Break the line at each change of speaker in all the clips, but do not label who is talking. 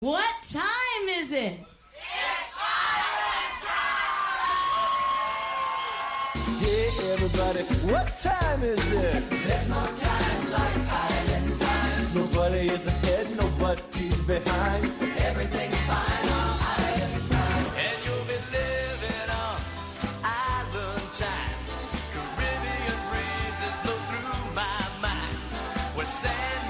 What time is it? It's highlight time!
Hey everybody, what time is it? There's no time like island time. Nobody is ahead, nobody's behind. Everything's fine on island time.
And you'll be living on island time. Caribbean breezes blow through my mind. Sand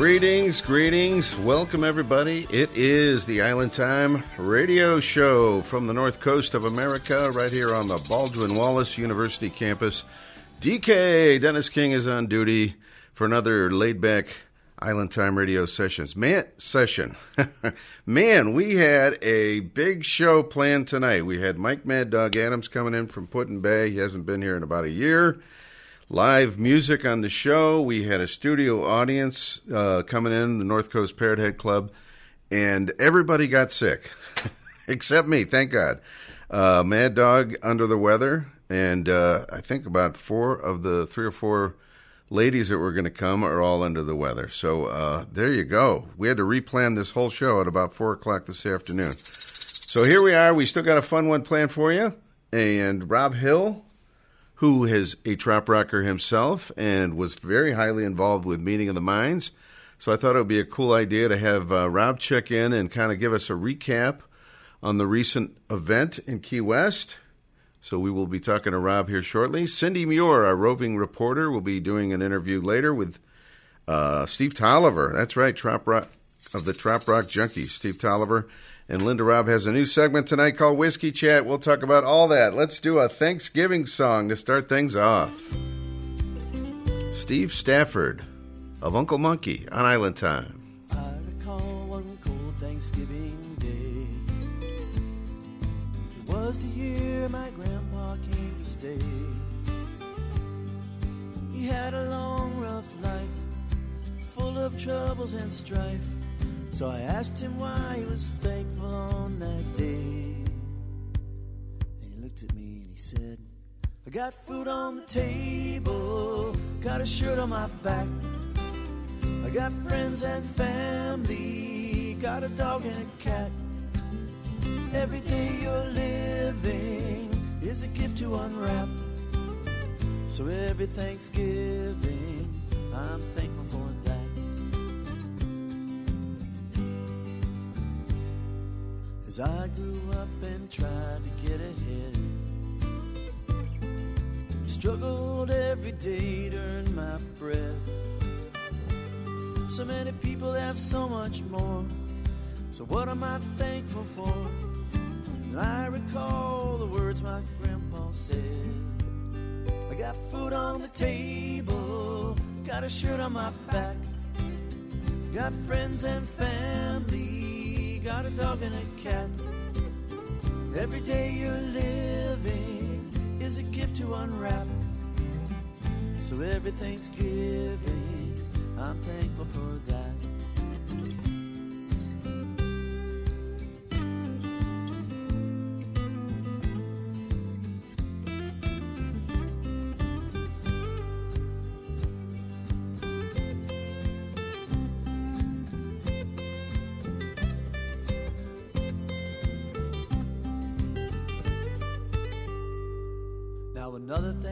Greetings, greetings. Welcome, everybody. It is the Island Time radio show from the north coast of America, right here on the Baldwin Wallace University campus. DK Dennis King is on duty for another laid back Island Time radio sessions. Man, session. Man, we had a big show planned tonight. We had Mike Mad Dog Adams coming in from Put-in-Bay. He hasn't been here in about a year live music on the show. We had a studio audience uh, coming in, the North Coast Parrot Head Club, and everybody got sick except me. Thank God. Uh, Mad Dog under the weather, and uh, I think about four of the three or four ladies that were going to come are all under the weather. So uh, there you go. We had to replan this whole show at about four o'clock this afternoon. So here we are. We still got a fun one planned for you. And Rob Hill, who is a trop rocker himself and was very highly involved with Meeting of the Minds. So I thought it would be a cool idea to have uh, Rob check in and kind of give us a recap on the recent event in Key West. So we will be talking to Rob here shortly. Cindy Muir, our roving reporter, will be doing an interview later with uh, Steve Tolliver. That's right, Trop Rock of the Trop Rock Junkie, Steve Tolliver. And Linda Robb has a new segment tonight called Whiskey Chat. We'll talk about all that. Let's do a Thanksgiving song to start things off. Steve Stafford of Uncle Monkey on Island Time.
I recall one cold Thanksgiving day. It was the year my grandpa came to stay. He had a long, rough life, full of troubles and strife. So I asked him why he was thankful on that day. And he looked at me and he said, I got food on the table, got a shirt on my back. I got friends and family, got a dog and a cat. Every day you're living is a gift to unwrap. So every Thanksgiving, I'm thankful for As I grew up and tried to get ahead, struggled every day to earn my bread. So many people have so much more. So what am I thankful for? And I recall the words my grandpa said. I got food on the table, got a shirt on my back, got friends and family, got a dog and a cat. Every day you're living is a gift to unwrap. So every Thanksgiving, I'm thankful for that.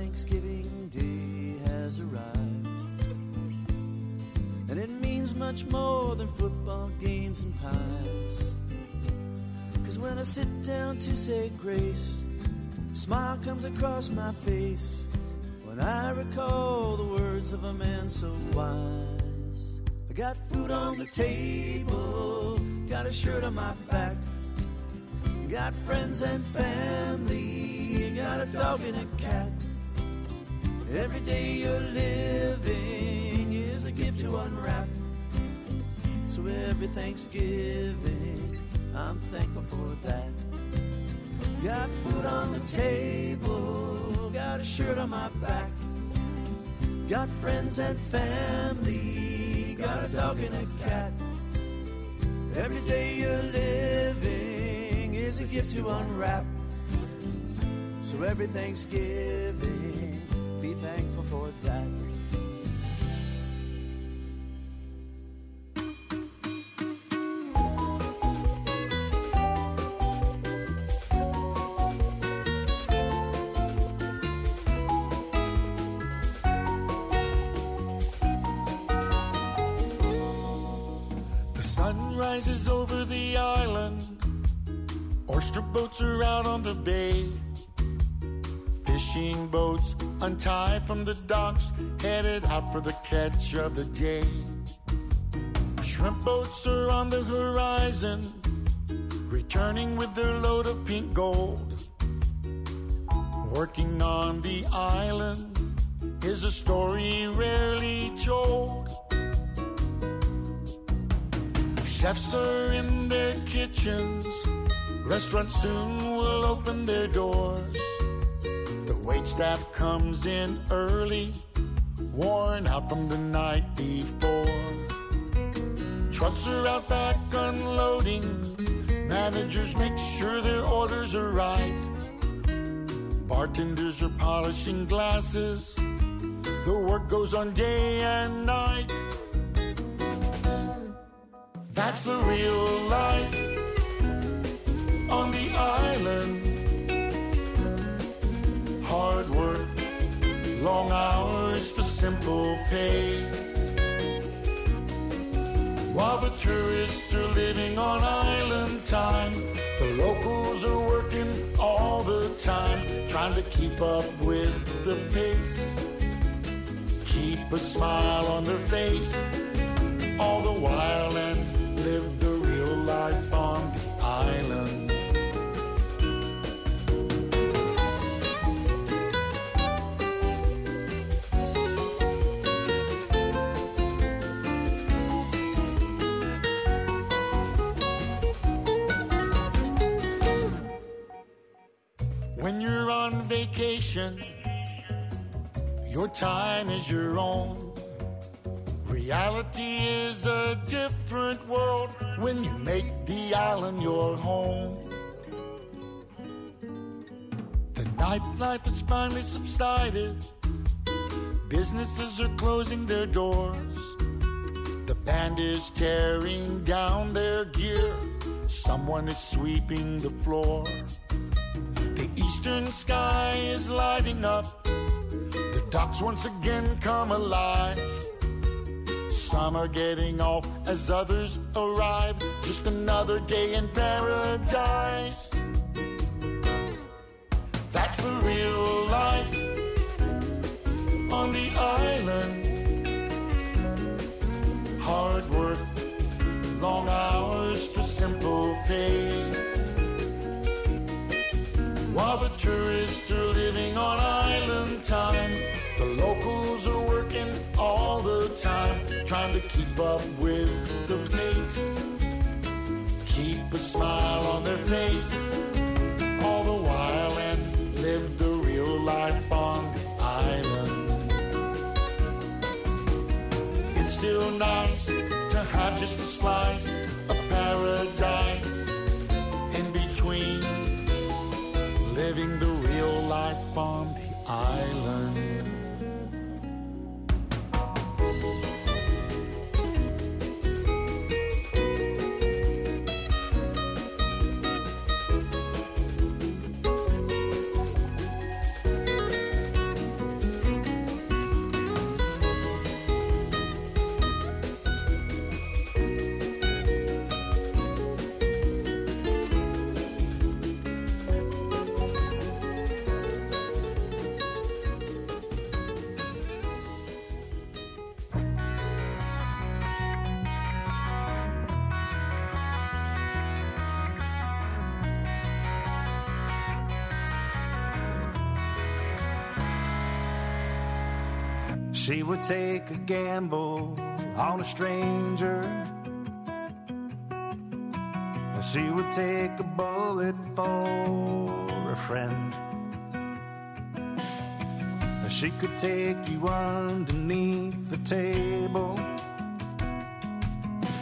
Thanksgiving day has arrived. And it means much more than football games and pies. Cause when I sit down to say grace, a smile comes across my face. when I recall the words of a man so wise. I got food on the table, got a shirt on my back, got friends and family, got a dog and a cat. Every day you're living is a gift to unwrap. So every Thanksgiving, I'm thankful for that. Got food on the table, got a shirt on my back. Got friends and family, got a dog and a cat. Every day you're living is a gift to unwrap. So every Thanksgiving, thankful for that.
Untied from the docks, headed out for the catch of the day. Shrimp boats are on the horizon, returning with their load of pink gold. Working on the island is a story rarely told. Chefs are in their kitchens. Restaurants soon will open their doors. The wait comes in early, worn out from the night before. Trucks are out back unloading. Managers make sure their orders are right. Bartenders are polishing glasses. The work goes on day and night. That's the real life on the island. Hard work, long hours for simple pay. While the tourists are living on island time, the locals are working all the time, trying to keep up with the pace. Keep a smile on their face all the while and live the real life on the island. You're on vacation, your time is your own. Reality is a different world when you make the island your home. The nightlife has finally subsided. Businesses are closing their doors. The band is tearing down their gear. Someone is sweeping the floor. Eastern sky is lighting up. The docks once again come alive. Some are getting off as others arrive. Just another day in paradise. That's the real life on the island. Hard work, long hours for simple pay. While the tourists are living on island time, the locals are working all the time, trying to keep up with the pace. Keep a smile on their face, all the while, and live the real life on the island. It's still nice to have just a slice of paradise on
She would take a gamble on a stranger. She would take a bullet for a friend. She could take you underneath the table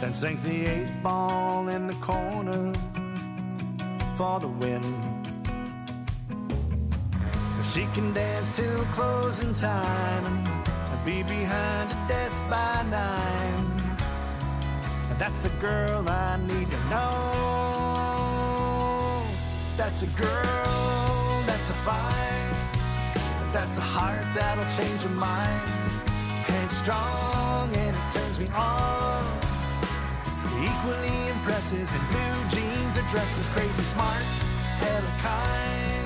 and sink the eight ball in the corner for the win. She can dance till closing time be behind a desk by nine. That's a girl I need to know. That's a girl, that's a fight. That's a heart that'll change your mind. Headstrong and it turns me on. Equally impresses in blue jeans, her dress is crazy smart, hella kind.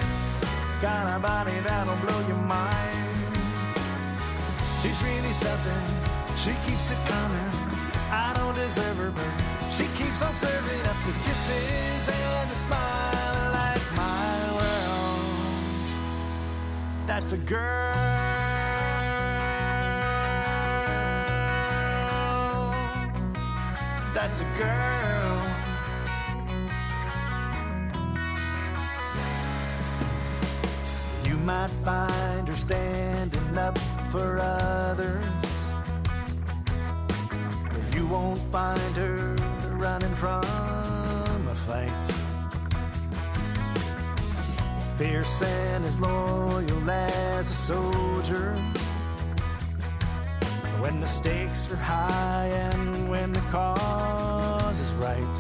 Got a body that'll blow your mind. Really something, she keeps it coming. I don't deserve her, but she keeps on serving up the kisses and the smile like my world. That's a girl. That's a girl. You might find her standing for others. You won't find her running from a fight. Fierce and as loyal as a soldier. When the stakes are high and when the cause is right.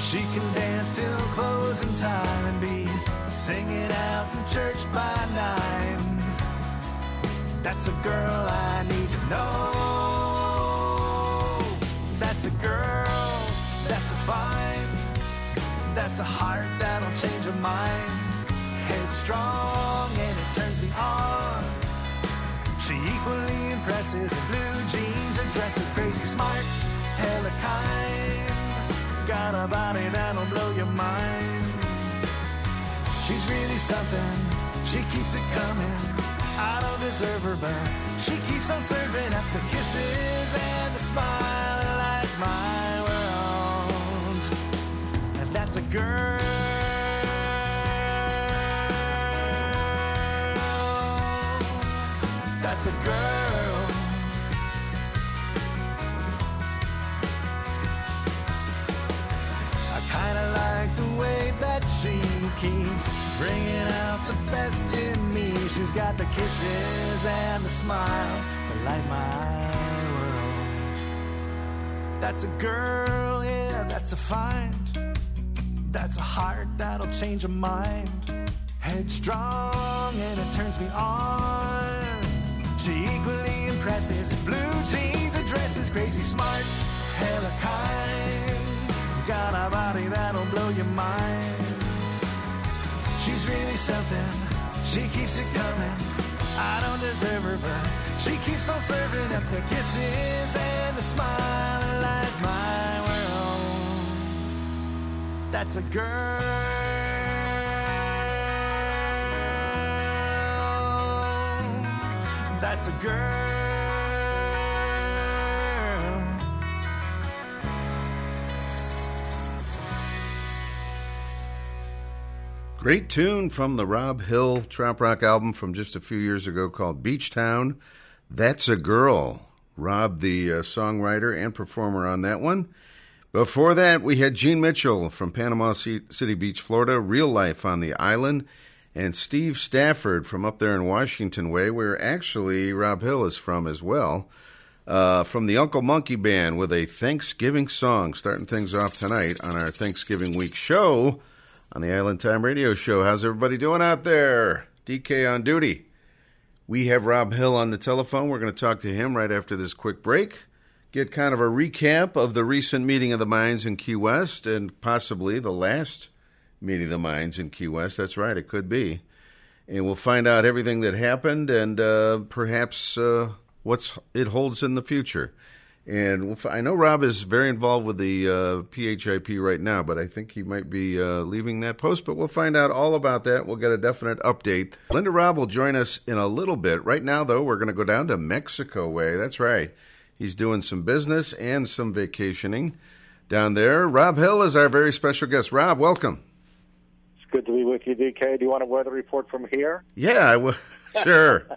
She can dance till closing time and be singing out in church by nine. That's a girl I need to know. That's a girl, that's a fight. That's a heart that'll change a mind. Headstrong and it turns me on. She equally impresses in blue jeans and dresses crazy smart, hella kind. Got a body that'll blow your mind. She's really something, she keeps it coming. I don't deserve her, but she keeps on serving up the kisses and the smile like my world. And that's a girl. That's a girl. Bringing out the best in me. She's got the kisses and the smile that light my world. That's a girl, yeah, that's a find. That's a heart that'll change a mind. Headstrong and it turns me on. She equally impresses in blue jeans and dresses crazy smart, hella kind. Got a body that'll blow your mind. She's really something, she keeps it coming. I don't deserve her, but she keeps on serving up the kisses and the smile like my world. That's a girl. That's a girl.
Great tune from the Rob Hill Trop Rock album from just a few years ago called Beach Town. That's a Girl. Rob, the uh, songwriter and performer on that one. Before that, we had Gene Mitchell from Panama City Beach, Florida, Real Life on the Island, and Steve Stafford from up there in Washington Way, where actually Rob Hill is from as well, uh, from the Uncle Monkey Band with a Thanksgiving song, starting things off tonight on our Thanksgiving week show on the Island Time Radio Show. How's everybody doing out there? DK on duty. We have Rob Hill on the telephone. We're going to talk to him right after this quick break. Get kind of a recap of the recent meeting of the minds in Key West and possibly the last meeting of the minds in Key West. That's right, it could be. And we'll find out everything that happened and uh, perhaps uh, what's it holds in the future. And we'll, I know Rob is very involved with the uh, PHIP right now, but I think he might be uh, leaving that post. But we'll find out all about that. We'll get a definite update. Linda Rob will join us in a little bit. Right now, though, we're going to go down to Mexico way. That's right. He's doing some business and some vacationing down there. Rob Hill is our very special guest. Rob, welcome.
It's good to be with you, DK. Do you want a weather report from here?
Yeah, I w- sure.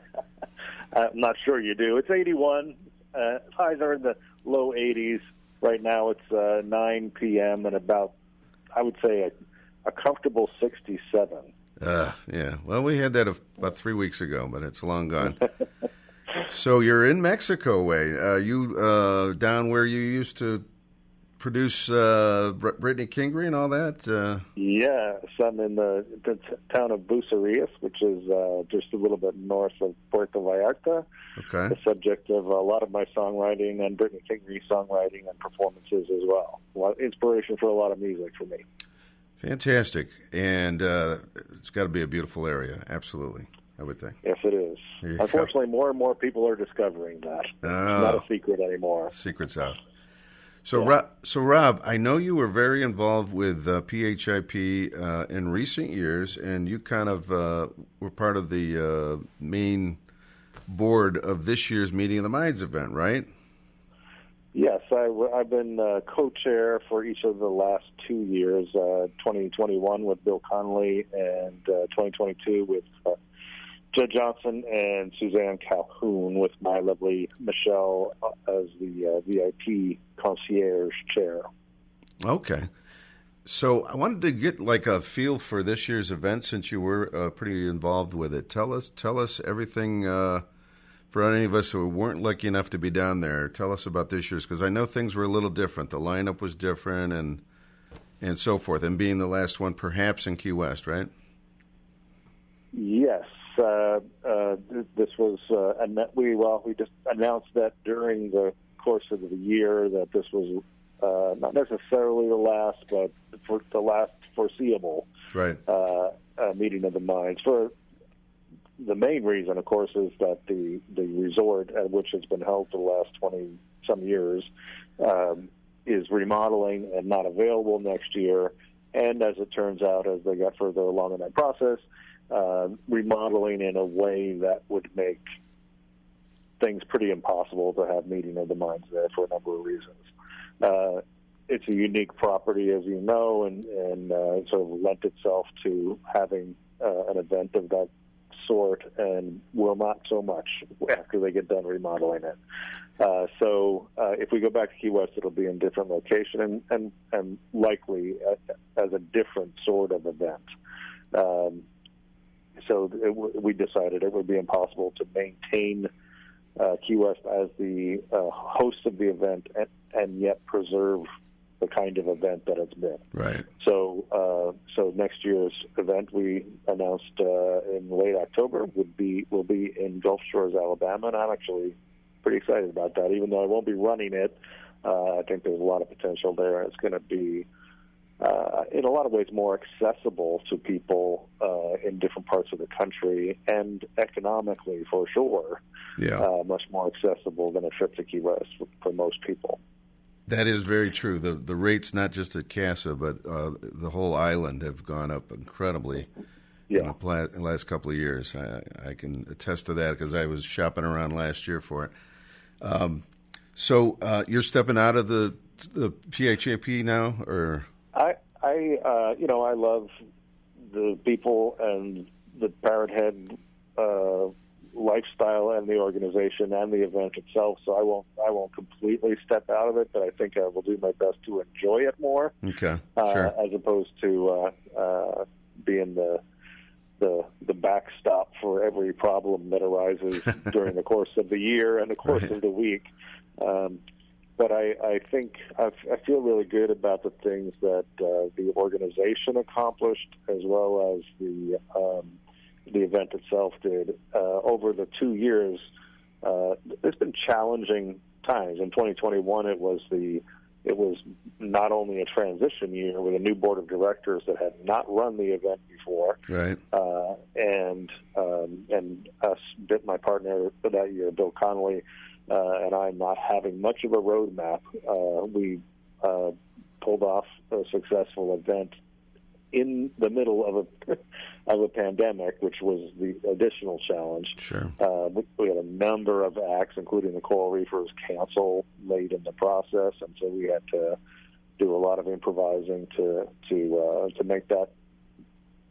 Uh, I'm not sure you do. It's 81. Uh, highs are in the low 80s. Right now it's uh, 9 p.m. and about, I would say, a, a comfortable 67.
Uh, yeah. Well, we had that about three weeks ago, but it's long gone. so you're in Mexico way. Uh, you uh, down where you used to produce uh, Brittany Kingry and all that? Uh,
Yes, I'm in the, the t- town of Bucerias, which is uh, just a little bit north of Puerto Vallarta.
okay.
The subject of a lot of my songwriting and Brittany Kingry songwriting and performances as well. A lot of inspiration for a lot of music for me.
Fantastic. And uh, it's got to be a beautiful area. Absolutely. I would think.
Yes, it is.
You go.
Unfortunately, more and more people are discovering that. It's
Oh.
not a secret anymore.
Secrets out. So, Rob, so Rob, I know you were very involved with uh, PHIP uh, in recent years, and you kind of uh, were part of the uh, main board of this year's Meeting of the Minds event, right?
Yes, I, have been uh, co-chair for each of the last two years, uh, 2021 with Bill Connolly and uh, 2022 with uh, Johnson and Suzanne Calhoun with my lovely Michelle uh, as the uh, VIP concierge chair.
Okay. So I wanted to get like a feel for this year's event since you were uh, pretty involved with it. Tell us, tell us everything uh, for any of us who weren't lucky enough to be down there. Tell us about this year's because I know things were a little different. The lineup was different and and so forth. And being the last one, perhaps in Key West, right?
Yes, uh, uh, this was uh, anno- we well we just announced that during the course of the year that this was uh, not necessarily the last, but for the last foreseeable
Right.
uh, uh, meeting of the minds. For the main reason, of course, is that the the resort at which it's been held for the last twenty some years um, is remodeling and not available next year. And as it turns out, as they got further along in that process, uh, remodeling in a way that would make things pretty impossible to have meeting of the minds there for a number of reasons. Uh, it's a unique property, as you know, and, and uh, sort of lent itself to having uh, an event of that sort, and will not so much after they get done remodeling it. Uh, so uh, if we go back to Key West, it'll be in a different location and and, and likely uh, as a different sort of event. Um, so it, w- we decided it would be impossible to maintain uh, Key West as the uh, host of the event and, and yet preserve the kind of event that it's been.
Right.
So, uh, so next year's event we announced uh, in late October would be will be in Gulf Shores, Alabama, and I'm actually pretty excited about that. Even though I won't be running it, uh, I think there's a lot of potential there. It's going to be, uh, in a lot of ways, more accessible to people uh, in different parts of the country, and economically, for sure,
Yeah.
uh, much more accessible than a trip to Key West for, for most people.
That is very true. The the rates not just at Casa but uh, the whole island have gone up incredibly in
Yeah.
the pla- last couple of years. I, I can attest to that because I was shopping around last year for it. Um, so uh, you're stepping out of the the PHIP now, or
I, I, uh, you know, I love the people and the Parrot Head uh, lifestyle and the organization and the event itself. So I won't, I won't completely step out of it, but I think I will do my best to enjoy it more,
okay,
uh,
sure,
as opposed to uh, uh, being the the the backstop for every problem that arises during the course of the year and the course
Right.
of the week. Um, but I, I think I, I feel really good about the things that uh, the organization accomplished, as well as the um, the event itself did uh, over the two years. Uh, there's been challenging times. In 2021, it was the it was not only a transition year with a new board of directors that had not run the event before,
right,
uh, and um, and us, bit my partner that year, Bill Connolly, and I'm not having much of a roadmap, uh, we uh, pulled off a successful event in the middle of a of a pandemic, which was the additional challenge.
Sure.
Uh, we, we had a number of acts, including the Coral Reefers, cancel late in the process, and so we had to do a lot of improvising to to uh, to make that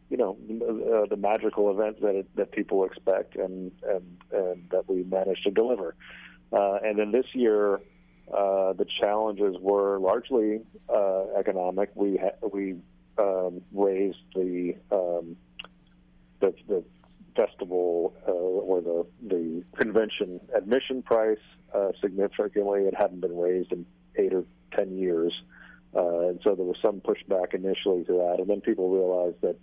you know uh, the magical event that it, that people expect and and and that we managed to deliver. Uh, and then this year, uh, the challenges were largely uh, economic. We ha- we um, raised the um, the, the festival uh, or the the convention admission price uh, significantly. It hadn't been raised in eight or ten years, uh, and so there was some pushback initially to that. And then people realized that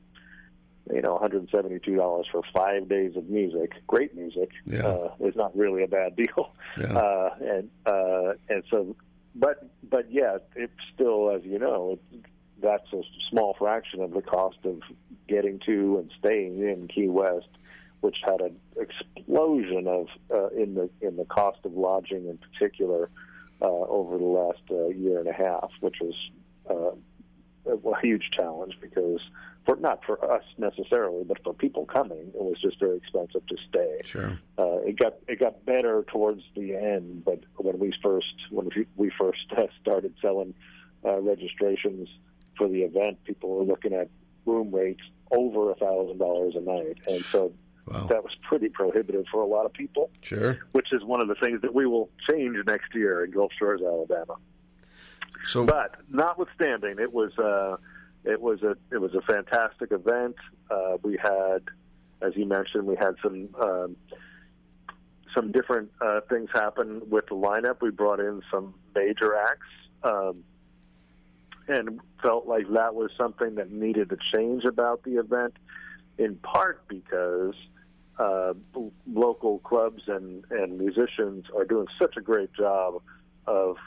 you know, $172 for five days of music, great music,
Yeah.
uh, is not really a bad deal.
Yeah.
Uh, and uh, and so, but but yeah, it's still, as you know, it, that's a small fraction of the cost of getting to and staying in Key West, which had an explosion of uh, in the in the cost of lodging in particular uh, over the last uh, year and a half, which was uh, a huge challenge because for not for us necessarily, but for people coming, it was just very expensive to stay.
Sure.
Uh, it got it got better towards the end, but when we first when we- we first started selling uh, registrations for the event, people were looking at room rates over a thousand dollars a night, and so
Wow.
that was pretty prohibitive for a lot of people.
Sure.
Which is one of the things that we will change next year in Gulf Shores, Alabama.
So,
But notwithstanding, it was uh, it was a it was a fantastic event. Uh, we had, as you mentioned, we had some um, some different uh, things happen with the lineup. We brought in some major acts, um, and felt like that was something that needed to change about the event. In part because uh, local clubs and, and musicians are doing such a great job of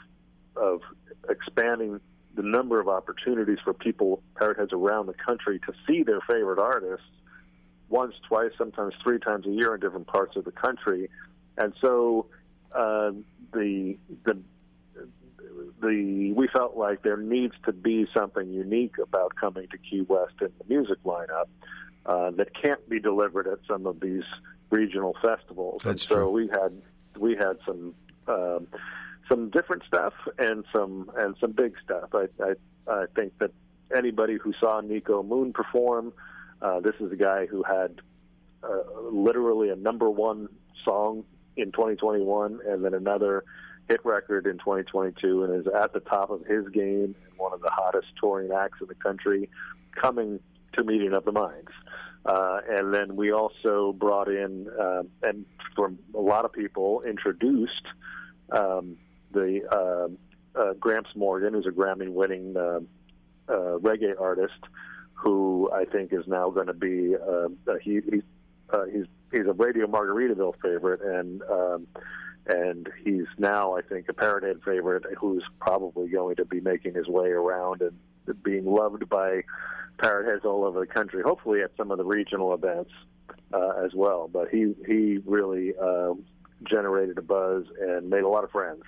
of expanding the number of opportunities for people, parrot heads around the country, to see their favorite artists once, twice, sometimes three times a year in different parts of the country. And so uh, the the the we felt like there needs to be something unique about coming to Key West in the music lineup uh, that can't be delivered at some of these regional festivals. and
That's
so
true.
we had we had some um, some different stuff and some and some big stuff. I I, I think that anybody who saw Niko Moon perform, uh, this is a guy who had uh, literally a number one song in 2021 and then another hit record in 2022 and is at the top of his game and one of the hottest touring acts in the country coming to Meeting of the Minds. Uh, and then we also brought in, uh, and from a lot of people, introduced um, the uh, uh, Gramps Morgan, who's a Grammy-winning uh, uh, reggae artist, who I think is now going to be he, he's he's he's a Radio Margaritaville favorite, and um, and he's now I think a Parrothead favorite, who's probably going to be making his way around and being loved by Parrotheads all over the country. Hopefully at some of the regional events uh, as well. But he he really uh, generated a buzz and made a lot of friends.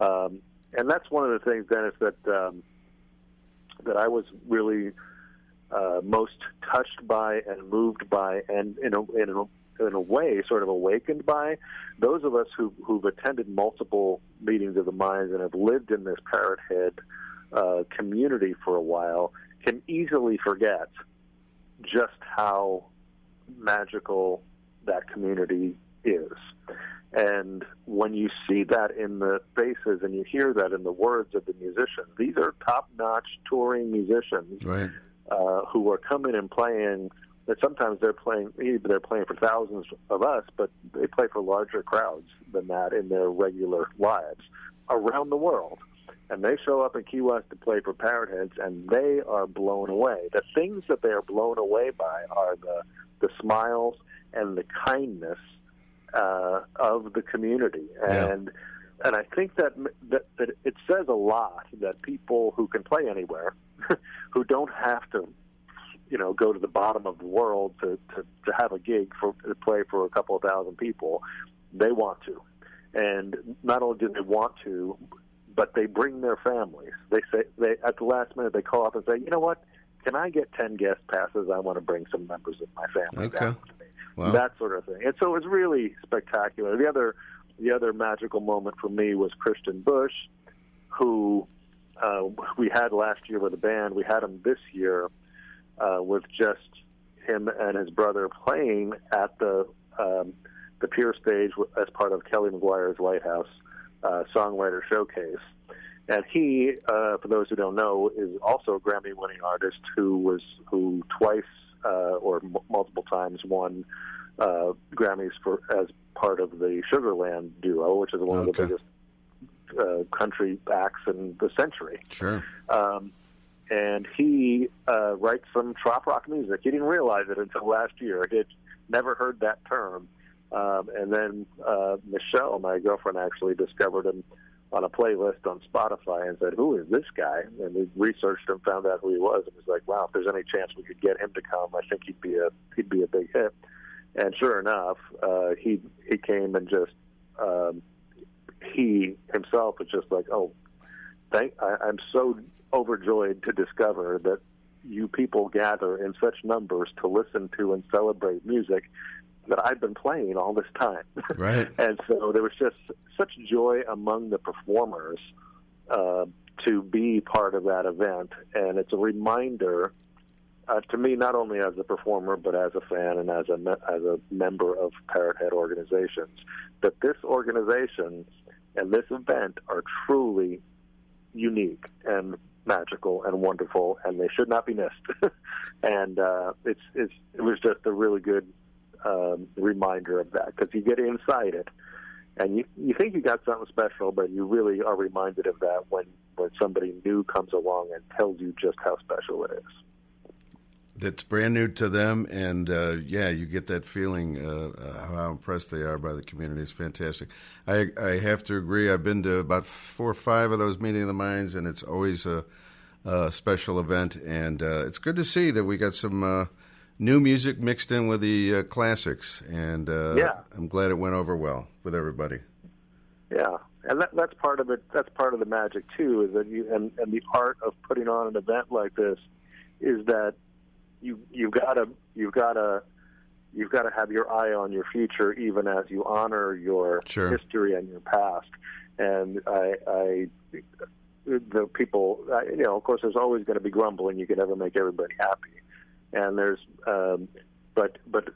Um, and that's one of the things, Dennis, that um, that I was really uh, most touched by and moved by, and in a, in a in a way, sort of awakened by those of us who, who've attended multiple meetings of the minds and have lived in this parrot head uh, community for a while can easily forget just how magical that community is. And when you see that in the faces and you hear that in the words of the musicians, these are top notch touring musicians
right.
uh, who are coming and playing. That sometimes they're playing, either they're playing for thousands of us, but they play for larger crowds than that in their regular lives around the world. And they show up in Key West to play for Parrotheads, and they are blown away. The things that they are blown away by are the the smiles and the kindness uh, of the community,
Yeah.
and and I think that, that that it says a lot that people who can play anywhere, who don't have to, you know, go to the bottom of the world to to, to have a gig for to play for a couple of thousand people, they want to, and not only do they want to, but they bring their families. They say they at the last minute they call up and say, you know what, can I get ten guest passes? I want to bring some members of my family
Okay.
down with me.
Wow.
That sort of thing. And so it was really spectacular. The other the other magical moment for me was Christian Bush, who uh, we had last year with a band. We had him this year uh, with just him and his brother playing at the um, the Pier stage as part of Kelly McGuire's Lighthouse uh, Songwriter Showcase. And he, uh, for those who don't know, is also a Grammy-winning artist who was who twice uh, or m- multiple times won uh, Grammys for as part of the Sugarland duo, which is one of the biggest uh, country acts in the century.
Sure.
Um, and he uh, writes some trop rock music. He didn't realize it until last year. He had never heard that term. Um, and then uh, Michelle, my girlfriend, actually discovered him on a playlist on Spotify and said, "Who is this guy?" And we researched him, found out who he was, and was like, "Wow, if there's any chance we could get him to come, I think he'd be a he'd be a big hit." And sure enough, uh, he he came and just um, he himself was just like, "Oh, thank I, I'm so overjoyed to discover that you people gather in such numbers to listen to and celebrate music that I've been playing all this time.
Right.
and so there was just such joy among the performers uh, to be part of that event, and it's a reminder uh, to me not only as a performer but as a fan and as a me- as a member of Parrot Head organizations that this organization and this event are truly unique and magical and wonderful, and they should not be missed. and uh, it's it's it was just a really good um, reminder of that because you get inside it, and you you think you got something special, but you really are reminded of that when when somebody new comes along and tells you just how special it is.
That's brand new to them, and uh, yeah, you get that feeling uh, uh, how impressed they are by the community. It's fantastic. I I have to agree. I've been to about four or five of those meeting of the minds, and it's always a, a special event. And uh, it's good to see that we got some uh, new music mixed in with the uh, classics. And uh,
Yeah.
I'm glad it went over well with everybody.
Yeah, and that, that's part of it. That's part of the magic too. Is that you and, and the art of putting on an event like this is that you you've got to you've got to you've got to have your eye on your future, even as you honor your
Sure.
history and your past. And I, I the people, I, you know, of course, there's always going to be grumbling. You can never make everybody happy, and there's, um, but but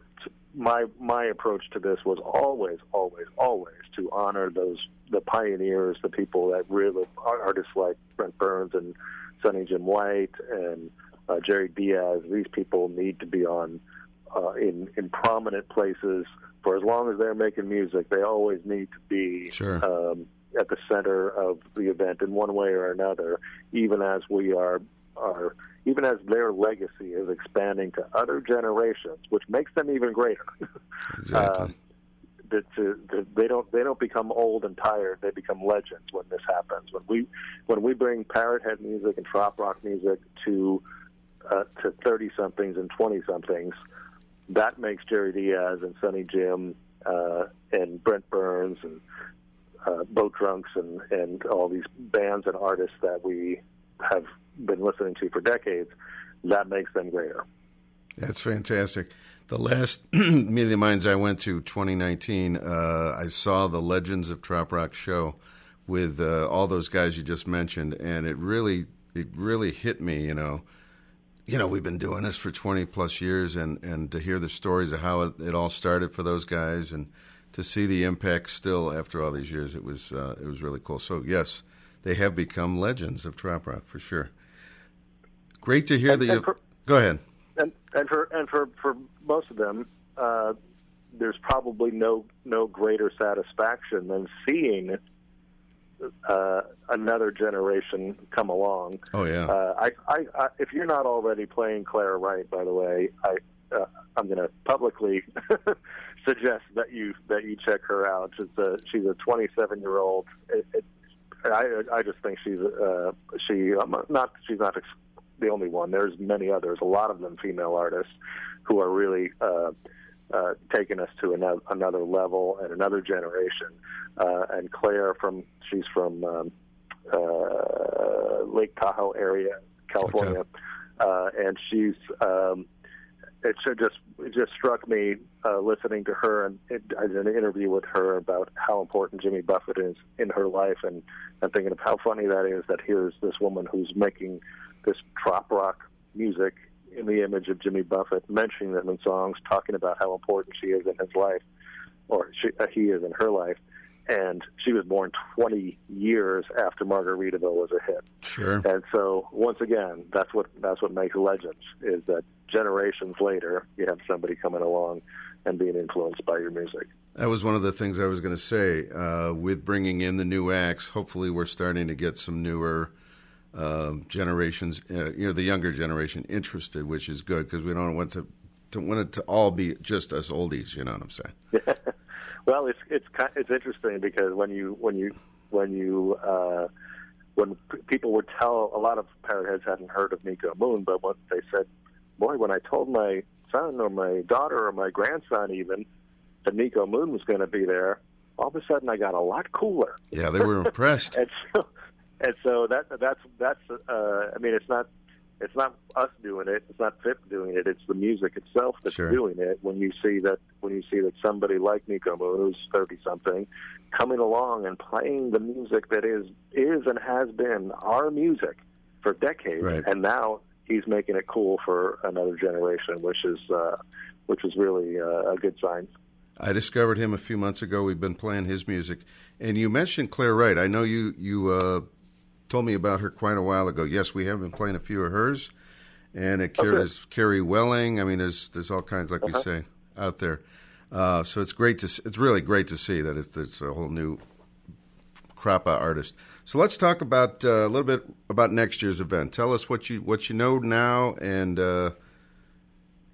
my my approach to this was always, always, always to honor those the pioneers, the people that really artists like Brent Burns and Sunny Jim White and uh, Jerry Diaz. These people need to be on uh, in in prominent places for as long as they're making music. They always need to be
Sure.
um, at the center of the event in one way or another, even as we are are even as their legacy is expanding to other generations, which makes them even greater.
Exactly.
Um, that, to, that they don't they don't become old and tired. They become legends when this happens. When we when we bring parrot head music and trop rock music to uh, to thirty somethings and twenty somethings, that makes Jerry Diaz and Sunny Jim uh, and Brent Burns and uh, Boat Drunks and and all these bands and artists that we have been listening to for decades. That makes them greater.
That's fantastic. The last the Minds I went to, 2019, uh, I saw the Legends of Trop Rock show with uh, all those guys you just mentioned, and it really, it really hit me. You know, you know, we've been doing this for 20 plus years, and and to hear the stories of how it, it all started for those guys, and to see the impact still after all these years, it was uh, it was really cool. So yes, they have become legends of trop Rock for sure. Great to hear
And-
that you.
for-
Go ahead.
and and for and for for most of them, uh, there's probably no no greater satisfaction than seeing uh, another generation come along.
Oh yeah.
Uh, I, I, I, if you're not already playing Clara Wright, by the way, I, uh, I'm going to publicly suggest that you that you check her out. She's a she's a 27 year old. It, it, I I just think she's uh, she um, not she's not the only one. There's many others. A lot of them female artists who are really uh, uh, taken us to another, another level and another generation. Uh, and Claire from she's from um, uh, Lake Tahoe area, California,
Okay.
uh, and she's. Um, it just it just struck me uh, listening to her and it, I did an interview with her about how important Jimmy Buffett is in her life and and thinking of how funny that is that here's this woman who's making this trop rock music in the image of Jimmy Buffett, mentioning them in songs, talking about how important she is in his life, or she, uh, he is in her life. And she was born 20 years after Margaritaville was a hit.
Sure.
And so, once again, that's what that's what makes legends is that generations later, you have somebody coming along and being influenced by your music.
That was one of the things I was going to say. Uh, with bringing in the new acts, hopefully we're starting to get some newer um generations, uh, you know, the younger generation interested, which is good because we don't want to, to want it to all be just us oldies. You know what I'm saying?
Well, it's it's it's interesting because when you when you when you uh, when people would tell a lot of parrot heads hadn't heard of Niko Moon, but when they said, "Boy, when I told my son or my daughter or my grandson even that Niko Moon was going to be there, all of a sudden I got a lot cooler."
Yeah, they were impressed.
and so and so that that's that's uh I mean it's not it's not us doing it, it's not PHIP doing it, it's the music itself that's
Sure.
doing it when you see that when you see that somebody like Niko Moon who's thirty something coming along and playing the music that is is and has been our music for decades
Right.
and now he's making it cool for another generation which is uh which is really uh, a good sign.
I discovered him a few months ago. We've been playing his music, and you mentioned Claire Wright. I know you you uh, told me about her quite a while ago. Yes, we have been playing a few of hers, and it
Okay.
carries Carrie Welling. I mean, there's there's all kinds, like we
Uh-huh.
say, out there. Uh, so it's great to it's really great to see that it's, it's a whole new crop of artists. So let's talk about uh, a little bit about next year's event. Tell us what you what you know now, and uh,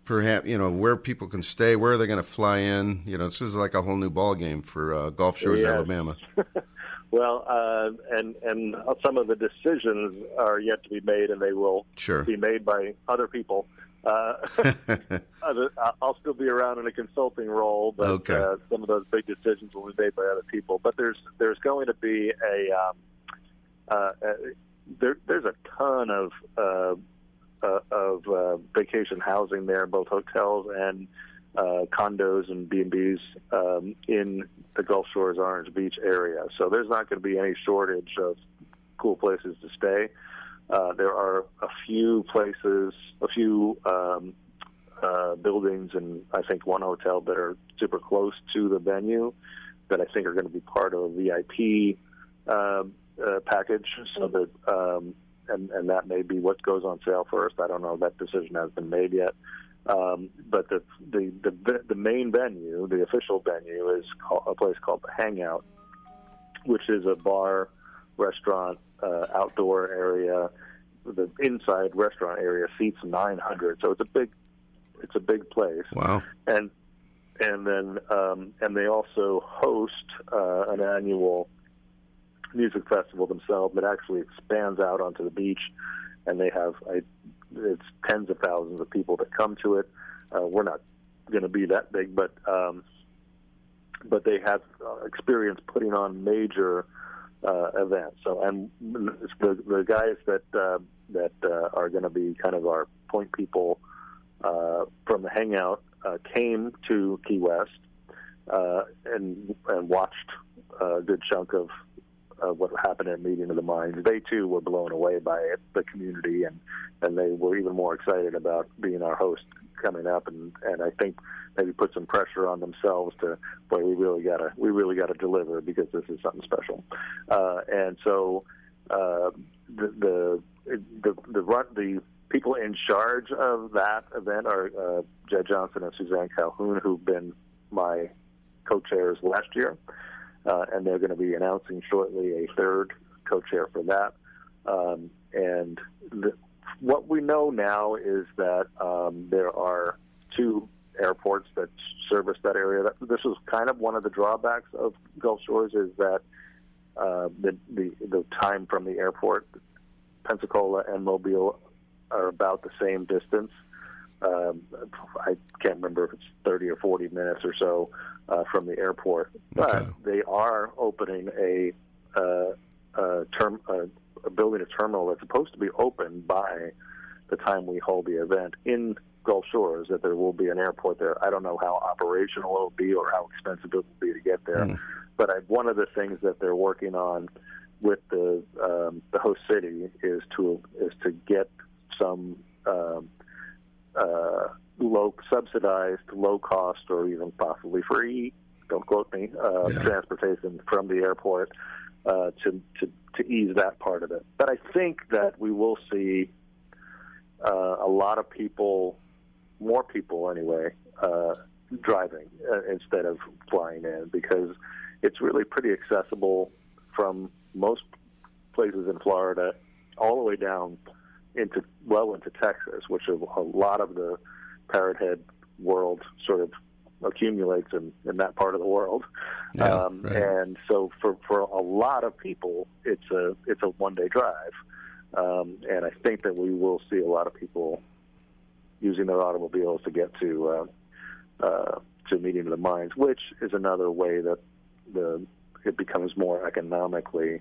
perhaps you know where people can stay, where are they going to fly in. You know, this is like a whole new ball game for uh, Gulf Shores. Alabama.
Well, uh, and and some of the decisions are yet to be made, and they will
Sure.
be made by other people. Uh, other, I'll still be around in a consulting role, but
Okay.
uh, some of those big decisions will be made by other people. But there's there's going to be a um, uh, uh, there, there's a ton of uh, uh, of uh, vacation housing there, both hotels and uh, condos and B and B's um, in the Gulf Shores Orange Beach area. So there's not going to be any shortage of cool places to stay. Uh, there are a few places, a few um, uh, buildings, and I think one hotel that are super close to the venue that I think are going to be part of a VIP uh, uh, package. So that um, and and that may be what goes on sale first. I don't know. That decision has been made yet. Um, but the, the the the main venue, the official venue, is called, a place called the Hangout, which is a bar, restaurant, uh, outdoor area. The inside restaurant area seats 900, so it's a big it's a big place
wow.
and and then um, and they also host uh, an annual music festival themselves that actually expands out onto the beach, and they have I, it's tens of thousands of people that come to it. Uh, we're not going to be that big, but um, but they have uh, experience putting on major uh, events. So and the the guys that uh, that uh, are going to be kind of our point people uh, from the hangout uh, came to Key West uh, and and watched a good chunk of uh, what happened at Meeting of the Minds. They too were blown away by it, the community, and and they were even more excited about being our host coming up. And and I think maybe put some pressure on themselves to, boy, we really gotta we really gotta deliver because this is something special. Uh, and so uh, the the the the, the people in charge of that event are uh, Jed Johnson and Suzanne Calhoun, who've been my co-chairs last year, uh, and they're going to be announcing shortly a third co-chair for that. Um, and the, what we know now is that um, there are two airports that service that area. That, this is kind of one of the drawbacks of Gulf Shores is that uh, the, the the time from the airport, Pensacola and Mobile, are about the same distance. um, I can't remember if it's 30 or 40 minutes or so uh, from the airport. But
Okay.
they are opening a, uh, a term, uh, a building a terminal that's supposed to be open by the time we hold the event in Gulf Shores. That there will be an airport there. I don't know how operational it will be or how expensive it will be to get there. But I, one of the things that they're working on with the um, the host city is to is to get some um, uh, low subsidized, low cost, or even possibly free. Don't quote me. Uh,
Yeah.
Transportation from the airport uh, to to to ease that part of it. But I think that we will see uh, a lot of people, more people anyway, uh, driving uh, instead of flying in because it's really pretty accessible from most places in Florida all the way down into well into Texas, which a, a lot of the parrot head world sort of accumulates in, in that part of the world.
Yeah,
um,
right.
And so for, for a lot of people, it's a it's a one day drive. Um, and I think that we will see a lot of people using their automobiles to get to uh, uh, to meeting of the minds, which is another way that the it becomes more economically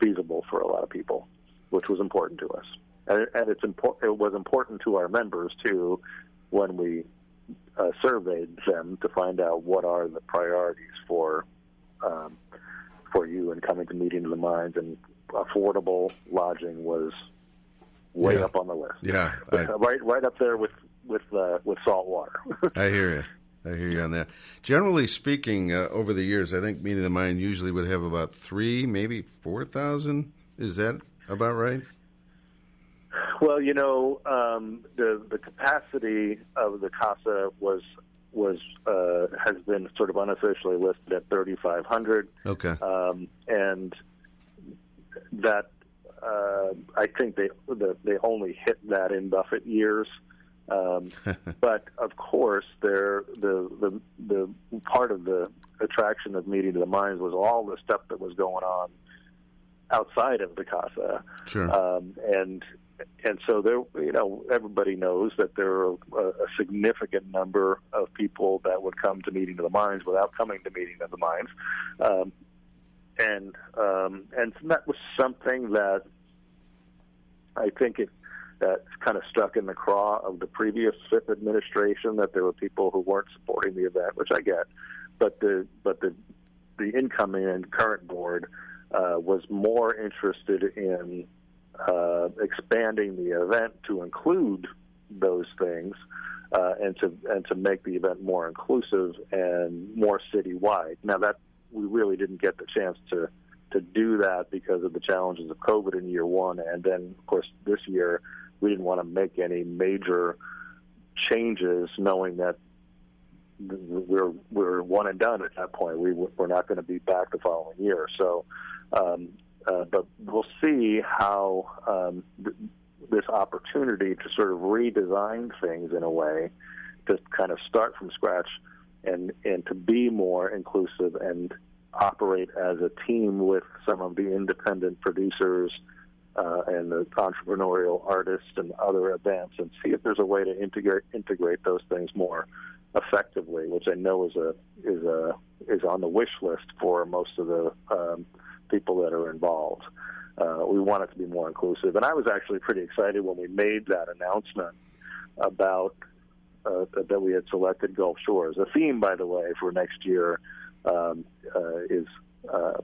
feasible for a lot of people, which was important to us, and, and it's impor- It was important to our members too when we uh, surveyed them to find out what are the priorities for um, for you in coming to meeting of the minds, and affordable lodging was way
Yeah.
up on the list.
Yeah, I-
uh, right right up there with with uh, with salt water.
I hear you. I hear you on that. Generally speaking, uh, over the years, I think Meeting of the Mind usually would have about three, maybe four thousand. Is that about right?
Well, you know, um, the the capacity of the casa was was uh, has been sort of unofficially listed at 3,500,
Okay.
um, and that uh, I think they the, they only hit that in Buffett years. Um, but of course, there the, the the part of the attraction of meeting the minds was all the stuff that was going on outside of the casa
Sure.
um, and and so there, you know, everybody knows that there are a, a significant number of people that would come to meeting of the minds without coming to meeting of the minds, um, and um, and that was something that I think it that kind of stuck in the craw of the previous PHIP administration that there were people who weren't supporting the event, which I get, but the but the the incoming and current board uh, was more interested in uh, expanding the event to include those things uh, and to and to make the event more inclusive and more citywide. Now that we really didn't get the chance to to do that because of the challenges of COVID in year one, and then of course this year we didn't want to make any major changes, knowing that we're we're one and done at that point. We we're not going to be back the following year. So, um, uh, but we'll see how um, th- this opportunity to sort of redesign things in a way to kind of start from scratch and and to be more inclusive and operate as a team with some of the independent producers uh, and the entrepreneurial artists and other events and see if there's a way to integrate integrate those things more effectively, which I know is a is a is on the wish list for most of the um, people that are involved. Uh, we want it to be more inclusive, and I was actually pretty excited when we made that announcement about uh, that we had selected Gulf Shores. The theme, by the way, for next year um, uh, is uh,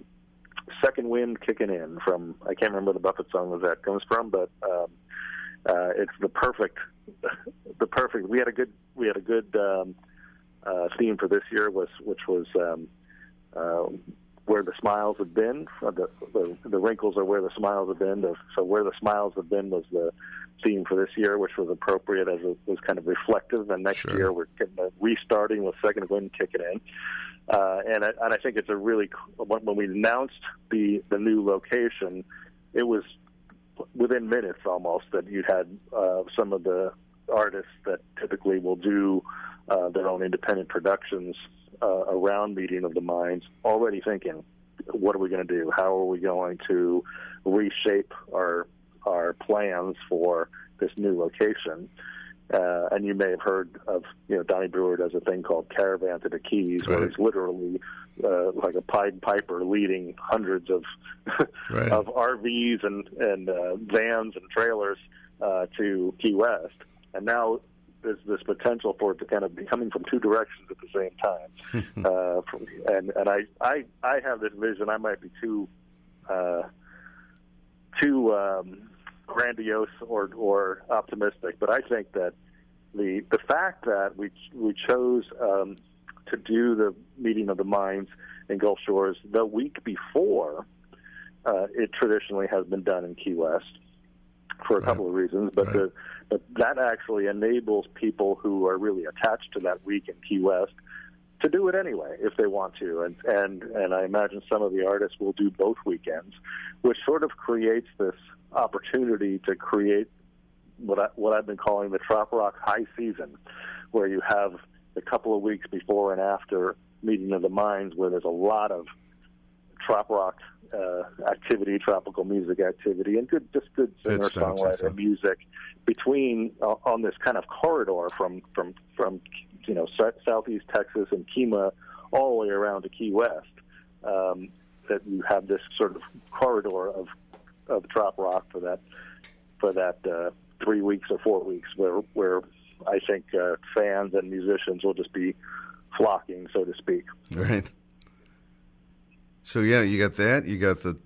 "Second Wind Kicking In" from I can't remember the Buffett song that that comes from, but um, uh, it's the perfect the perfect. We had a good we had a good um, uh, theme for this year was which was um, where the smiles have been. Uh, the, the the wrinkles are where the smiles have been. The, so where the smiles have been was the theme for this year, which was appropriate as it was kind of reflective. And next
Sure.
year we're restarting with second wind kicking in. Uh, and I, and I think it's a really when, when we announced the the new location, it was within minutes almost that you had uh, some of the artists that typically will do uh, their own independent productions uh, round Meeting of the Minds already thinking, what are we going to do? How are we going to reshape our our plans for this new location? Uh, and you may have heard of, you know, Donnie Brewer does a thing called Caravan to the Keys, where he's literally uh, like a Pied Piper leading hundreds of
Right.
of RVs and and uh, vans and trailers uh, to Key West. And now there's this potential for it to kind of be coming from two directions at the same time. uh, from, and and I, I I have this vision. I might be too uh, too um, grandiose or or optimistic, but I think that the the fact that we we chose um, to do the meeting of the minds in Gulf Shores the week before uh, it traditionally has been done in Key West for a couple of reasons, but
Right.
the but that actually enables people who are really attached to that week in Key West to do it anyway if they want to, and and and I imagine some of the artists will do both weekends, which sort of creates this opportunity to create what I, what I've been calling the trop rock high season, where you have a couple of weeks before and after meeting of the minds, where there's a lot of trop rock uh, activity, tropical music activity, and good just good singer songwriter music between uh, on this kind of corridor from from from you know southeast Texas and Kima all the way around to Key West. Um, that you have this sort of corridor of of trop rock for that for that uh, three weeks or four weeks, where where I think uh, fans and musicians will just be flocking, so to speak.
Right. So yeah, you got that. You got the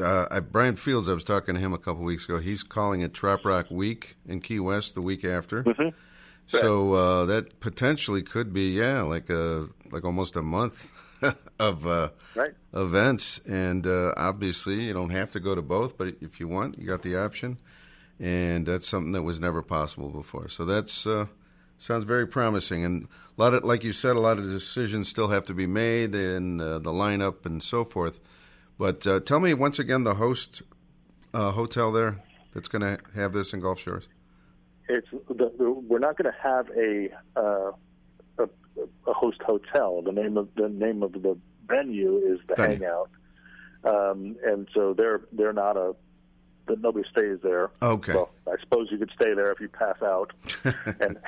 uh, Brian Fields. I was talking to him a couple weeks ago. He's calling it Trop Rock Week in Key West the week after. So uh, that potentially could be yeah, like a like almost a month of uh,
Right.
events, and uh, obviously you don't have to go to both, but if you want, you got the option, and that's something that was never possible before. So that's uh, sounds very promising, and a lot of like you said, a lot of decisions still have to be made, in uh, the lineup and so forth. But uh, tell me once again, the host uh, hotel there that's going to have this in Gulf Shores.
It's the, the, we're not going to have a, uh, a a host hotel. The name of the name of the venue is the. Hangout, um, and so they're they're not a. That nobody stays there.
Okay.
Well, I suppose you could stay there if you pass out, and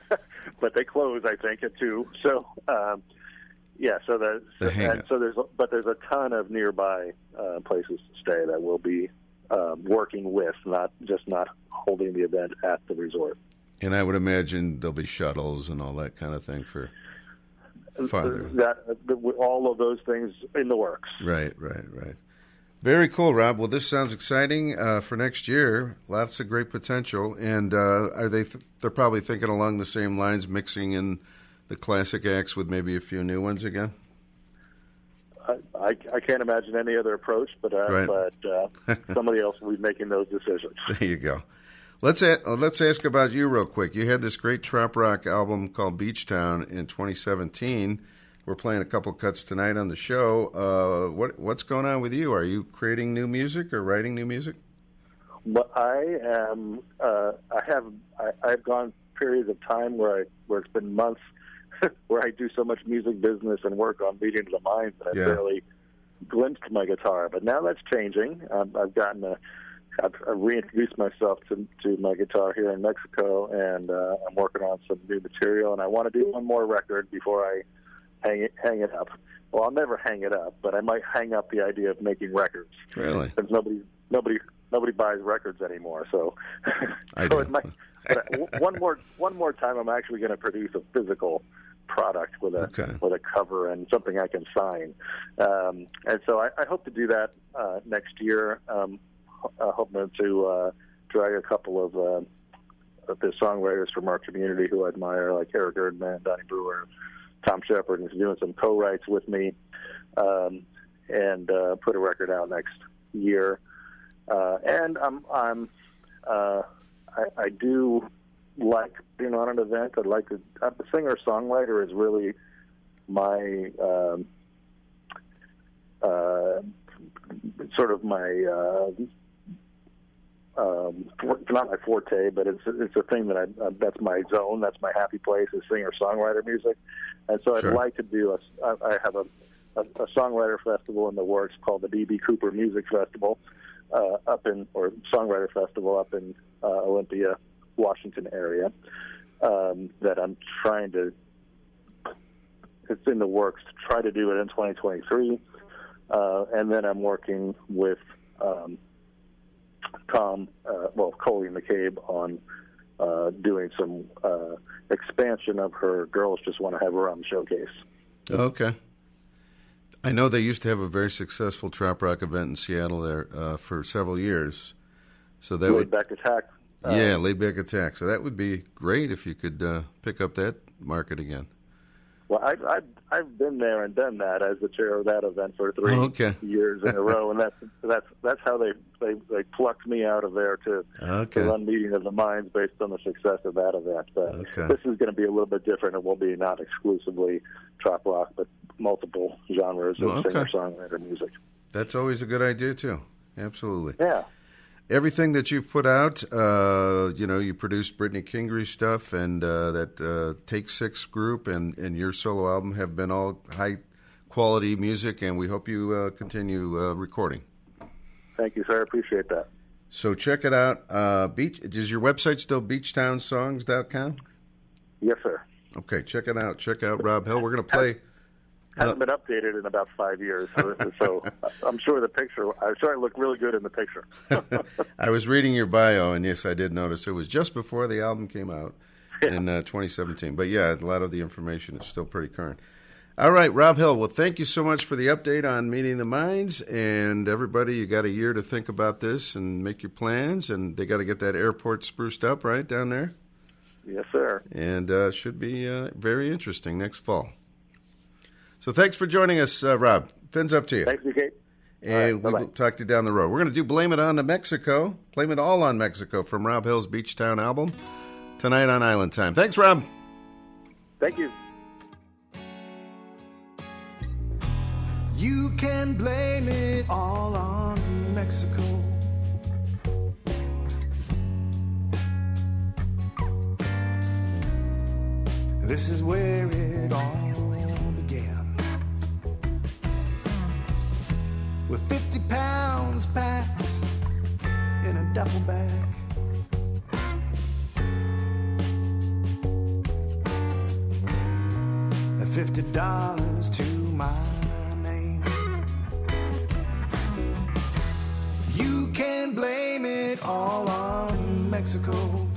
but they close, I think, at two. So, um, yeah. So the,
The
and so there's but there's a ton of nearby uh, places to stay that will be um, working with, not just not holding the event at the resort.
And I would imagine there'll be shuttles and all that kind of thing for farther.
That the, all of those things in the works.
Right, right, right. Very cool, Rob. Well, this sounds exciting uh, for next year. Lots of great potential, and uh, are they? Th- they're probably thinking along the same lines, mixing in the classic acts with maybe a few new ones again.
I, I, I can't imagine any other approach, but uh,
Right.
but uh, somebody else will be making those decisions.
There you go. Let's a- uh, let's ask about you real quick. You had this great trop rock album called Beach Town in 2017. We're playing a couple cuts tonight on the show. Uh, what what's going on with you? Are you creating new music or writing new music?
But I am. Uh, I have. I, I've gone periods of time where I where it's been months where I do so much music business and work on Meeting to the Minds that
Yeah.
I barely glimpsed my guitar. But now that's changing. Um, I've gotten a. I've, I've reintroduced myself to to my guitar here in Mexico, and uh, I'm working on some new material. And I want to do one more record before I hang it hang it up. Well, I'll never hang it up, but I might hang up the idea of making records
Really?
because nobody nobody nobody buys records anymore. So,
I
so might. But one more one more time, I'm actually going to produce a physical product with a
Okay.
with a cover and something I can sign. Um, and so I, I hope to do that uh, next year. Um, uh, hoping to uh, drag a couple of uh, the songwriters from our community who I admire, like Eric Erdman, Donnie Brewer, Tom Shepard, he's doing some co-writes with me, um, and uh, put a record out next year. Uh, and I'm I'm uh, I, I do like being on an event. I'd like to. I'm a singer songwriter is really my um, uh, sort of my uh, um, for- not my forte, but it's it's a thing that I uh, that's my zone. That's my happy place is singer songwriter music, and so I'd like to do a. I I have a, a a songwriter festival in the works called the DB Cooper Music Festival, uh, up in or songwriter festival up in uh, Olympia, Washington area um, that I'm trying to. It's in the works to try to do it in 2023, uh, and then I'm working with um, Tom, uh, well, Coley McCabe on uh, doing some uh, expansion of her Girls Just Want to Have a Rum showcase.
Okay. I know they used to have a very successful trop rock event in Seattle there uh, for several years. So that
Laid
would
Back Attack. uh,
yeah, laid back attack. So that would be great if you could uh, pick up that market again.
Well, I, I, I've been there and done that as the chair of that event for three
Oh, okay.
years in a row, and that's that's that's how they they, they plucked me out of there to,
Okay.
to run meeting of the minds based on the success of that event. But
Okay.
this is going to be a little bit different. It will be not exclusively trop rock, but multiple genres of singer songwriter music.
That's always a good idea too. Absolutely.
Yeah.
Everything that you've put out, uh, you know, you produced Brittany Kingery stuff and uh, that uh, Take Six group and, and your solo album have been all high quality music, and we hope you uh, continue uh, recording.
Thank you, sir. I appreciate that.
So check it out. Uh, Beach is your website still beachtownsongs.com?
Yes, sir.
Okay, check it out. Check out Rob Hill. We're going to play.
Hasn't been updated in about five years, so, so I'm sure the picture. I'm sure I look really good in the picture.
I was reading your bio, and yes, I did notice it was just before the album came out in uh, 2017. But yeah, a lot of the information is still pretty current. All right, Rob Hill. Well, thank you so much for the update on Meeting the Minds. And everybody, you got a year to think about this and make your plans. And they got to get that airport spruced up, right, down there?
yes, sir.
And uh, should be uh, very interesting next fall. So thanks for joining us, uh, Rob. Fins up to you.
Thanks, Kate.
And
All right,
we
bye-bye.
will talk to you down the road. We're going to do Blame It On to Mexico. Blame It All on Mexico from Rob Hill's Beach Town album tonight on Island Time. Thanks, Rob.
Thank you.
You can blame it all on Mexico. This is where it all With 50 pounds packed in a duffel bag. Fifty dollars to my name. You can blame it all on Mexico.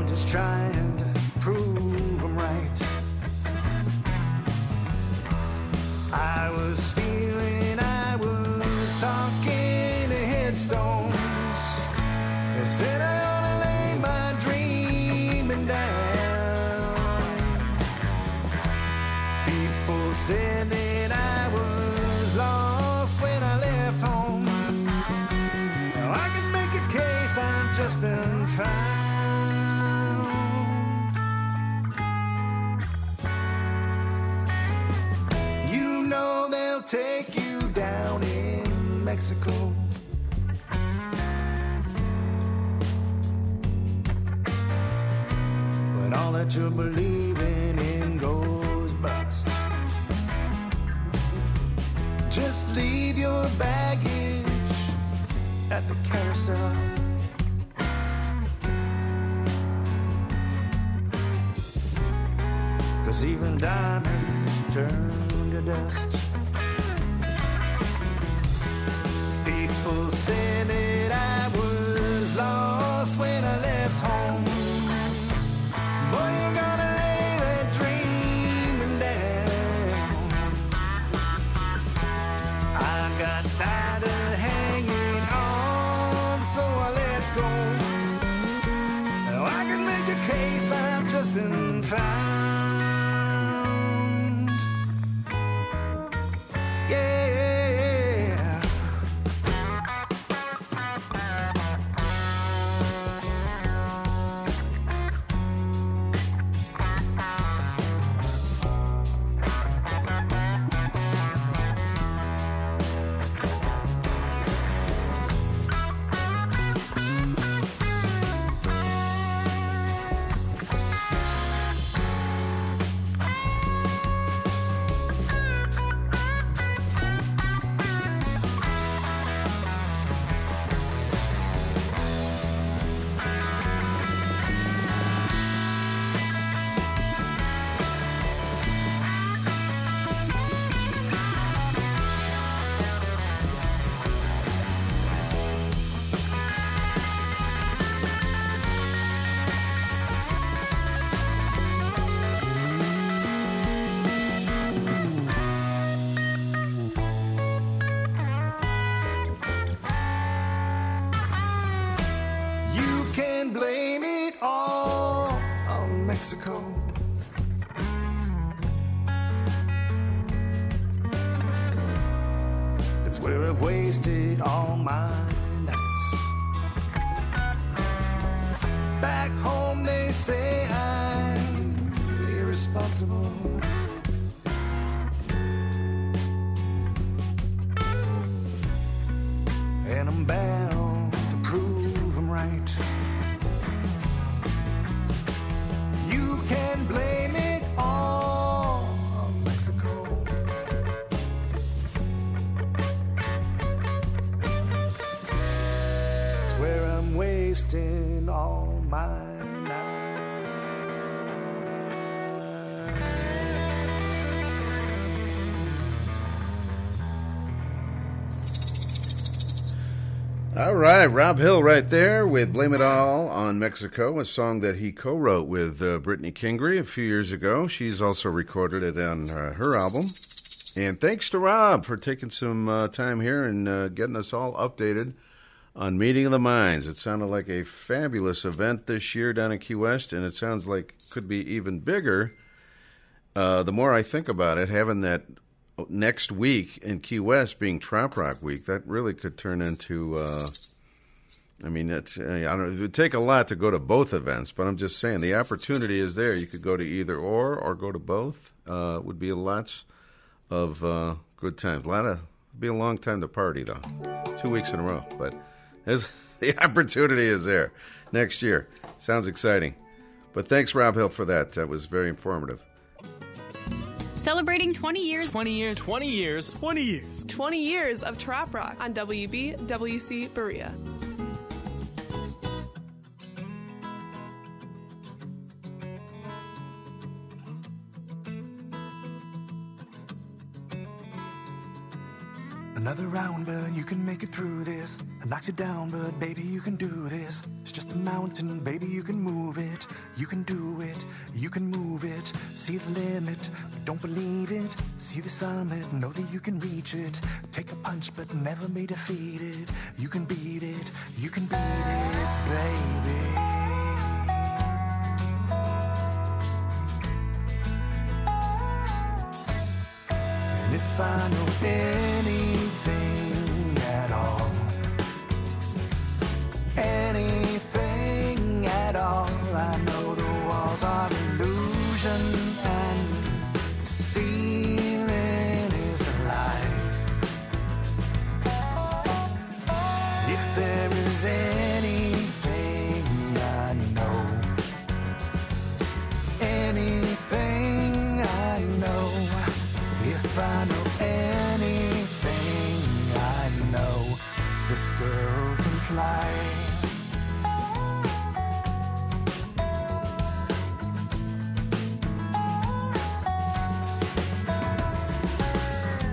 I'm just trying Mexico. When all that you're believing in goes bust. Just leave your baggage at the carousel. Cause even diamonds turn to dust. People right,
Rob Hill right there with Blame It All on Mexico, a song that he co wrote with uh, Brittany Kingery a few years ago. She's also recorded it on uh, her album. And thanks to Rob for taking some uh, time here and uh, getting us all updated on Meeting of the Minds. It sounded like a fabulous event this year down in Key West, and it sounds like could be even bigger. Uh, the more I think about it, having that next week in Key West being Trop Rock Week, that really could turn into. Uh, I mean, it's, uh, I don't. It would take a lot to go to both events, but I'm just saying the opportunity is there. You could go to either or, or go to both. Uh, would be lots of uh, good times. A lot of be a long time to party though. Two weeks in a row, but as the opportunity is there next year. Sounds exciting. But thanks, Rob Hill, for that. That was very informative.
Celebrating 20 years.
20 years.
20 years.
20 years.
20 years of Trop Rock on WB WC Berea.
Another round, but you can make it through this. I knocked you down, but baby, you can do this. It's just a mountain, baby, you can move it. You can do it, you can move it. See the limit, but don't believe it. See the summit, know that you can reach it. Take a punch, but never be defeated. You can beat it, you can beat it, baby. If I know anything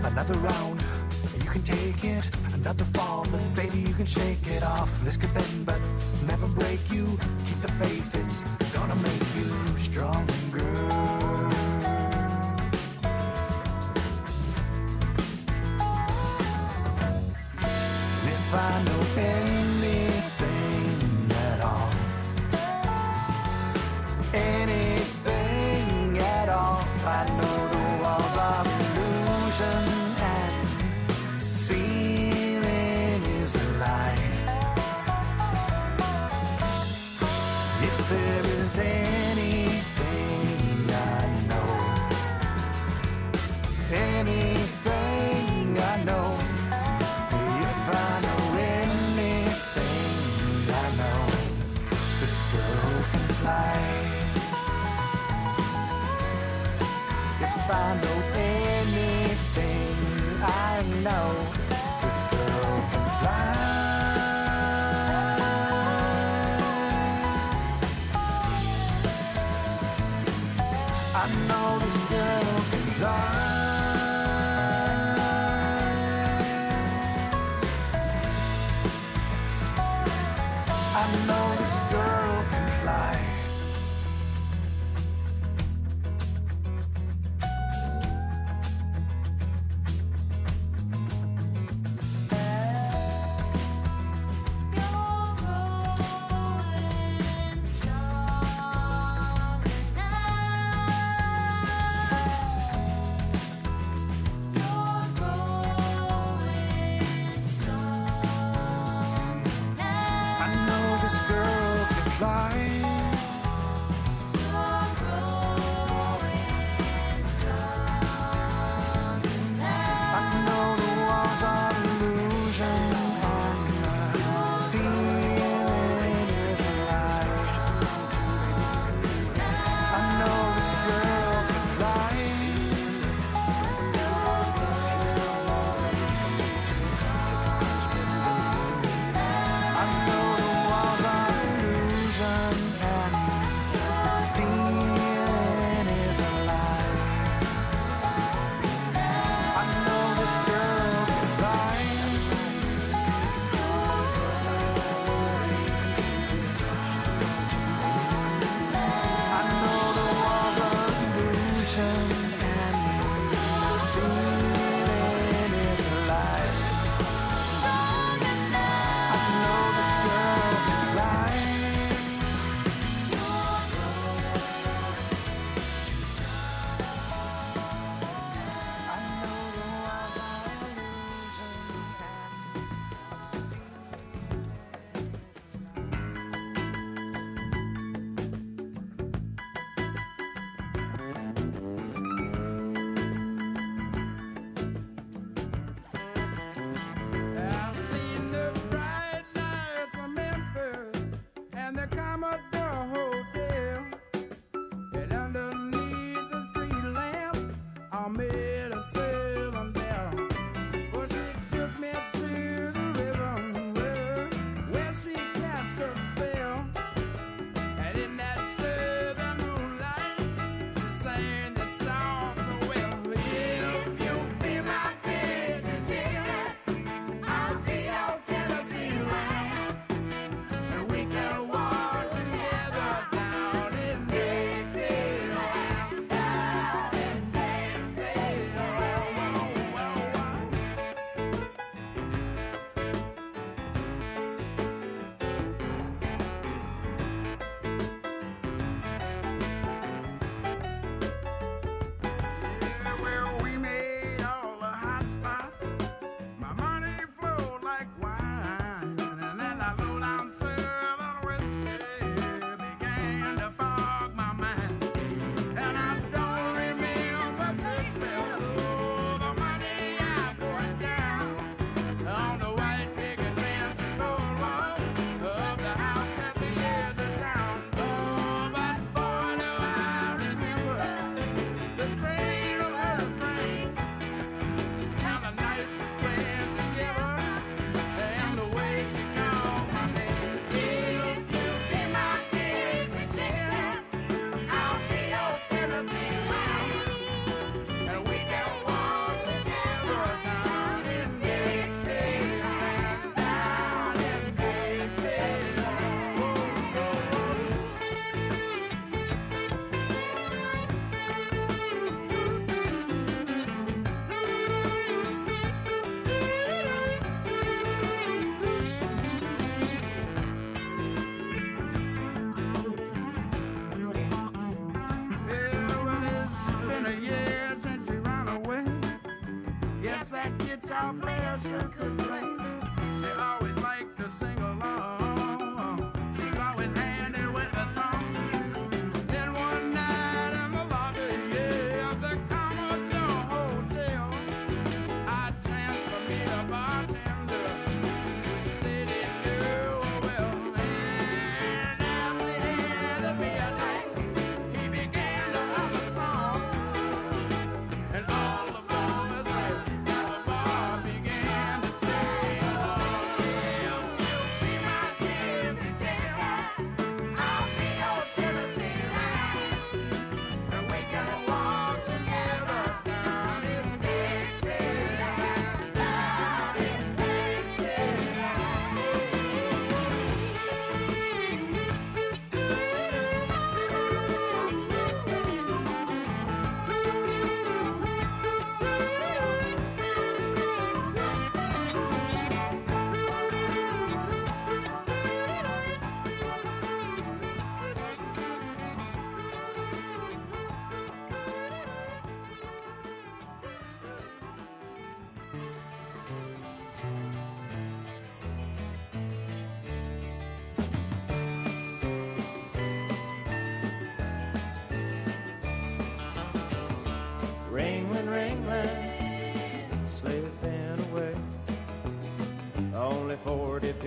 Another round, you can take it. Another fall, but baby, you can shake it off. This could bend, but never break you. Keep the faith, it's gonna make you stronger.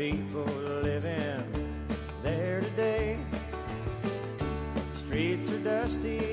People living there today. Streets are dusty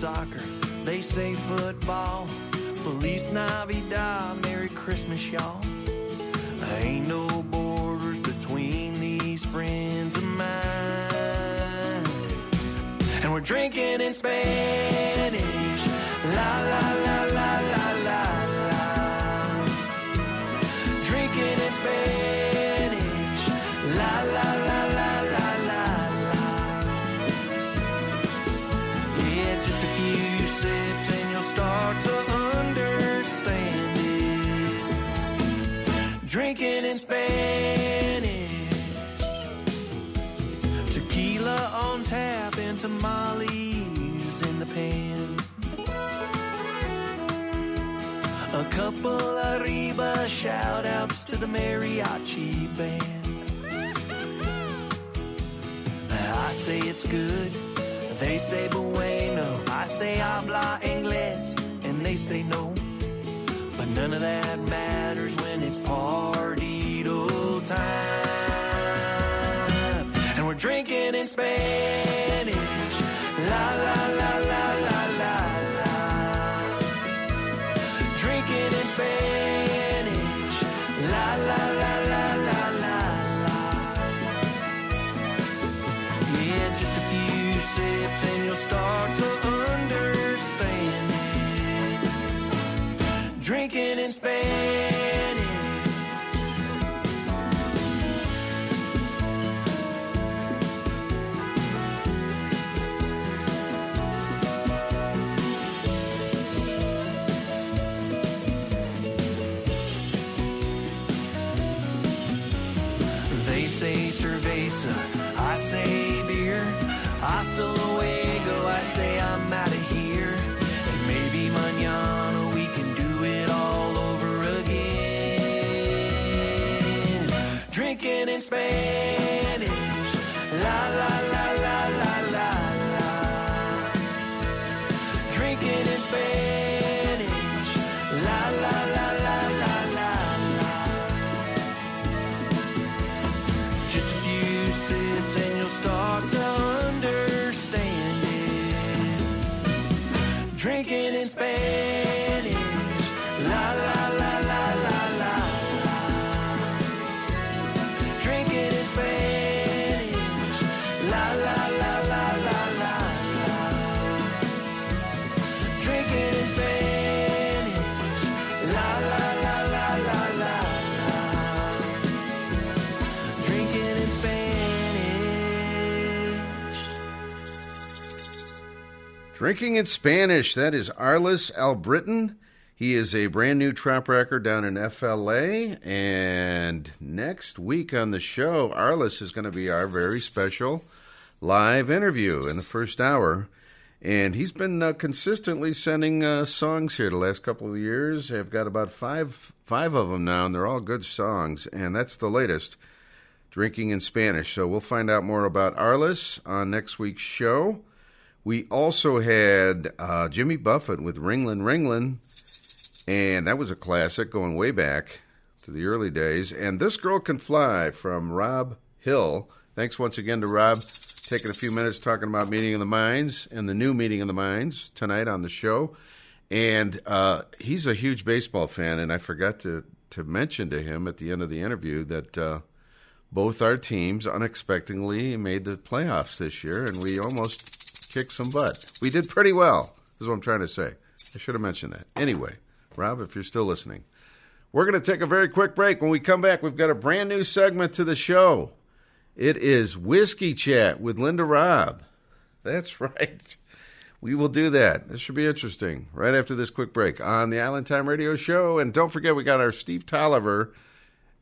soccer, they say football. Feliz Navidad, Merry Christmas, y'all. Drinking say cerveza, I say beer. Hasta luego, I say I'm out of here. And maybe mañana we can do it all over again. Drinking in Spanish, Drinking Drinking in Spanish.
That is Arlis Albritton. He is a brand new trop rocker down in FLA. And next week on the show, Arlis is going to be our very special live interview in the first hour. And he's been uh, consistently sending uh, songs here the last couple of years. I've got about five five of them now, and they're all good songs. And that's the latest, Drinking in Spanish. So we'll find out more about Arlis on next week's show. We also had uh, Jimmy Buffett with Ringling Ringling, and that was a classic going way back to the early days. And This Girl Can Fly from Rob Hill. Thanks once again to Rob taking a few minutes talking about Meeting of the Minds and the new Meeting of the Minds tonight on the show. And uh, he's a huge baseball fan, and I forgot to, to mention to him at the end of the interview that uh, both our teams unexpectedly made the playoffs this year, and we almost kicked some butt. We did pretty well, is what I'm trying to say. I should have mentioned that. Anyway, Rob, if you're still listening, we're going to take a very quick break. When we come back, we've got a brand new segment to the show. It is Whiskey Chat with Linda Robb. That's right. We will do that. This should be interesting. Right after this quick break on the Island Time Radio Show. And don't forget, we got our Steve Tolliver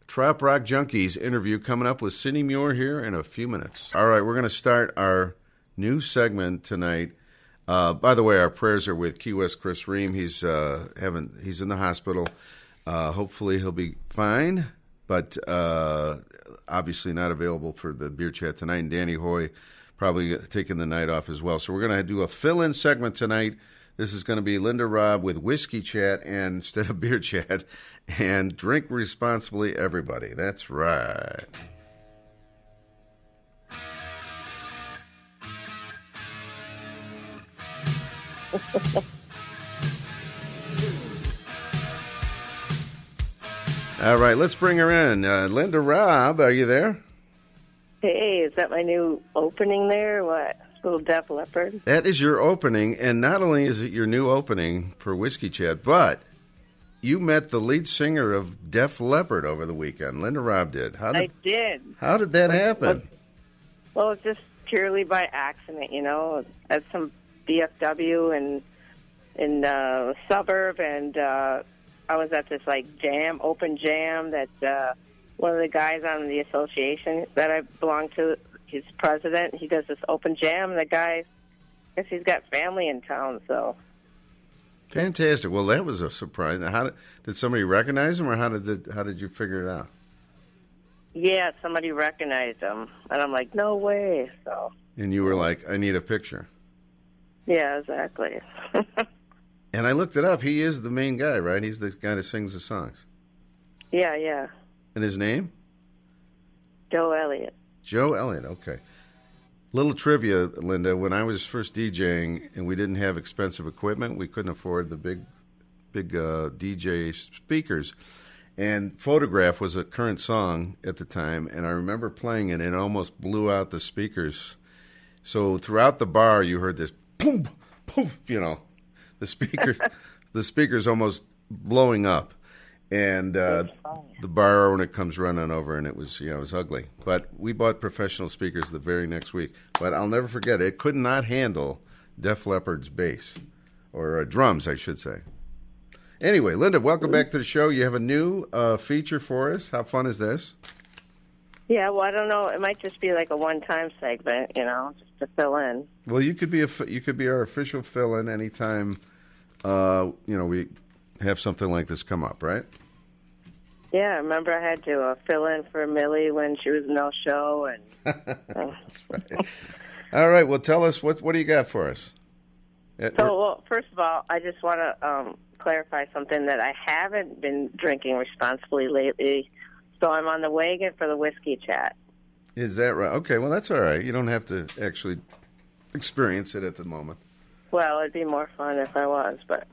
Trop Rock Junkies interview coming up with Cindy Muir here in a few minutes. All right, we're going to start our new segment tonight. Uh, by the way, our prayers are with Key West Chris Ream. He's uh, having he's in the hospital. Uh, hopefully, he'll be fine, but uh, obviously not available for the beer chat tonight. And Danny Hoy probably taking the night off as well. So we're going to do a fill-in segment tonight. This is going to be Linda Robb with whiskey chat and instead of beer chat, and drink responsibly, everybody. That's right. All right, let's bring her in. Uh, Linda Robb, are you there?
Hey, is that my new opening there? What? Little Def Leppard?
That is your opening, and not only is it your new opening for Whiskey Chat, but you met the lead singer of Def Leppard over the weekend. Linda Robb did. How
I
did,
did.
how did that happen?
Well, it's just purely by accident, you know. At some VFW and in the suburb, and uh, I was at this like jam, open jam that uh, one of the guys on the association that I belong to, he's president. He does this open jam, and the guy, I guess he's got family in town, so
Fantastic. Well, that was a surprise. Now, How did, did somebody recognize him, or how did the, how did you figure it out?
yeah, somebody recognized him, and I'm like, no way. So
And you were like, "I need a picture."
Yeah, exactly.
And I looked it up. He is the main guy, right? He's the guy that sings the songs.
yeah, yeah.
And his name?
Joe Elliott.
Joe Elliott. Okay. Little trivia, Linda. When I was first DJing and we didn't have expensive equipment, we couldn't afford the big, big uh, DJ speakers. And Photograph was a current song at the time, and I remember playing it, and it almost blew out the speakers. So throughout the bar, you heard this boom, boom, you know, the speakers, the speakers almost blowing up. And uh, the bar owner comes running over, and it was, you know, it was ugly. But we bought professional speakers the very next week. But I'll never forget it. It could not handle Def Leppard's bass, or uh, drums, I should say. Anyway, Linda, welcome back to the show. You have a new uh, feature for us. How fun is this?
Yeah, well, I don't know. It might just be like a one-time segment, you know, just to fill in.
Well, you could be a you could be our official fill-in anytime. Uh, you know, we have something like this come up, right?
Yeah, I remember I had to uh, fill in for Millie when she was no show, and uh,
All right. Well, tell us what what do you got for us? Uh,
so. Well, first of all, I just want to um, clarify something that I haven't been drinking responsibly lately. So I'm on the wagon for the whiskey chat.
Is that right? Okay. Well, that's all right. You don't have to actually experience it at the moment.
Well, it'd be more fun if I was, but.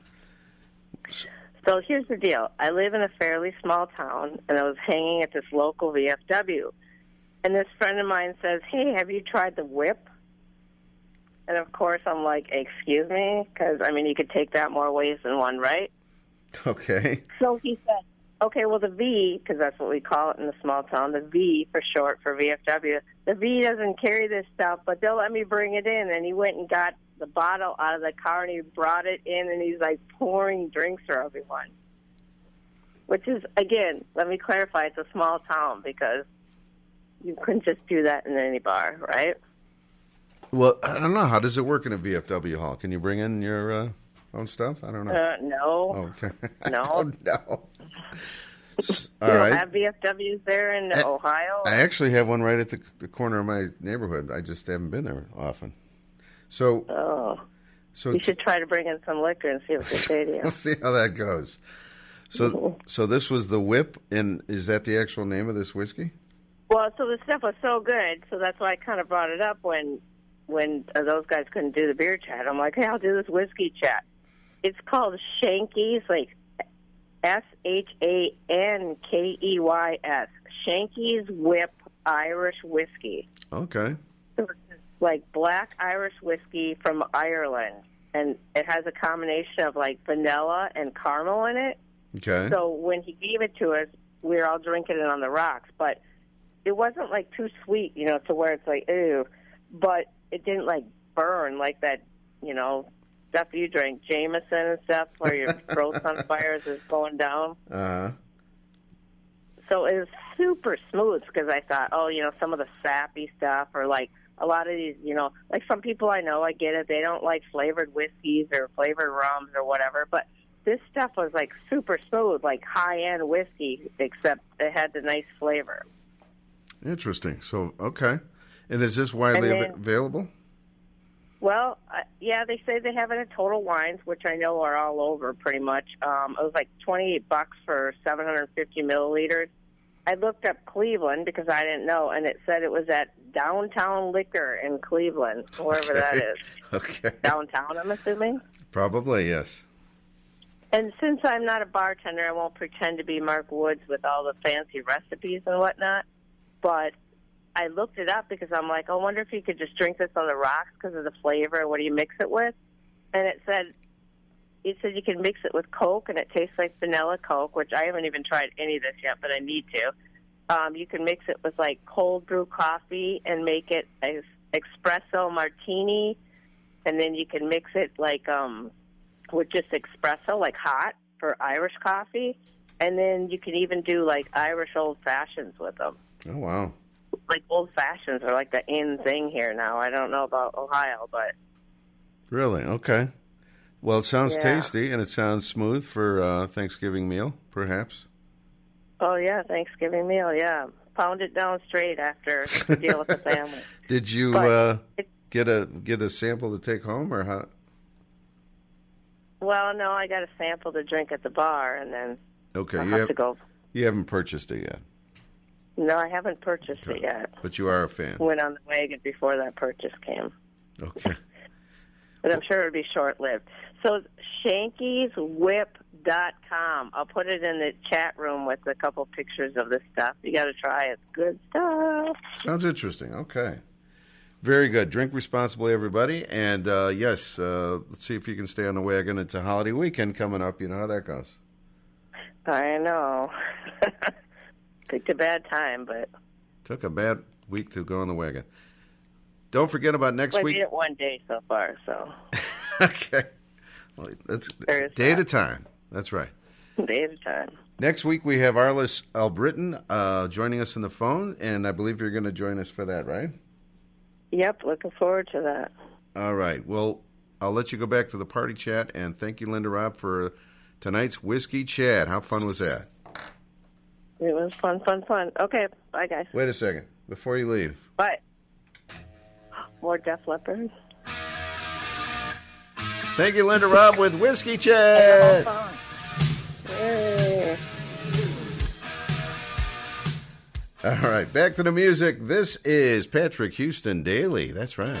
So here's the deal. I live in a fairly small town, and I was hanging at this local VFW. And this friend of mine says, Hey, have you tried the whip? And of course, I'm like, Excuse me? Because, I mean, you could take that more ways than one, right?
Okay.
So he said, Okay, well, the V, because that's what we call it in the small town, the V for short for VFW, the V doesn't carry this stuff, but they'll let me bring it in. And he went and got the bottle out of the car and he brought it in and he's like pouring drinks for everyone. Which is, again, let me clarify, it's a small town because you couldn't just do that in any bar, right?
Well, I don't know. How does it work in a VFW hall? Can you bring in your uh, own stuff? I don't know.
Uh, no.
Okay.
No.
no. All right.
have VFWs there in
Eh,
Ohio?
I actually have one right at the, the corner of my neighborhood. I just haven't been there often. So,
oh.
so
you should try to bring in some liquor and see what they say to you.
we'll see how that goes. So, so this was the whip, and is that the actual name of this whiskey?
Well, so the stuff was so good, so that's why I kind of brought it up when when uh, those guys couldn't do the beer chat. I'm like, hey, I'll do this whiskey chat. It's called Shanky's, like S H A N K E Y S. Shanky's Whip Irish Whiskey.
Okay.
So like black Irish whiskey from Ireland, and it has a combination of like vanilla and caramel in it.
Okay.
So when he gave it to us, we were all drinking it on the rocks. But it wasn't like too sweet, you know, to where it's like ew, but it didn't like burn like that, you know, stuff you drink, Jameson and stuff, where your throat's on fire as it's going down.
Uh huh.
So it was super smooth because I thought, oh, you know, some of the sappy stuff or like a lot of these, you know, like some people I know, I get it. They don't like flavored whiskeys or flavored rums or whatever, but this stuff was like super smooth, like high end whiskey, except it had the nice flavor.
Interesting. So okay, and is this widely
And
av- available?
Well, uh, yeah, they say they have it at Total Wines, which I know are all over pretty much. Um, it was like twenty eight bucks for seven hundred fifty milliliters. I looked up Cleveland because I didn't know, and it said it was at Downtown Liquor in Cleveland, wherever that
Okay.
is.
Okay.
Downtown, I'm assuming.
Probably yes.
And since I'm not a bartender, I won't pretend to be Mark Woods with all the fancy recipes and whatnot. But I looked it up because I'm like, I wonder if you could just drink this on the rocks because of the flavor. What do you mix it with? And it said, it said you can mix it with Coke, and it tastes like vanilla Coke, which I haven't even tried any of this yet, but I need to. Um, you can mix it with like cold brew coffee and make it a espresso martini, and then you can mix it like um, with just espresso, like hot for Irish coffee, and then you can even do like Irish old fashions with them.
Oh wow.
Like old fashions are like the in thing here now. I don't know about Ohio, but
Really? Okay. Well, it sounds
Yeah.
tasty and it sounds smooth for uh, Thanksgiving meal, perhaps.
oh yeah, Thanksgiving meal, yeah. Pound it down straight after the deal with the family.
Did you
But
uh,
it-
get a get a sample to take home, or how?
Well, no, I got a sample to drink at the bar, and then
Okay,
I'll
you
have
have
to go.
you haven't purchased it yet,
No, I haven't purchased it yet.
but you are a fan.
Went on the wagon before that purchase came.
Okay.
but I'm sure it'll be short lived. So shankyswhip.com. I'll put it in the chat room with a couple pictures of this stuff. You got to try it. Good stuff.
Sounds interesting. Okay. Very good. Drink responsibly, everybody. And uh, yes, uh, let's see if you can stay on the wagon. It's a holiday weekend coming up. You know how that goes.
I know. Picked a bad time, but
Took a bad week to go on the wagon. Don't forget about next
well, I
week.
did it one day so far, so
okay. Well, that's day at a time. That's right.
day at a time.
Next week we have Arliss Albritton uh, joining us on the phone, and I believe you're going to join us for that, right?
Yep, looking forward to that.
All right. Well, I'll let you go back to the party chat, and thank you, Linda Robb, for tonight's whiskey chat. How fun was that?
It was fun, fun, fun. Okay, bye guys.
Wait a second before you leave.
Bye. More Def Leppard.
Thank you, Linda Robb, with whiskey chat. All right, back to the music. This is Patrick Houston Daly. That's right.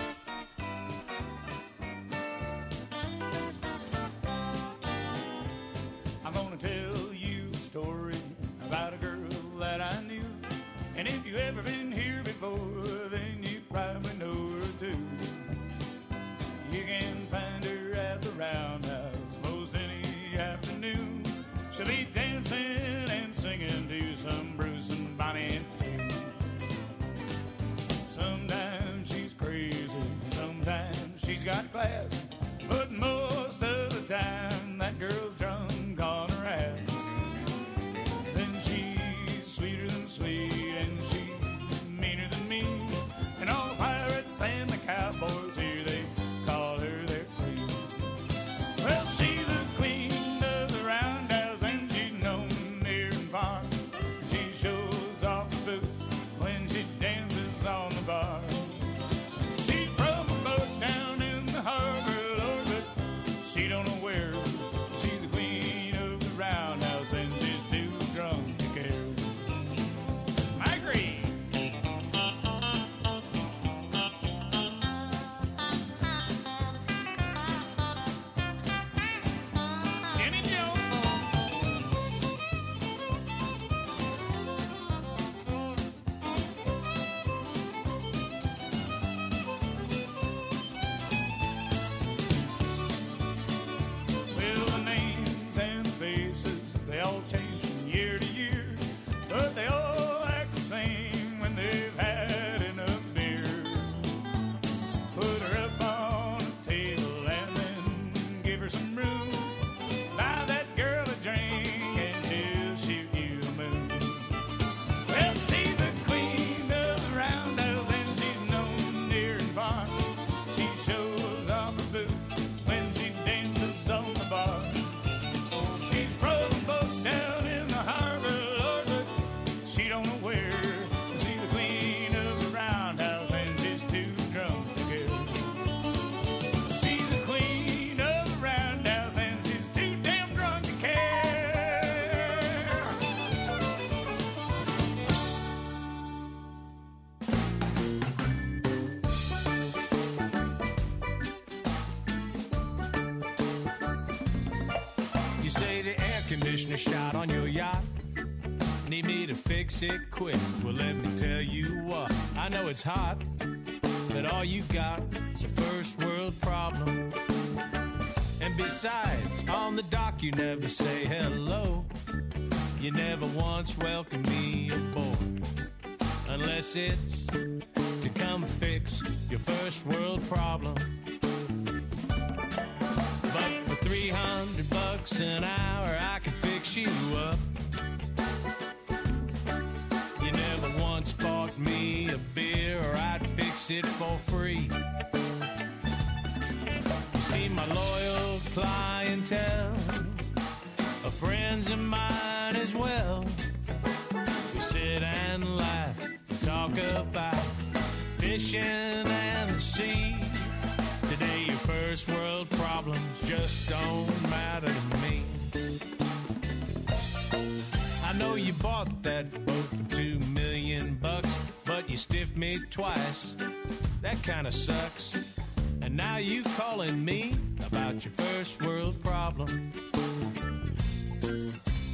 Kinda sucks. And now you calling me about your first world problem.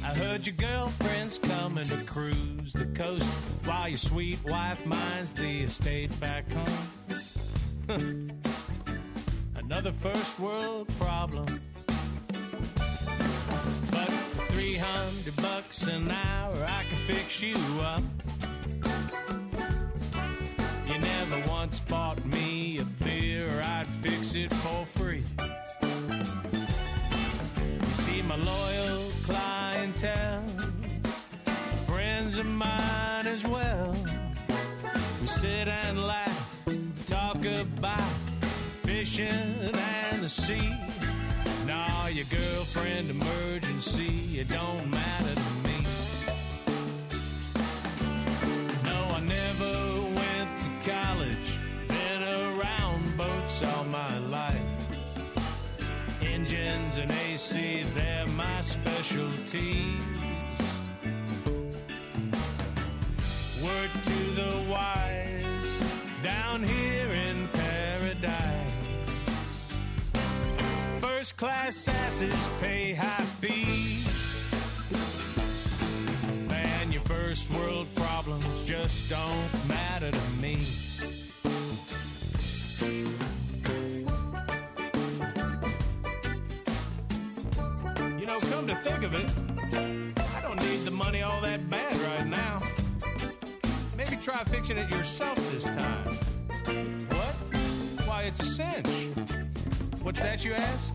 I heard your girlfriend's coming to cruise the coast while your sweet wife minds the estate back home. It don't matter to me. No, I never went to college, been around boats all my life. Engines and AC, they're my specialty. Word to the wise down here in paradise. First class asses pay high fees. World problems just don't matter to me. You know, come to think of it, I don't need the money all that bad right now. Maybe try fixing it yourself this time. What? Why, it's a cinch. What's that, you ask?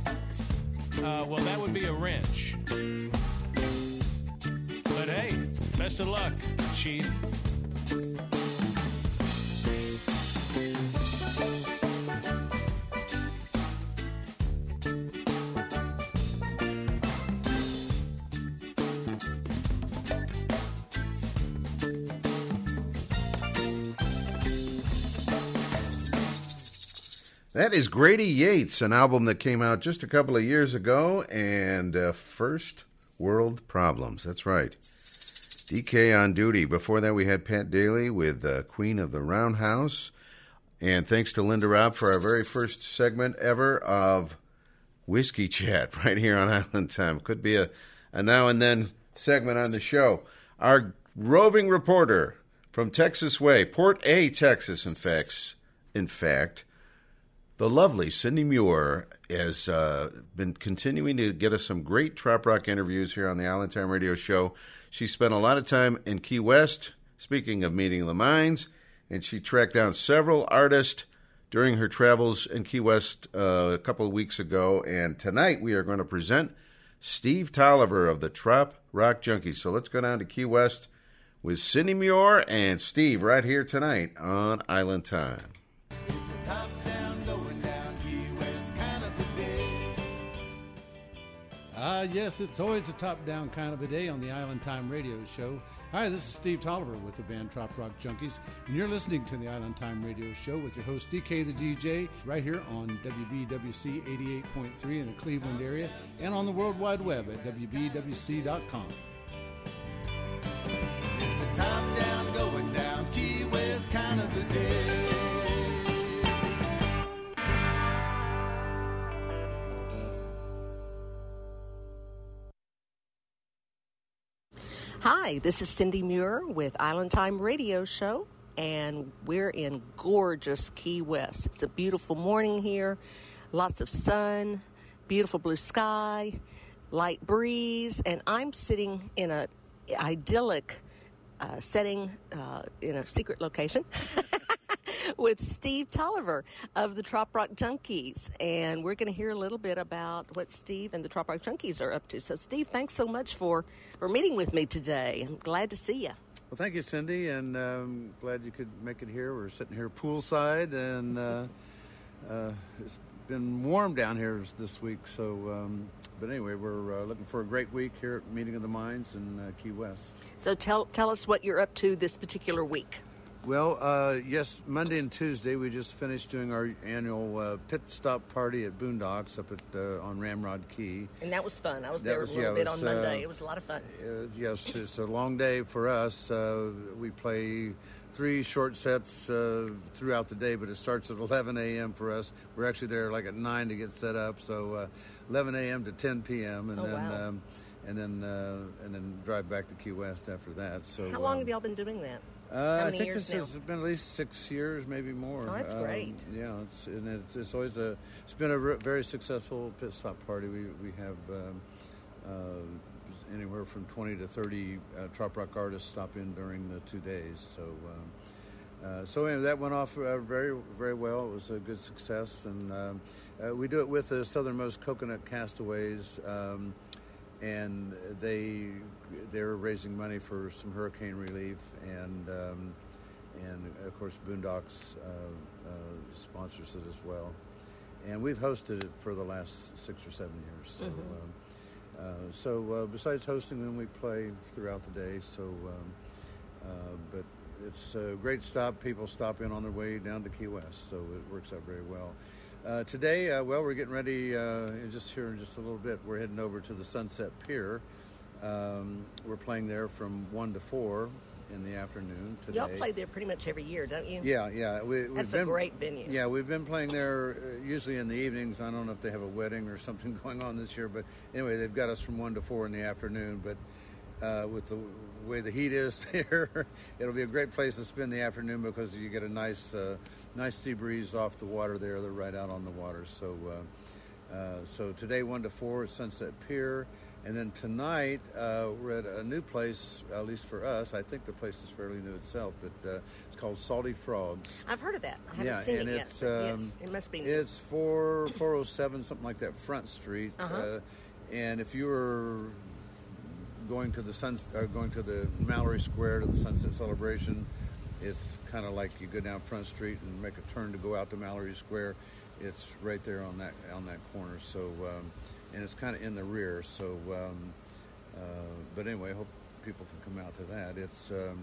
Uh, well, that would be a wrench. But hey, best of luck, Chief.
That is Grady Yates, an album that came out just a couple of years ago, and uh, First World Problems. That's right. DK on duty. Before that, we had Pat Daly with uh, Queen of the Roundhouse. And thanks to Linda Robb for our very first segment ever of Whiskey Chat right here on Island Time. Could be a, a now and then segment on the show. Our roving reporter from Texas Way, Port A, Texas, in fact, in fact, the lovely Cindy Muir has uh, been continuing to get us some great trop rock interviews here on the Island Time Radio Show. She spent a lot of time in Key West, speaking of meeting the minds, and she tracked down several artists during her travels in Key West uh, a couple of weeks ago. And tonight we are going to present Steve Tolliver of the Trop Rock Junkies. So let's go down to Key West with Cindy Muir and Steve right here tonight on Island Time.
Ah, yes, it's always a top down kind of a day on the Island Time Radio Show. Hi, this is Steve Tolliver with the band Trop Rock Junkies, and you're listening to the Island Time Radio Show with your host DK the DJ right here on WBWC 88.3 in the Cleveland area and on the World Wide Web at WBWC.com.
It's a top down, going down, Key West, kind of a day.
Hi, this is Cindy Muir with Island Time Radio Show, and we're in gorgeous Key West. It's a beautiful morning here, lots of sun, beautiful blue sky, light breeze, and I'm sitting in a idyllic uh, setting uh, in a secret location. with Steve Tolliver of the Trop Rock Junkies. And we're going to hear a little bit about what Steve and the Trop Rock Junkies are up to. So, Steve, thanks so much for, for meeting with me today. I'm glad to see you.
Well, thank you, Cindy, and um, glad you could make it here. We're sitting here poolside, and uh, uh, it's been warm down here this week. So, um, but anyway, we're uh, looking for a great week here at Meeting of the Minds in uh, Key West.
So, tell, tell us what you're up to this particular week.
Well, uh, yes, Monday and Tuesday we just finished doing our annual uh, pit stop party at Boondocks up at uh, on Ramrod Key.
And that was fun. I was
That
there
was-
a little
yeah,
bit
was,
on Monday.
uh,
it was a lot of fun.
Uh, yes, it's a long day for us. Uh, we play three short sets uh, throughout the day, but it starts at 11 a.m. for us. We're actually there like at nine to get set up, so uh, 11 a.m. to 10 p.m. and
Oh,
then
wow.
um, and then uh, and then drive back to Key West after that. So
How long
um,
have y'all been doing that?
Uh, I think this
now?
has been at least six years, maybe more.
Oh, that's
Um,
great.
Yeah, it's, and it's, it's always a. It's been a very successful pit stop party. We we have um, uh, anywhere from twenty to thirty uh, trop rock artists stop in during the two days. So. Um, uh, so anyway, that went off uh, very, very well. It was a good success, and um, uh, we do it with the Southernmost Coconut Castaways, um, and they they're raising money for some hurricane relief, and um, and of course Boondocks uh, uh, sponsors it as well, and we've hosted it for the last six or seven years. So.
Mhm.
Um, uh, so uh, besides hosting them, we play throughout the day. So, um, uh, but it's a great stop. People stop in on their way down to Key West, so it works out very well. Uh, today, uh, well, we're getting ready. Uh, just here in just a little bit, we're heading over to the Sunset Pier. Um, we're playing there from one to four in the afternoon today.
Y'all play there pretty much every year, don't you?
Yeah, yeah. We, we've
That's
been,
a great venue.
Yeah, we've been playing there uh, usually in the evenings. I don't know if they have a wedding or something going on this year, but anyway, they've got us from one to four in the afternoon. But uh, with the way the heat is here, it'll be a great place to spend the afternoon because you get a nice, uh, nice sea breeze off the water there. They're right out on the water. So, uh, uh, so today one to four Sunset Pier. And then tonight, uh, we're at a new place, at least for us. I think the place is fairly new itself, but uh, it's called Salty Frogs.
I've heard of that. I haven't
yeah,
seen
and
it
it's
but
um,
yes, it must be. new.
it's four four oh seven something like that Front Street.
Uh-huh.
Uh, and if you were going to the sun, uh, going to the Mallory Square to the Sunset Celebration, it's kind of like you go down Front Street and make a turn to go out to Mallory Square. It's right there on that on that corner. So, um, and it's kind of in the rear. So, um, uh, but anyway, I hope people can come out to that. It's um,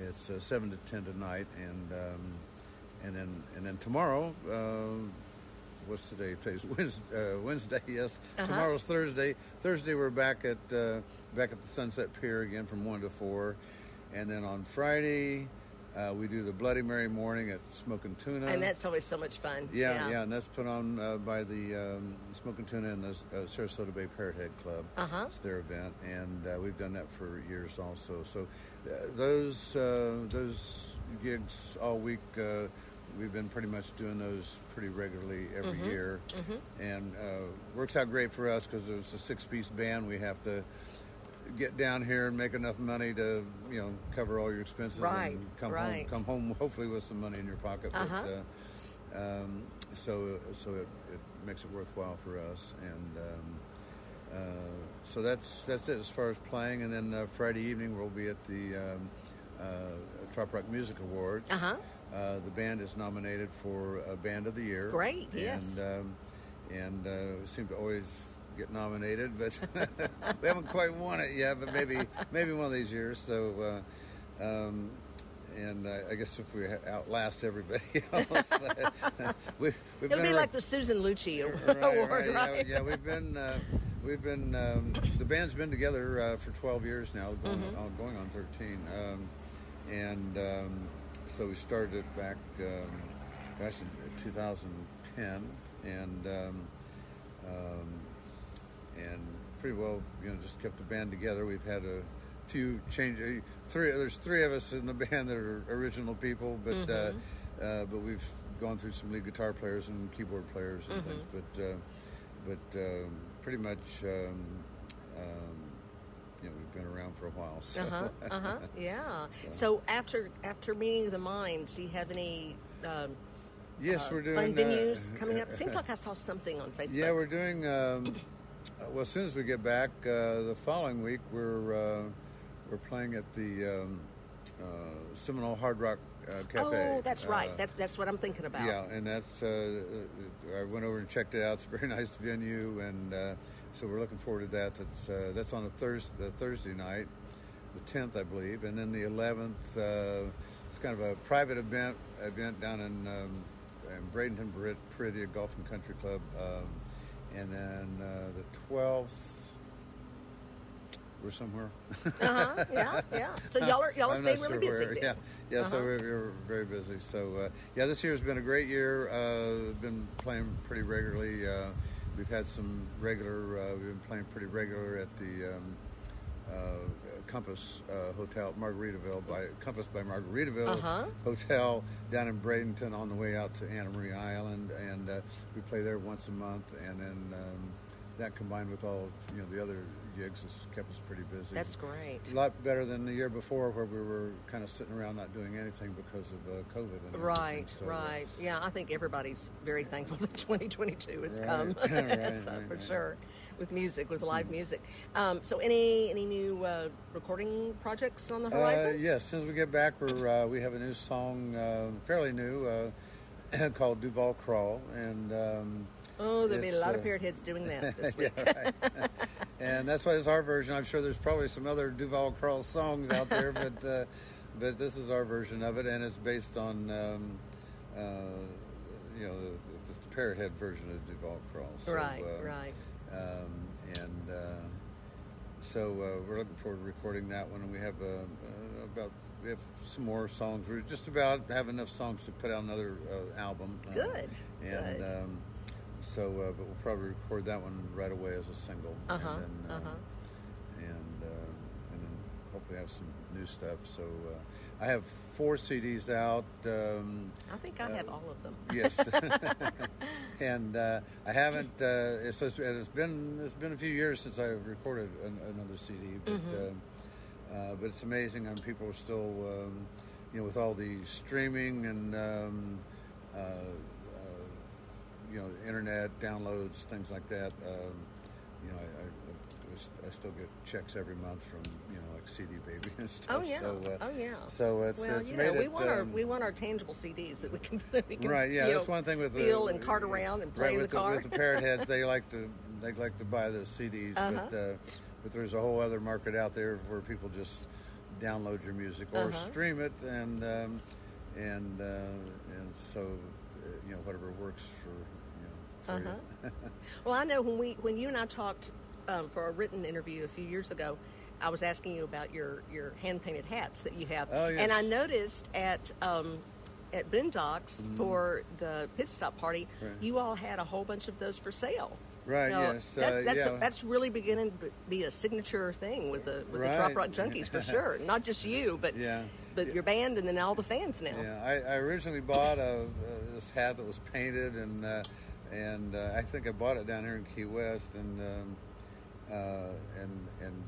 it's uh, seven to ten tonight, and um, and then and then tomorrow. Uh, what's today? Today's Wednesday. Uh, Wednesday yes.
Uh-huh.
Tomorrow's Thursday. Thursday we're back at uh, back at the Sunset Pier again from one to four, and then on Friday uh, we do the Bloody Mary morning at Smoking Tuna.
and that's always so much fun.
Yeah, yeah, and that's put on uh, by the um, Smoking Tuna and the uh, Sarasota Bay Parrot Head Club.
Uh-huh.
It's their event, and uh, we've done that for years also. So uh, those uh, those gigs all week, uh, we've been pretty much doing those pretty regularly every
Mhm.
year,
Mhm.
and uh, works out great for us because it's a six-piece band. We have to get down here and make enough money to you know cover all your expenses
Right,
and come
right.
home come home hopefully with some money in your pocket.
Uh-huh.
uh, um, so so it, it makes it worthwhile for us, and um, uh, so that's that's it as far as playing. And then uh, Friday evening we'll be at the um, uh, Trop Rock Music Awards.
Uh-huh.
Uh, the band is nominated for a Band of the Year.
Great,
and,
yes.
Um, and uh, we seem to always get nominated, but we haven't quite won it yet. But maybe maybe one of these years. So. Uh, um, and uh, I guess if we outlast everybody else, we, we've
It'll
been
be like the Susan Lucci
right,
Award,
right,
right?
Yeah, yeah, we've been uh, we've been um, the band's been together uh, for 12 years now, going,
Mhm.
on, going on 13, um, and um, so we started it back um, gosh in 2010, and um, um, and pretty well you know just kept the band together. We've had a few changes. Three there's three of us in the band that are original people, but
Mhm.
uh, uh, but we've gone through some lead guitar players and keyboard players and
Mhm.
things. But uh, but um, pretty much. Um, um, you know, we've been around for a while. So.
Uh huh. Uh huh. Yeah. So after after meeting the Minds, do you have any? Um,
Yes,
uh,
we're doing
fun
uh,
venues coming up. Seems like I saw something on Facebook.
Yeah, we're doing. Well, as soon as we get back, uh, the following week we're uh, we're playing at the um, uh, Seminole Hard Rock uh, Cafe.
Oh, that's right.
Uh,
That's that's what I'm thinking about.
yeah, and that's. Uh, I went over and checked it out. It's a very nice venue, and uh, so we're looking forward to that. That's uh, that's on a Thursday, the Thursday night, the 10th, I believe, and then the 11th. Uh, it's kind of a private event event down in, um, in Bradenton, Peridia Golf and Country Club, um, and then uh, the 12th. We're somewhere.
Uh-huh, yeah, yeah. So y'all are- y'all are staying really
sure
busy
where. Yeah, yeah. So
Uh-huh.
we're, we're very busy. So uh, yeah, this year's been a great year. Uh, been playing pretty regularly. Uh, we've had some regular. Uh, we've been playing pretty regular at the um, uh, Compass uh, Hotel, Margaritaville by Compass by Margaritaville
Uh-huh.
Hotel down in Bradenton on the way out to Anna Maria Island, and uh, we play there once a month. And then um, that combined with all you know the other gigs has kept us pretty busy.
That's great.
A lot better than the year before, where we were kind of sitting around not doing anything because of uh, COVID. And
Right.
So, uh,
right. Yeah, I think everybody's very thankful that 2022 has
Right,
come.
right,
So,
right,
for sure. With music, with live music. Um, so, any any new uh, recording projects on the
Uh,
horizon?
yes, as soon as we get back, we're uh, we have a new song, uh, fairly new, uh, called Duval Crawl, and um,
oh, there'll be a lot of
uh,
parrot heads doing that this
yeah,
week.
right. and that's why it's our version. I'm sure there's probably some other Duval Crawl songs out there, but uh, but this is our version of it, and it's based on um, uh, you know the, just the parrot head version of Duval Crawl. So,
right,
uh,
right.
Um, and uh, so uh, we're looking forward to recording that one, and we have uh, uh, about we have some more songs. We're just about have enough songs to put out another uh, album. Uh,
Good,
And
good.
Um, so, uh, but we'll probably record that one right away as a single.
Uh-huh,
And then, um,
uh-huh.
and, uh, and then hopefully have some new stuff. So uh, I have four CDs out. Um,
I think I have all of them.
Yes, and uh, I haven't. Uh, it's, it's it's been it's been a few years since I've recorded an, another CD, but
Mhm.
um, uh, but it's amazing, and people are still, um, you know, with all the streaming and um, uh, uh, you know, internet downloads, things like that. Um, you know, I, I, I still get checks every month from you know CD Baby and stuff.
Oh yeah,
So, uh,
oh yeah.
So it's,
well,
it's
you know, we
it,
want our
um,
we want our tangible CDs that we can, we can
right, yeah, that's
know,
one thing with
feel
the,
and cart around and play
right,
in
with
the car.
with the parrot heads, they like to they like to buy the CDs,
Uh-huh.
but uh, but there's a whole other market out there where people just download your music or
Uh-huh.
stream it, and um, and uh, and so uh, you know whatever works for you know for you.
Well, I know when we when you and I talked um, for a written interview a few years ago, I was asking you about your your hand painted hats that you have,
Oh, yes.
and I noticed at um, at Boondocks
Mhm.
for the pit stop party,
Right.
you all had a whole bunch of those for sale.
Right,
Now,
yes,
That's,
uh,
that's,
yeah.
that's really beginning to be a signature thing with the with the Trop
Right.
Rock Junkies for sure. Not just you, but
Yeah.
but your band and then all the fans now.
Yeah, I, I originally bought a, uh, this hat that was painted, and uh, and uh, I think I bought it down here in Key West, and um, uh, and and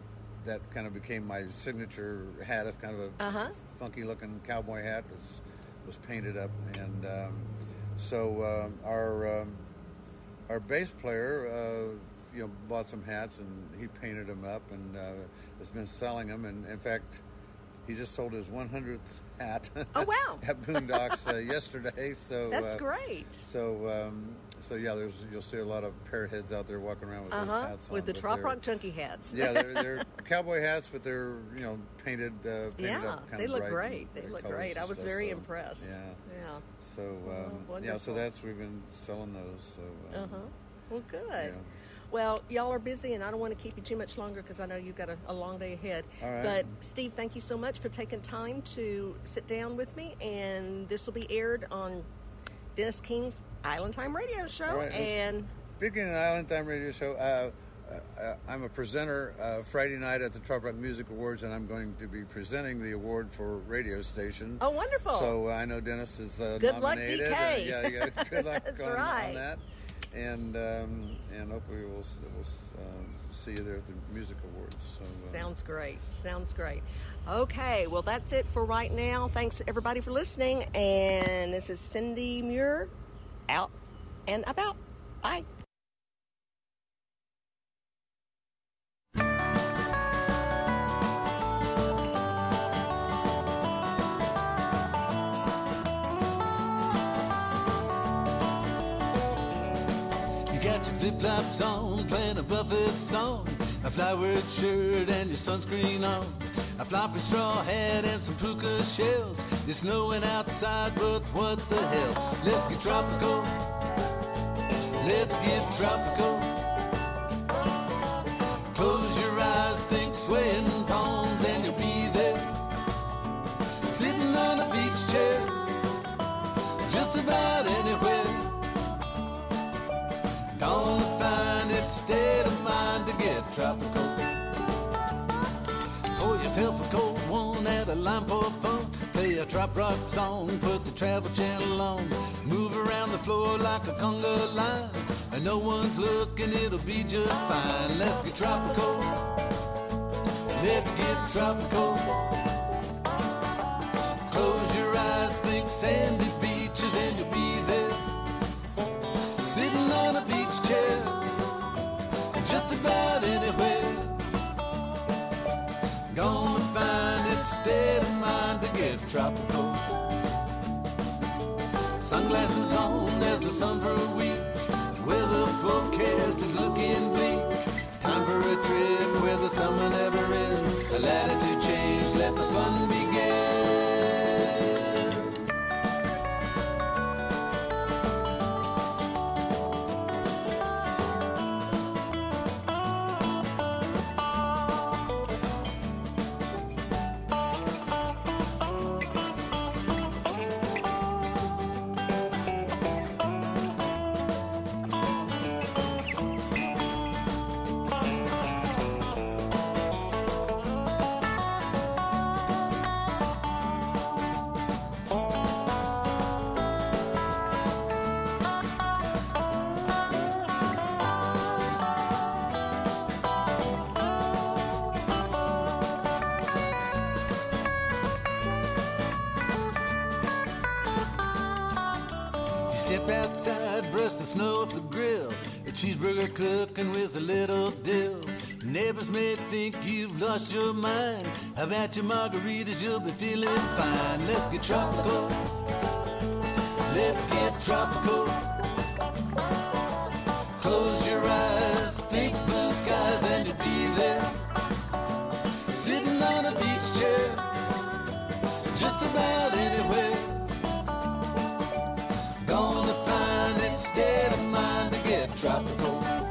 that kind of became my signature hat. It's kind of a
Uh-huh.
funky looking cowboy hat that was painted up, and um, so um, our um, our bass player. Uh, you know, bought some hats and he painted them up and uh, has been selling them. And in fact, he just sold his 100th hat.
Oh, wow.
at Boondocks uh, yesterday. So
That's
uh,
great.
So um, so yeah, there's you'll see a lot of parrot heads out there walking around with
Uh
those
huh.
hats on.
With the Trop Rock Junkie hats.
yeah, they're, they're cowboy hats, but they're you know painted. Uh, painted
Yeah,
up kind
they look great. They look great. I was
stuff,
very
so,
impressed.
Yeah.
Yeah.
So um, yeah, so that's we've been selling those. So
Uh
um,
huh. Well, good.
yeah.
Well, y'all are busy, and I don't want to keep you too much longer because I know you've got a, a long day ahead.
All right.
But Steve, thank you so much for taking time to sit down with me, and this will be aired on Dennis King's Island Time Radio Show.
Right.
And
Speaking of Island Time Radio Show, uh, uh, I'm a presenter uh, Friday night at the Rock Music Awards, and I'm going to be presenting the award for radio station.
Oh, wonderful.
So uh, I know Dennis is uh,
Good luck,
nominated.
DK.
Uh, yeah, yeah, good luck
That's
on, on that. And um, and hopefully we'll, we'll um, see you there at the music awards. So uh,
Sounds great. Sounds great. Okay, well, that's it for right now. Thanks, everybody, for listening. And this is Cindy Muir out and about. Bye.
You got your flip flops on, playing a Buffett song, a flowered shirt and your sunscreen on, a floppy straw hat and some puka shells. It's snowing outside, but what the hell? Let's get tropical. Let's get tropical. Line for fun. Play a trop rock song, put the travel channel on. Move around the floor like a conga line. And no one's looking, it'll be just fine. Let's get tropical. Let's get tropical. Close your eyes, think sandy beaches, and you'll be there sitting on a beach chair, just about tropical. Sunglasses on, there's the sun for a week. Weather forecast is looking bleak. Time for a trip where the summer never ends. A latitude change, let the fun step outside, brush the snow off the grill. A cheeseburger cooking with a little dill. Neighbors may think you've lost your mind. How about your margaritas? You'll be feeling fine. Let's get tropical. Let's get tropical. Close your eyes, think blue skies, and you'll be there. Tropical.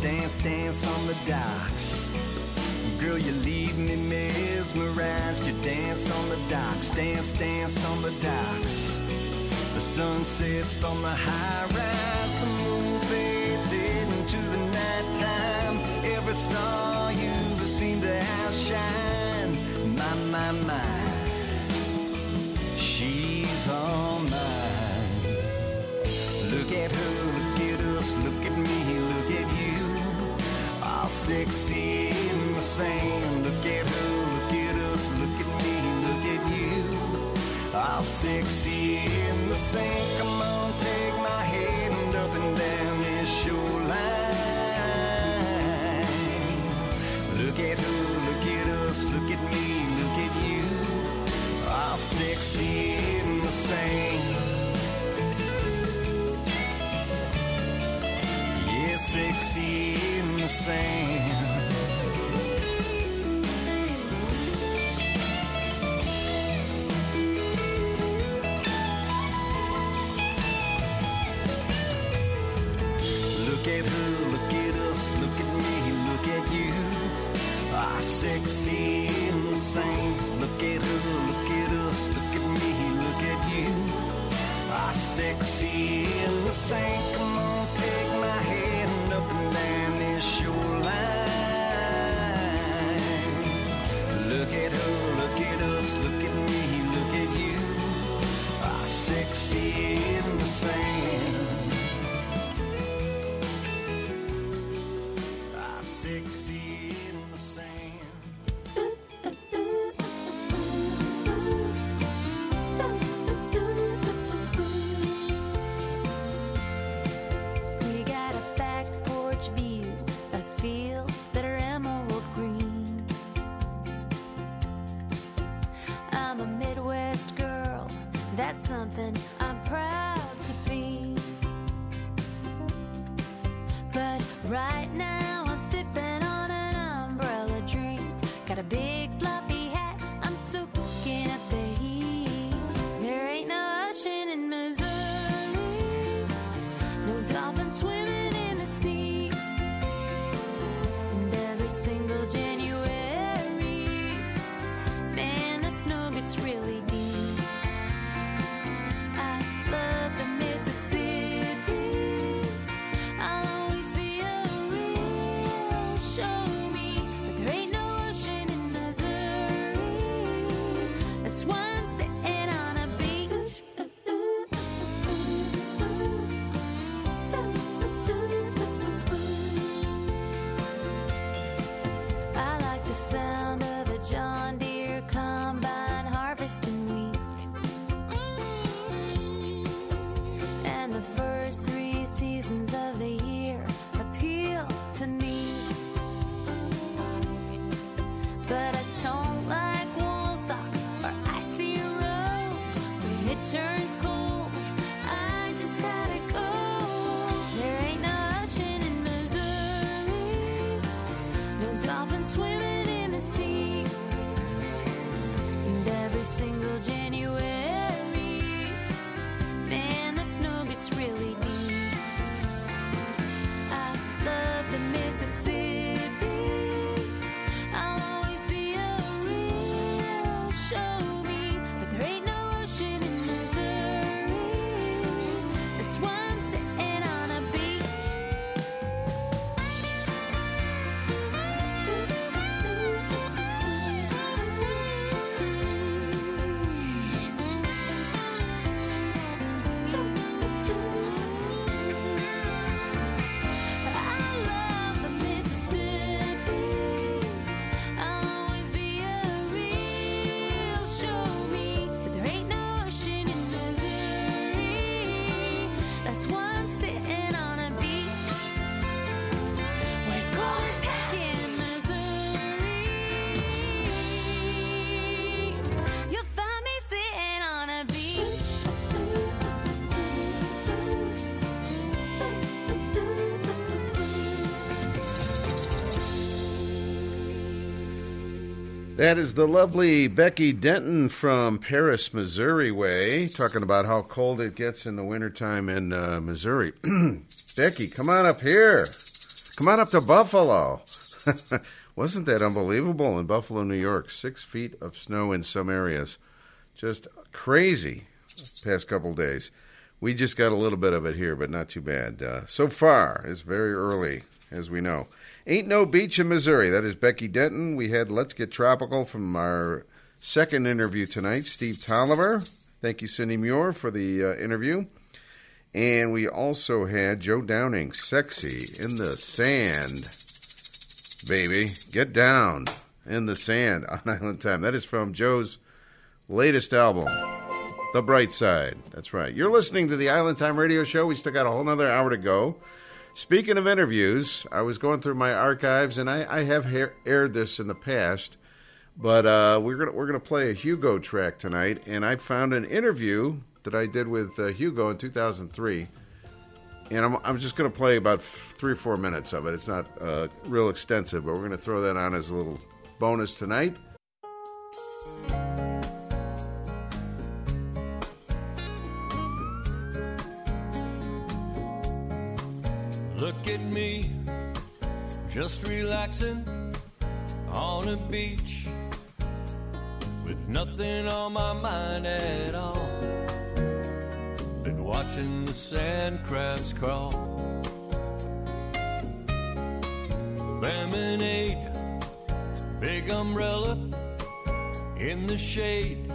Dance, dance on the docks. Girl, you leave me mesmerized. You dance on the docks, dance, dance on the docks. The sun sets on the high rise. mouth, sexy in the sink. Come on, take my hand up and down this shoreline. Look at who, look at us, look at me, look at you. All sexy in the same. Yeah, sexy in the same. I sexy insane. Look at her, look at us, look at me, look at you. I sexy and
insane. That
is the lovely Becky Denton from Paris, Missouri way, talking about how cold it gets in the wintertime in uh, Missouri. Becky, come on up here. Come on up to Buffalo. Wasn't that unbelievable in Buffalo, New York? Six feet of snow in some areas. Just crazy past couple days. We just got a little bit of it here, but not too bad. Uh, so far, it's very early, as we know. Ain't No Beach in Missouri. That is Becky Denton. We had Let's Get Tropical from our second interview tonight, Steve Tolliver. Thank you, Cindy Muir, for the uh, interview. And we also had Joe Downing, Sexy in the Sand. Baby, get down in the sand on Island Time. That is from Joe's latest album, The Bright Side. That's right. You're listening to the Island Time Radio Show. We still got a whole nother hour to go. Speaking of interviews, I was going through my archives, and I, I have ha- aired this in the past, but uh, we're gonna we're gonna play a Hugo track tonight, and I found an interview that I did with uh, Hugo in 2003, and I'm I'm just gonna play about f- three or four minutes of it. It's not uh, real extensive, but we're gonna throw that on as a little bonus tonight.
Look at me, just relaxing on a beach with nothing on my mind at all. Been watching the sand crabs crawl. Lemonade, big umbrella in the shade,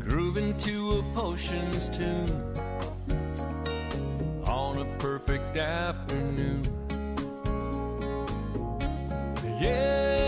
grooving to a potions tune a perfect afternoon. Yeah,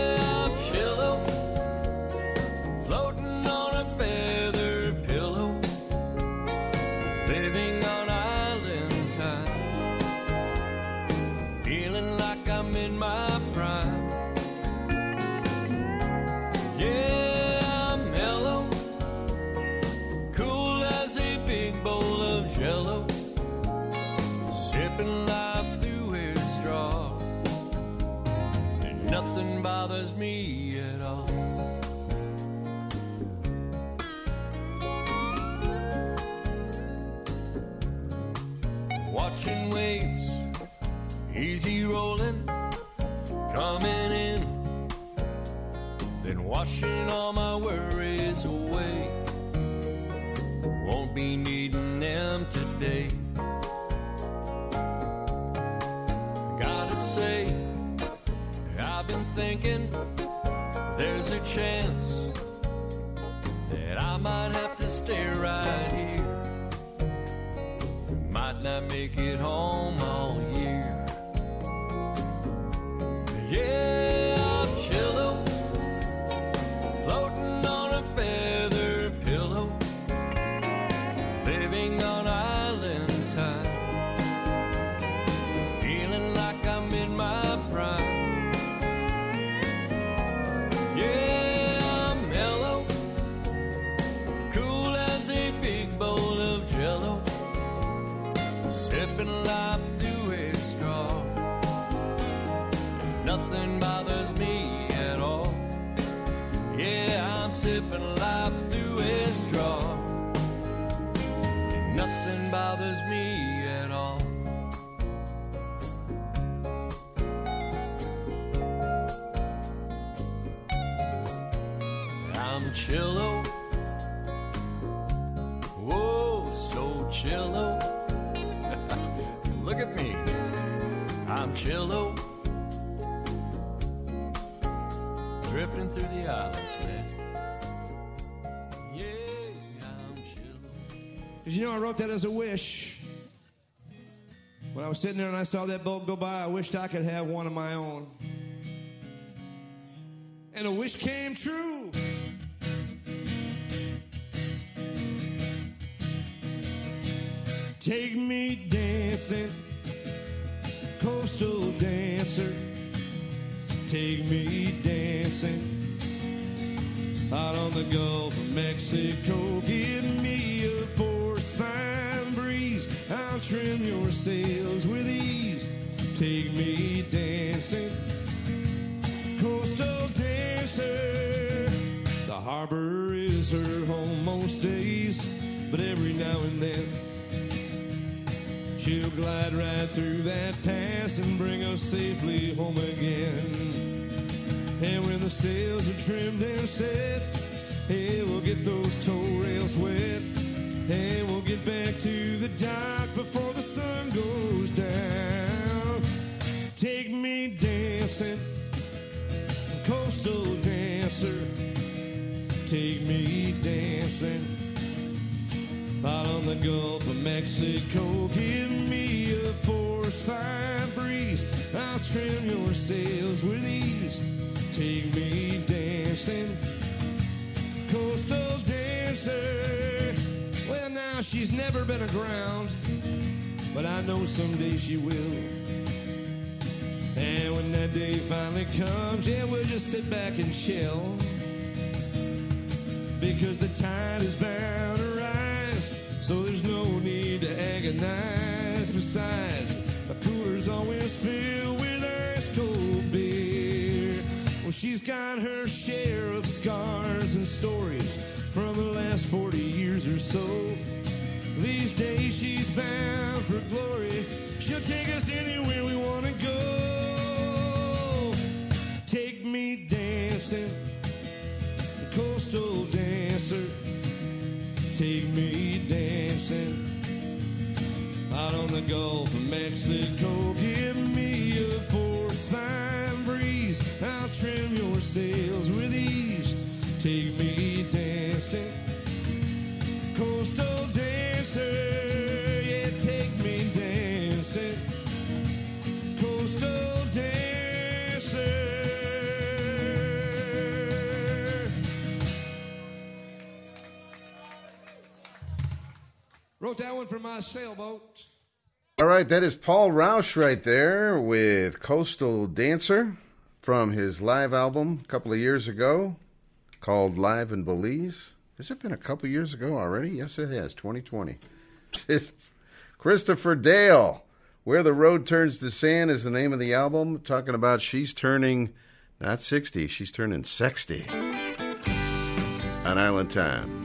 make it
sitting there and I saw that boat go by, I wished I could have one of my own. And a wish came true. Take me dancing, coastal dancer. Take me dancing out on the Gulf of Mexico. Give me sails with ease. Take me dancing, coastal dancer. The harbor is her home most days, but every now and then she'll glide right through that pass and bring us safely home again. And when the sails are trimmed and set, hey, we'll get those toe rails wet. And we'll get back to the dock before the sun goes down. Take me dancing, coastal dancer. Take me dancing out on the Gulf of Mexico. Give me a force fine breeze. I'll trim your sails with ease. Take me dancing, coastal dancer. She's never been aground, but I know someday she will. And when that day finally comes, yeah, we'll just sit back and chill. Because the tide is bound to rise, so there's no need to agonize. Besides, the cooler's always filled with ice cold beer. Well, she's got her share of scars and stories from the last 40 years or so. These days she's bound for glory. She'll take us anywhere we want to go. Take me dancing, coastal dancer. Take me dancing out on the Gulf of Mexico. Give me a force fine breeze. I'll trim your sails with ease. Take me That one for my sailboat.
All right, that is Paul Roush right there with Coastal Dancer from his live album a couple of years ago called Live in Belize. Has it been a couple years ago already? Yes, it has. 2020. It's Christopher Dale. Where the Road Turns to Sand is the name of the album. Talking about she's turning not 60, she's turning 60 on Island Time.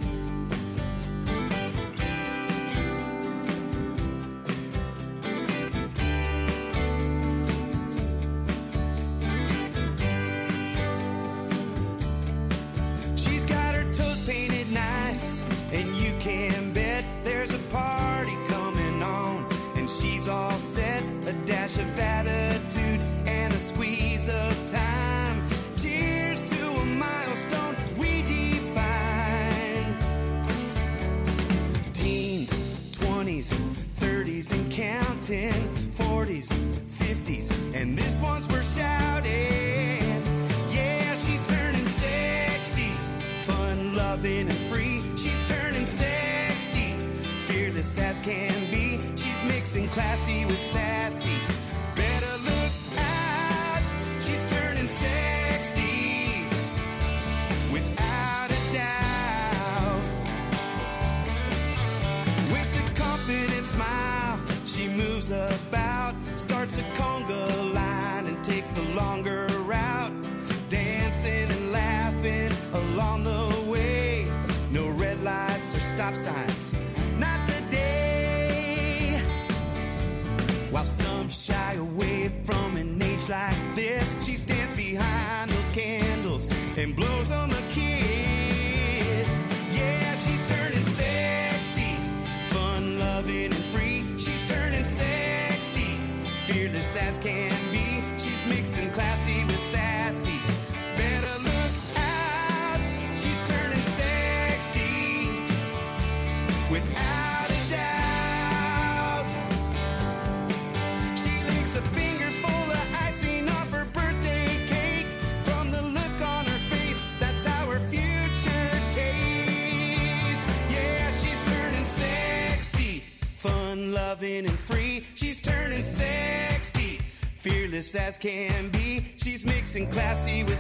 Can be. She's mixing classy with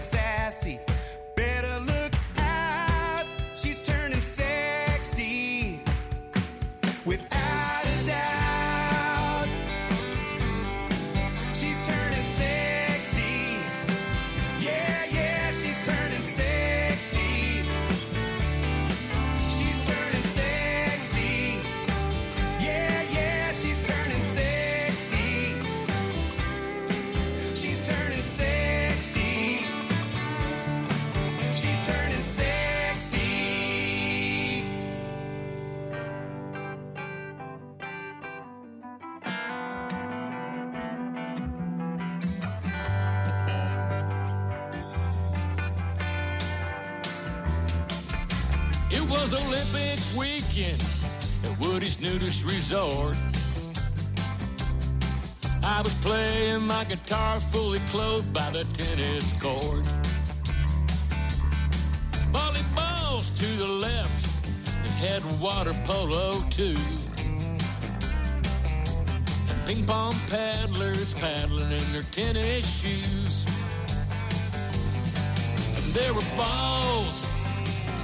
nudist resort. I was playing my guitar fully clothed by the tennis court. Volleyballs to the left, they had water polo too. And ping pong paddlers paddling in their tennis shoes. And there were balls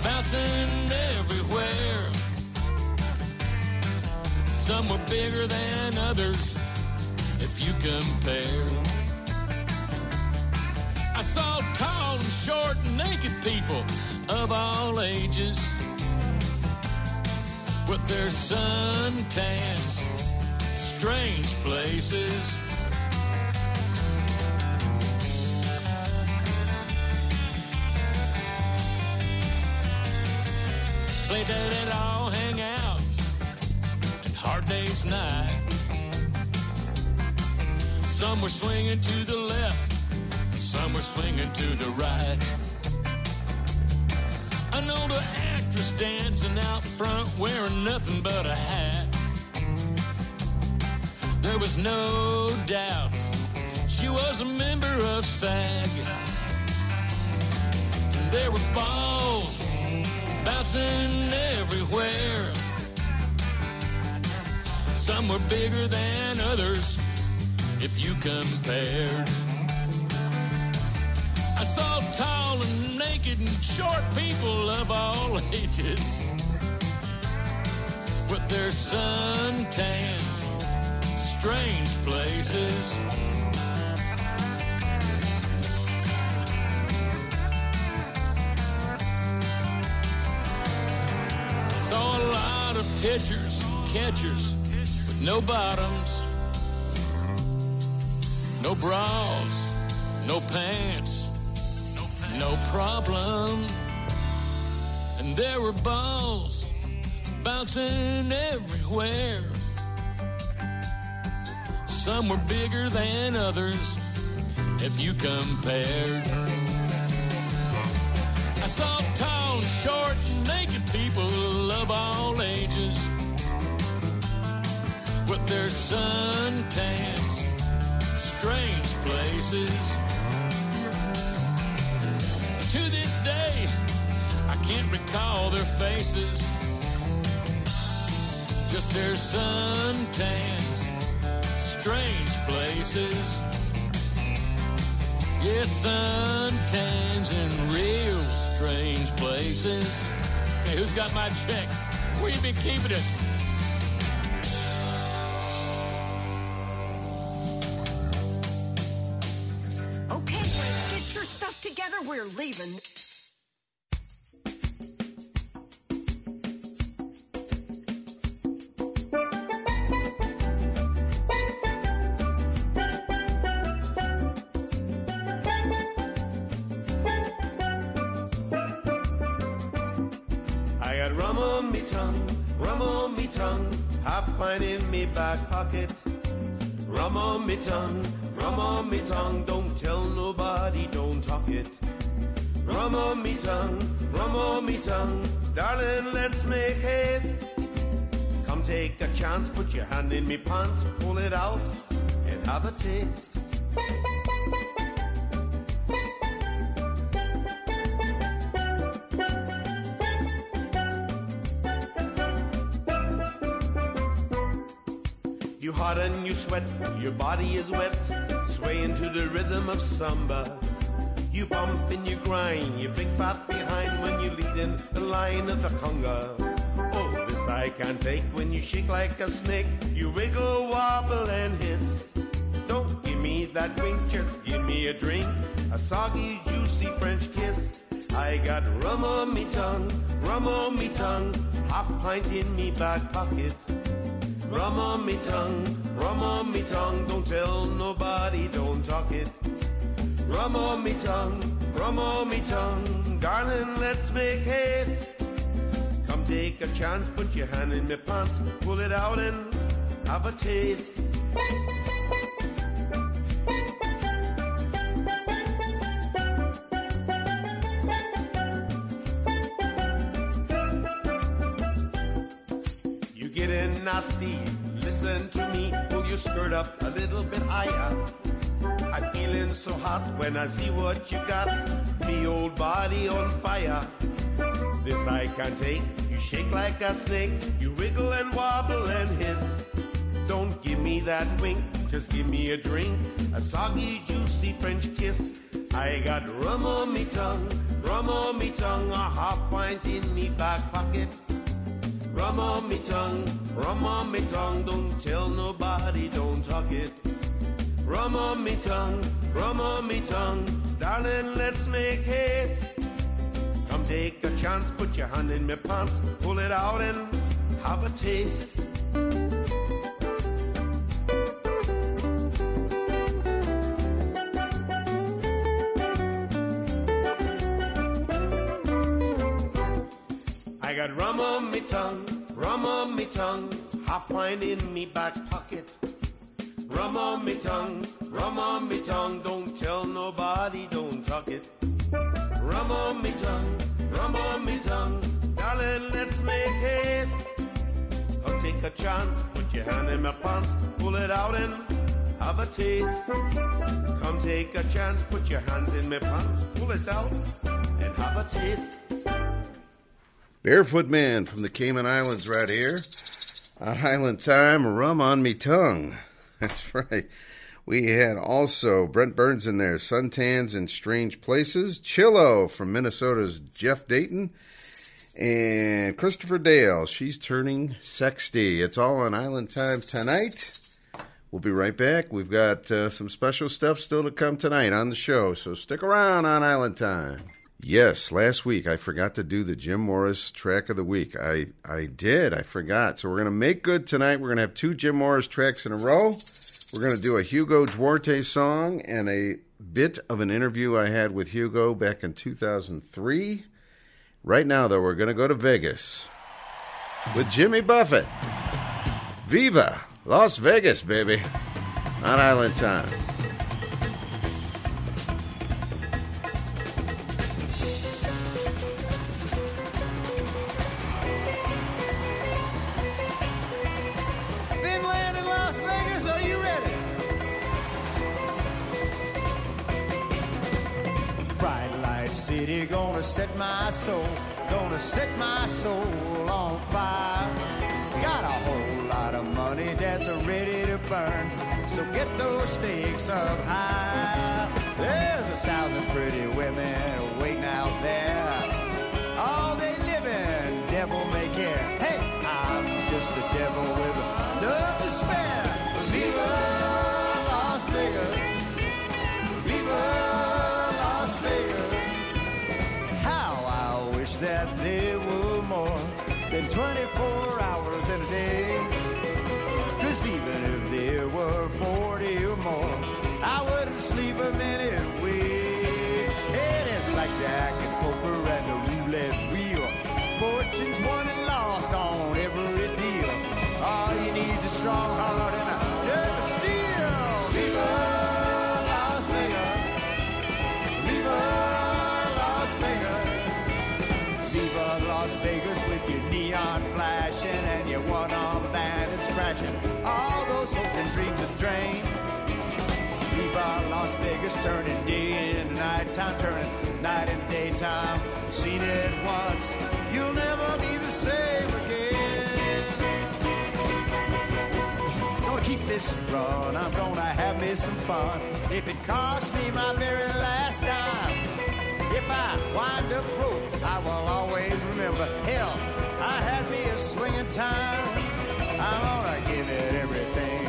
bouncing everywhere. Some were bigger than others if you compare. I saw tall and short and naked people of all ages with their suntans, strange places. Swinging to the right. Know the actress dancing out front wearing nothing but a hat. There was no doubt she was a member of SAG. And there were balls bouncing everywhere. Some were bigger than others if you compared. Saw tall and naked and short people of all ages. With their suntans, strange places. Saw a lot of pitchers, catchers with no bottoms, no bras, no pants, no problem. And there were balls bouncing everywhere. Some were bigger than others if you compared. I saw tall, short, naked people of all ages with their suntans, strange places. Can't recall their faces, just their suntans, strange places. Yes, suntans in real strange places. Hey, who's got my check? Where you been keeping it?
Okay, get your stuff together. We're leaving.
Half in me back pocket. Rum on me tongue, rum on me tongue, don't tell nobody, don't talk it. Rum on me tongue, rum on me tongue, darling, let's make haste. Come take a chance, put your hand in me pants, pull it out, and have a taste. And you sweat, your body is wet, swaying to the rhythm of samba. You bump and you grind, you big fat behind when you lead in the line of the conga. Oh, this I can't take when you shake like a snake. You wiggle, wobble, and hiss. Don't give me that wink, just give me a drink, a soggy, juicy French kiss. I got rum on me tongue, rum on me tongue, half pint in me back pocket. Rum on me tongue, rum on me tongue, don't tell nobody, don't talk it. Rum on me tongue, rum on me tongue, darling, let's make haste. Come take a chance, put your hand in me pants, pull it out and have a taste. Nasty. Listen to me, pull your skirt up a little bit higher. I'm feeling so hot when I see what you got. Me old body on fire. This I can't take. You shake like a snake. You wiggle and wobble and hiss. Don't give me that wink. Just give me a drink. A soggy, juicy French kiss. I got rum on me tongue. Rum on me tongue. A half pint in me back pocket. Rum on me tongue. Rum on me tongue. Don't tell nobody. Don't talk it. Rum on me tongue, rum on me tongue, darling, let's make haste. Come take a chance, put your hand in my pants, pull it out and have a taste. I got rum on me tongue, rum on me tongue, half pint in me back pocket. Rum on me tongue, rum on me tongue, don't tell nobody, don't talk it. Rum on me tongue, rum on me tongue, darling, let's make haste. Come take a chance, put your hand in my pants, pull it out and have a taste. Come take a chance, put your hands in my pants, pull it out and have a taste.
Barefoot Man from the Cayman Islands right here. On Island Time, Rum on Me Tongue. That's right. We had also Brent Burns in there, Suntans in Strange Places, Chillo from Minnesota's Jeff Dayton, and Christopher Dale. She's turning 60. It's all on Island Time tonight. We'll be right back. We've got uh, some special stuff still to come tonight on the show, so stick around on Island Time. Yes, last week I forgot to do the Jim Morris track of the week. I I did. I forgot. So we're going to make good tonight. We're going to have two Jim Morris tracks in a row. We're going to do a Hugo Duarte song and a bit of an interview I had with Hugo back in 2003. Right now, though, we're going to go to Vegas with Jimmy Buffett. Viva Las Vegas, baby. On Island Time.
Set my soul, gonna set my soul on fire. Got a whole lot of money that's ready to burn, so get those stakes up high. There's a thousand pretty women waiting out there. All they living, devil may care. Hey, I'm just a devil with a love to spare. Than 24 hours in a day. Cause even if there were 40 Vegas turning day into nighttime, turning night into daytime. Seen it once, you'll never be the same again. Gonna keep this run, I'm gonna have me some fun. If it costs me my very last dime, if I wind up broke, I will always remember. Hell, I had me a swinging time. I'm gonna give it everything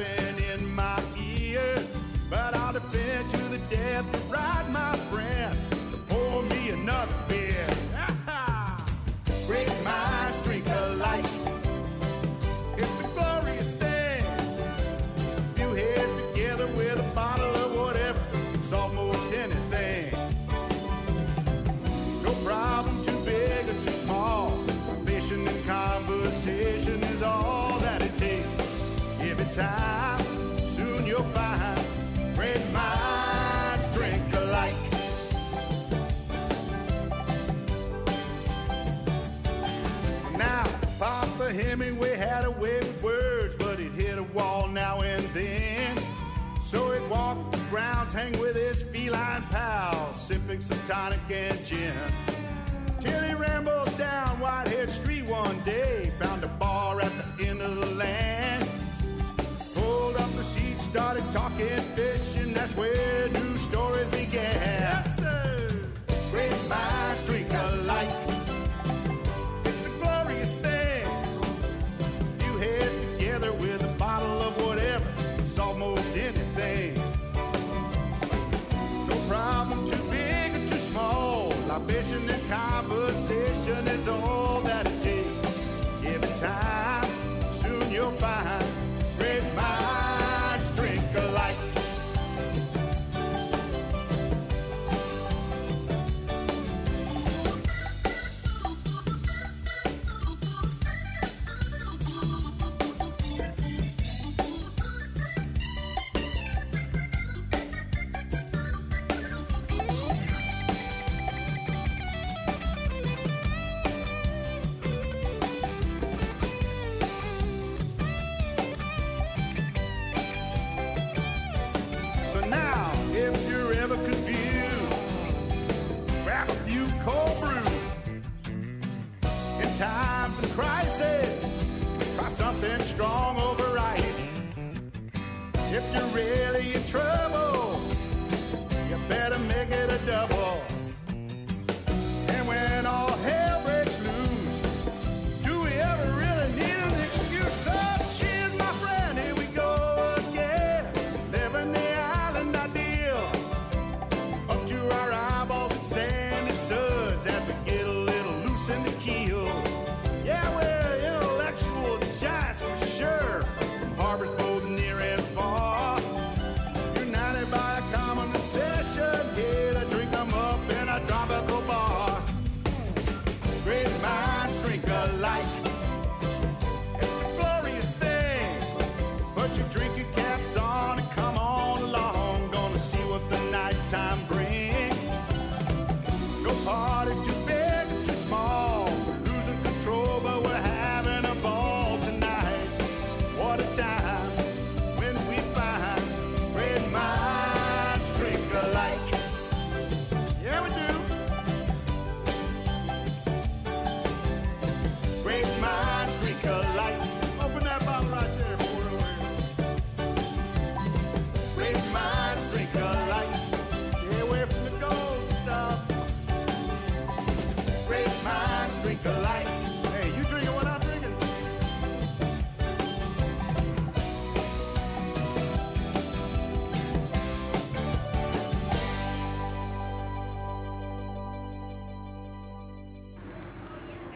in my ear, but I'll defend to the death. time. Soon you'll find great minds drink alike. Now, Papa Hemingway had a way with words, but he'd hit a
wall now and then. So he'd walk the grounds, hang with his feline pals, sipping some tonic and gin. Till he rambled down Whitehead Street one day, found a bar at the end of the land started talking fish, and that's where new stories began. Yes, sir. Great minds drink alike. It's a glorious thing. You head together with a bottle of whatever, it's almost anything. No problem too big or too small. Ambition and conversation is all that it takes. Give it time.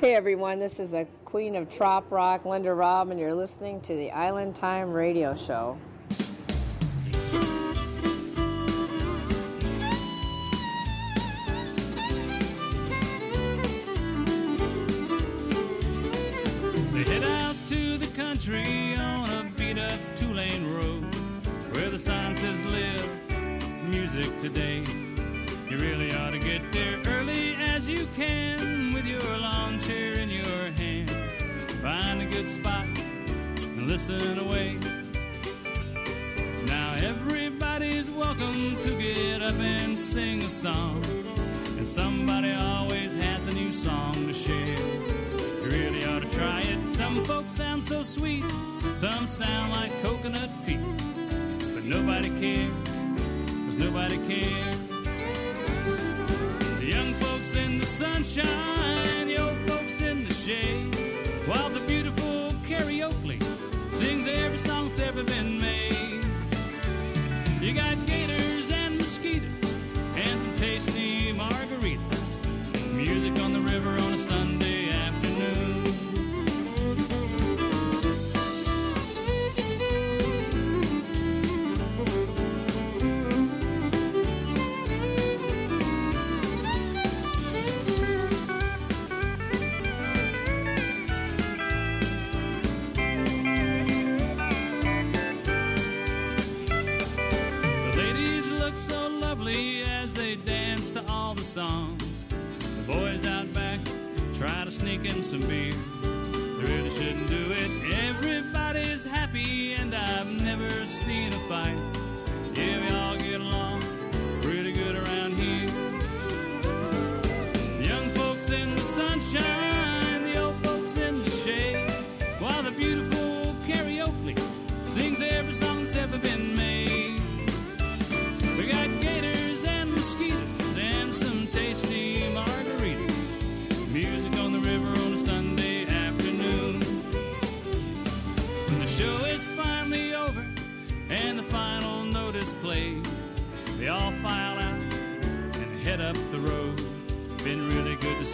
Hey
everyone, this is the Queen of Trop Rock, Linda Robb, and you're listening to the Island Time Radio Show.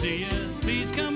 see you. Please come.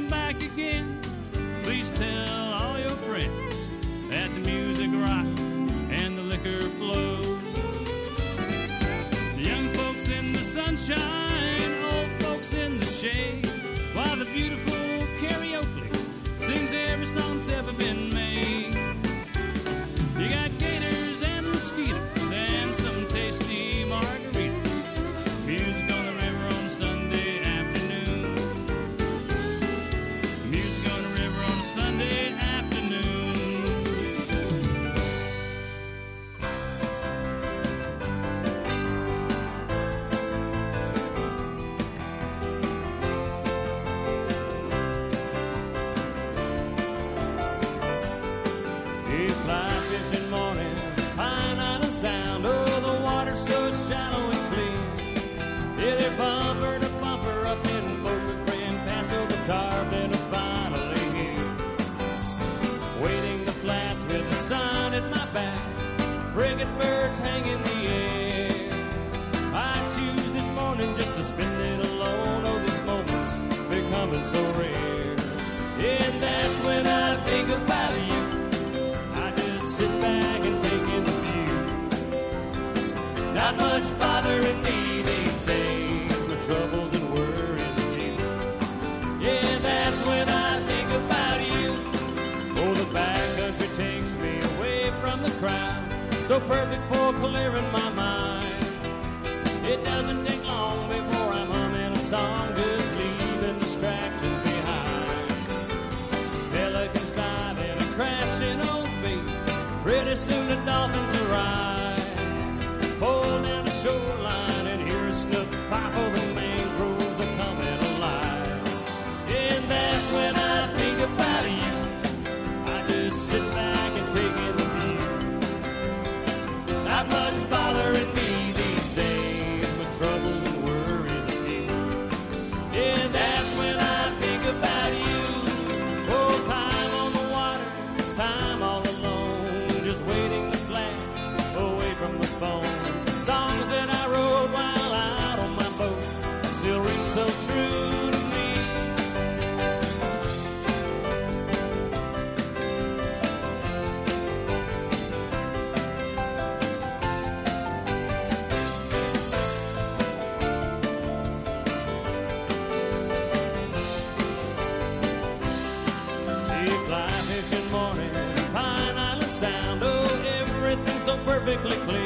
perfectly clear.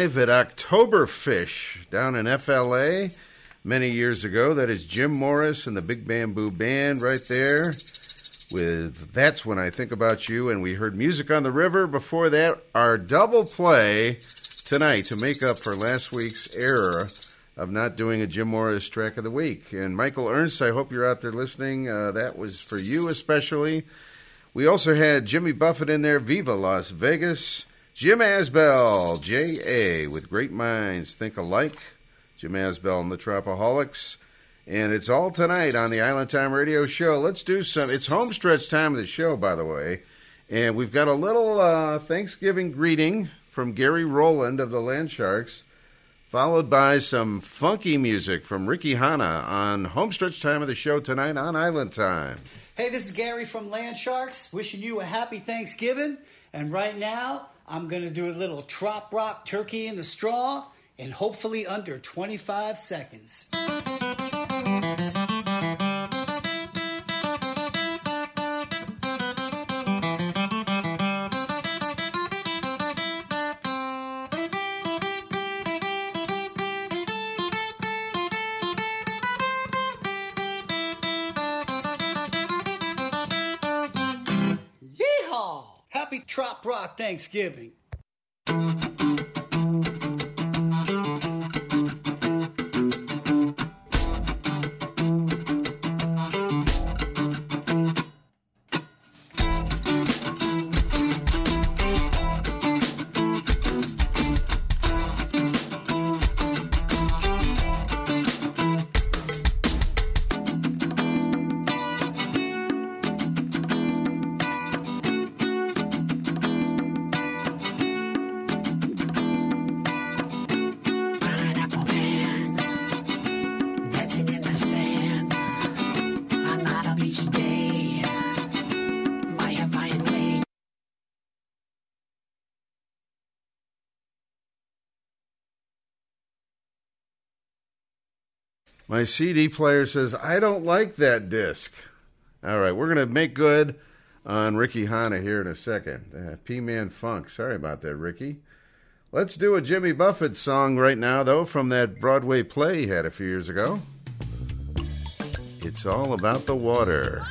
live at Octoberfish down in FLA many years ago. That is Jim Morris and the Big Bamboo Band right there with That's When I Think About You. And we heard Music on the River. Before that, our double play tonight to make up for last week's error of not doing a Jim Morris track of the week. And Michael Ernst, I hope you're out there listening. Uh, that was for you especially. We also had Jimmy Buffett in there, Viva Las Vegas. Jim Asbell, J.A., with Great Minds Think Alike. Jim Asbell and the Trappaholics, And it's all tonight on the Island Time Radio Show. Let's do some. It's homestretch time of the show, by the way. And we've got a little uh, Thanksgiving greeting from Gary Rowland of the Land Sharks, followed by some funky music from Ricky Hanna on homestretch time of the show tonight on Island Time.
Hey, this is Gary from Land Sharks, wishing you a happy Thanksgiving. And right now, I'm going to do a little trop rock turkey in the straw and hopefully under 25 seconds. Thanksgiving.
My CD player says, I don't like that disc. All right, we're going to make good on Ricky Hanna here in a second. Uh, P Man Funk. Sorry about that, Ricky. Let's do a Jimmy Buffett song right now, though, from that Broadway play he had a few years ago. It's all about the water.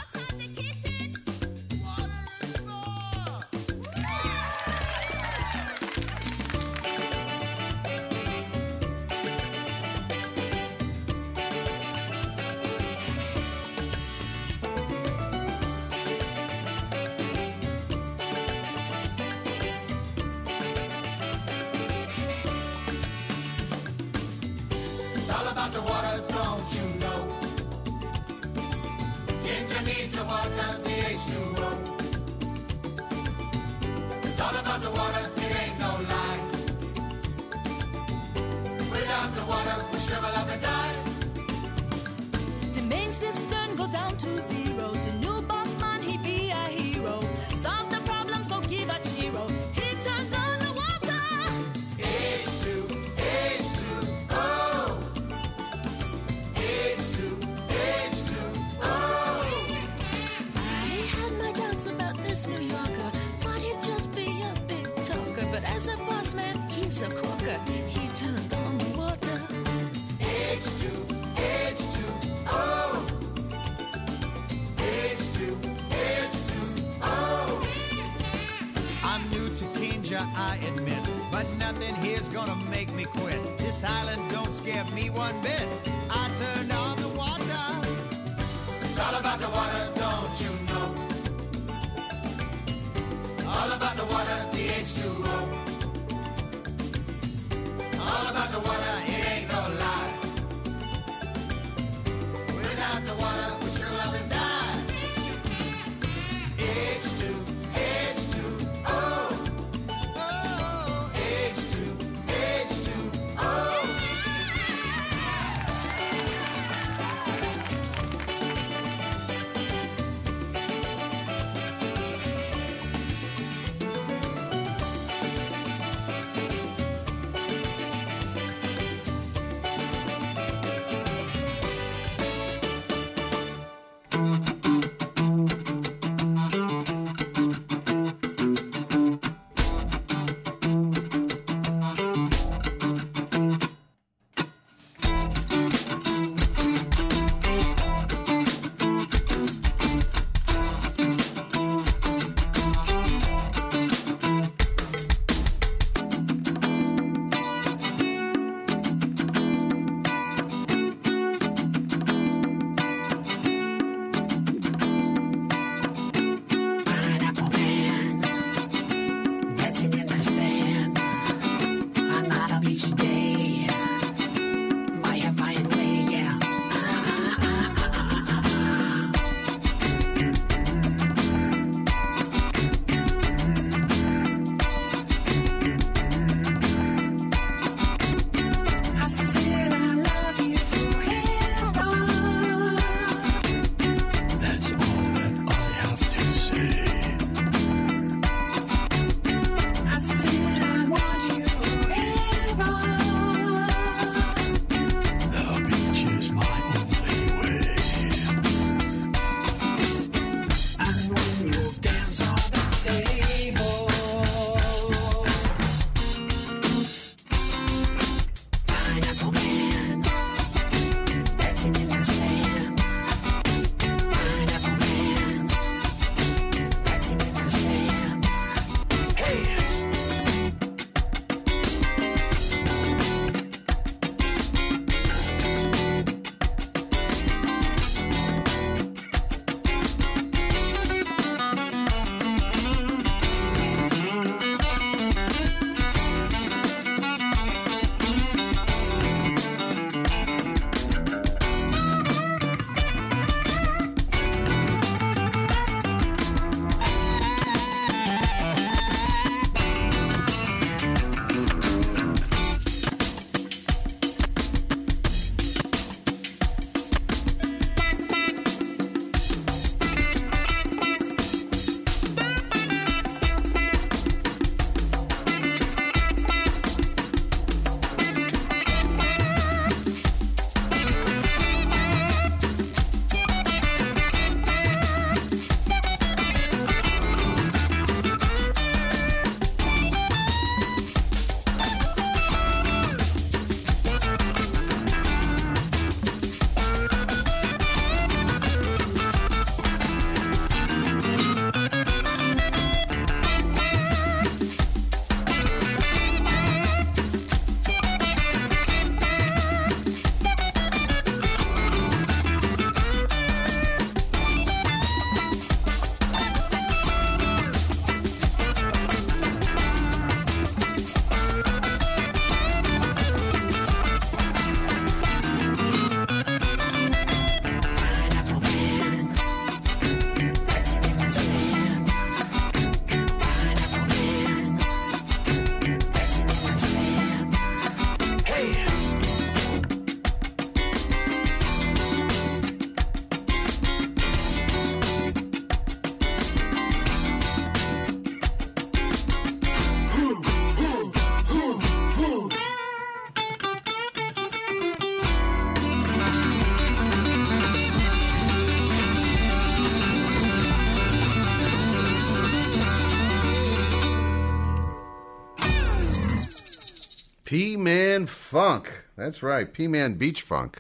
P Man Funk. That's right, P Man Beach Funk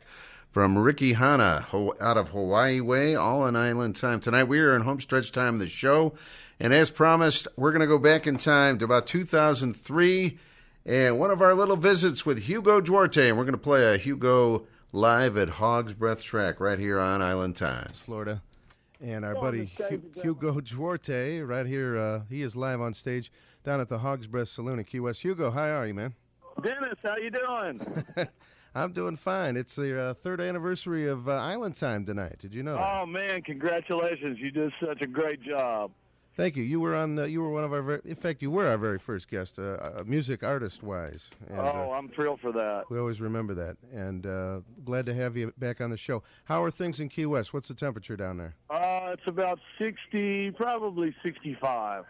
from Ricky Hanna out of Hawaii Way, all on Island Time. Tonight we are in homestretch time of the show. And as promised, we're going to go back in time to about 2003 and one of our little visits with Hugo Duarte. And we're going to play a Hugo live at Hog's Breath Track right here on Island Time.
Florida. And our buddy Hu- Hugo Duarte, right here, uh, he is live on stage down at the Hog's Breath Saloon in Key West. Hugo, how are you, man?
Dennis, how you doing?
I'm doing fine. It's the uh, third anniversary of uh, Island Time tonight. Did you know that?
Oh man, congratulations! You did such a great job.
Thank you. You were on. The, you were one of our. Very, in fact, you were our very first guest, uh, uh, music artist wise. And,
oh,
uh,
I'm thrilled for that.
we always remember that, and uh, glad to have you back on the show. How are things in Key West? What's the temperature down there?
Uh, it's about sixty, probably sixty-five.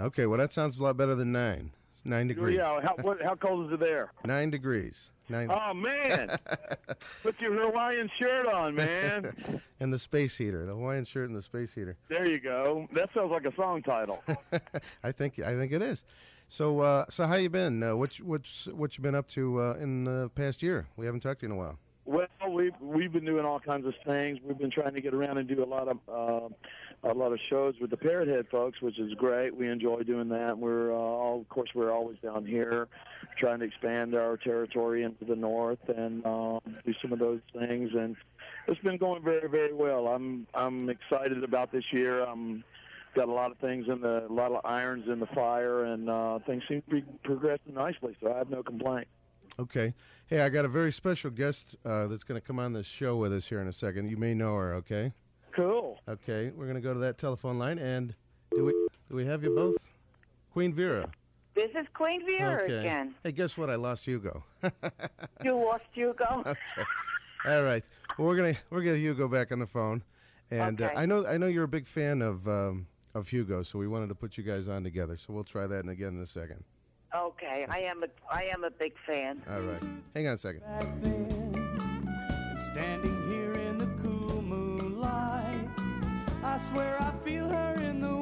Okay, well that sounds a lot better than nine. Nine degrees.
Yeah, how what, how cold is it there?
Nine degrees. Nine.
Oh man, put your Hawaiian shirt on, man.
and the space heater, the Hawaiian shirt and the space heater.
There you go. That sounds like a song title.
I think I think it is. So uh, so how you been? Uh, what what's what you been up to uh, in the past year? We haven't talked to you in a while.
Well, we've we've been doing all kinds of things. We've been trying to get around and do a lot of uh, a lot of shows with the Parrot Head folks, which is great. We enjoy doing that. We're uh, all, of course, we're always down here trying to expand our territory into the north and um, do some of those things. And it's been going very, very well. I'm I'm excited about this year. I'm got a lot of things in the a lot of irons in the fire, and uh, things seem to be progressing nicely. So I have no complaint.
Okay. Hey, I got a very special guest uh, that's going to come on this show with us here in a second. You may know her. Okay.
Cool.
Okay, we're going to go to that telephone line, and do we do we have you both? Queen Vera.
This is Queen Vera
okay.
again.
Hey, guess what? I lost Hugo.
You lost Hugo.
okay. All right. Well, we're gonna we're gonna Hugo back on the phone, and
Okay.
uh, I know I know you're a big fan of um, of Hugo, so we wanted to put you guys on together. So we'll try that again in a second.
Okay, I am a I am a big fan.
All right. Hang on a second.
Swear I feel her in the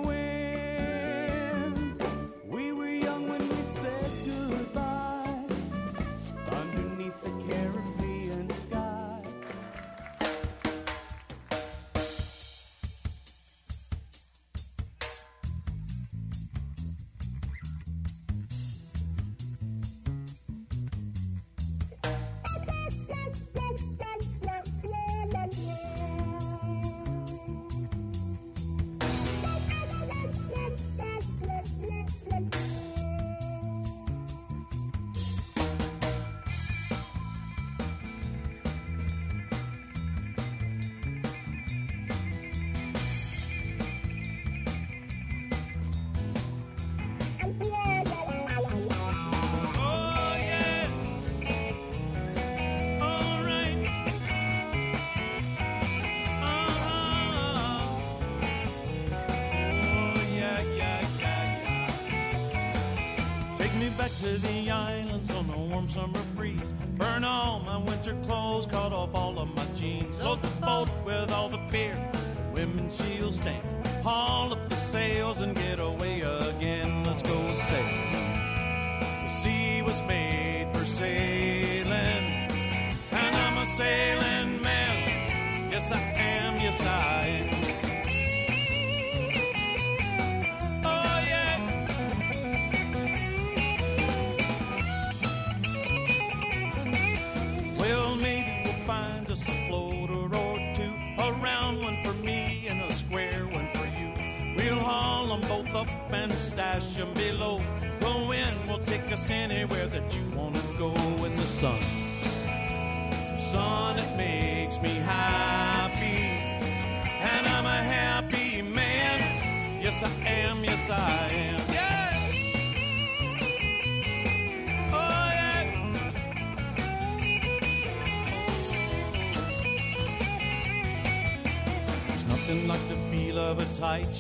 warm summer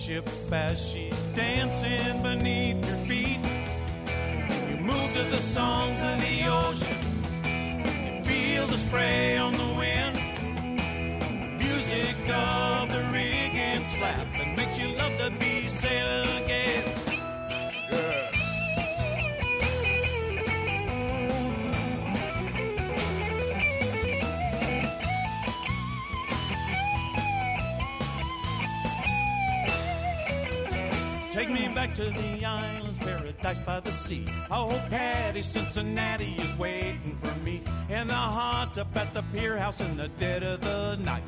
ship as she's dancing beneath back to the islands, paradise by the sea. Oh, Patty, Cincinnati is waiting for me in the hot up at the pier house in the dead of the night.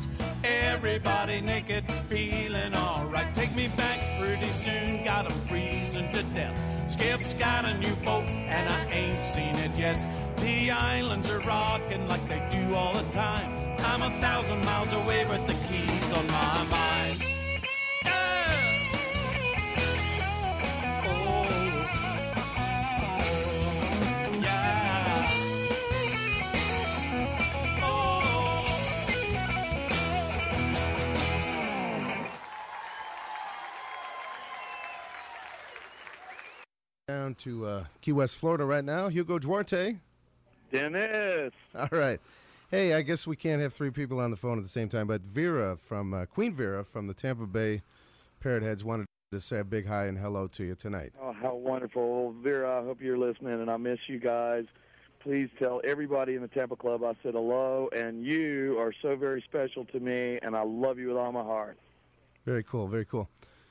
Everybody naked, feeling alright. Take me back pretty soon, got 'em freezing to death. Skip's got a new boat, and I ain't seen it yet. The islands are rocking like they do all the time. I'm a thousand miles away but the keys on my
uh, Key West, Florida right now. Hugo Duarte.
Dennis.
All right. Hey, I guess we can't have three people on the phone at the same time, but Vera from uh, Queen Vera from the Tampa Bay Parrot Heads wanted to say a big hi and hello to you tonight.
Oh, how wonderful. Vera, I hope you're listening, and I miss you guys. Please tell everybody in the Tampa Club I said hello, and you are so very special to me, and I love you with all my heart.
Very cool, very cool.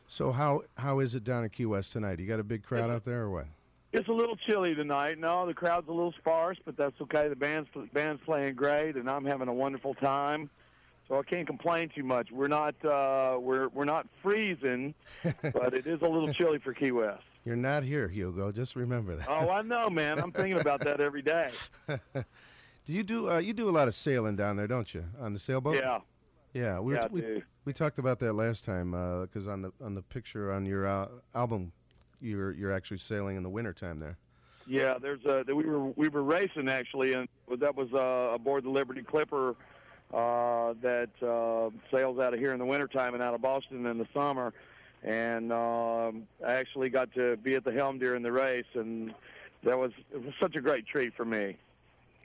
So how how is it down at Key West tonight? You got a big crowd out there or what?
It's a little chilly tonight. No, the crowd's a little sparse, but that's okay. The band's band's playing great, and I'm having a wonderful time. So I can't complain too much. We're not uh, we're we're not freezing, but it is a little chilly for Key West.
You're not here, Hugo. Just remember that.
Oh, I know, man. I'm thinking about that every day.
do you do uh, you do a lot of sailing down there, don't you, on the sailboat?
Yeah.
Yeah, we,
Yeah,
we, we talked about that last time because on the on the picture on your uh, album, you're you're actually sailing in the wintertime there.
Yeah, there's a we were we were racing actually, and that was uh, aboard the Liberty Clipper uh, that uh, sails out of here in the wintertime and out of Boston in the summer. And um, I actually got to be at the helm during the race, and that was it was such a great treat for me.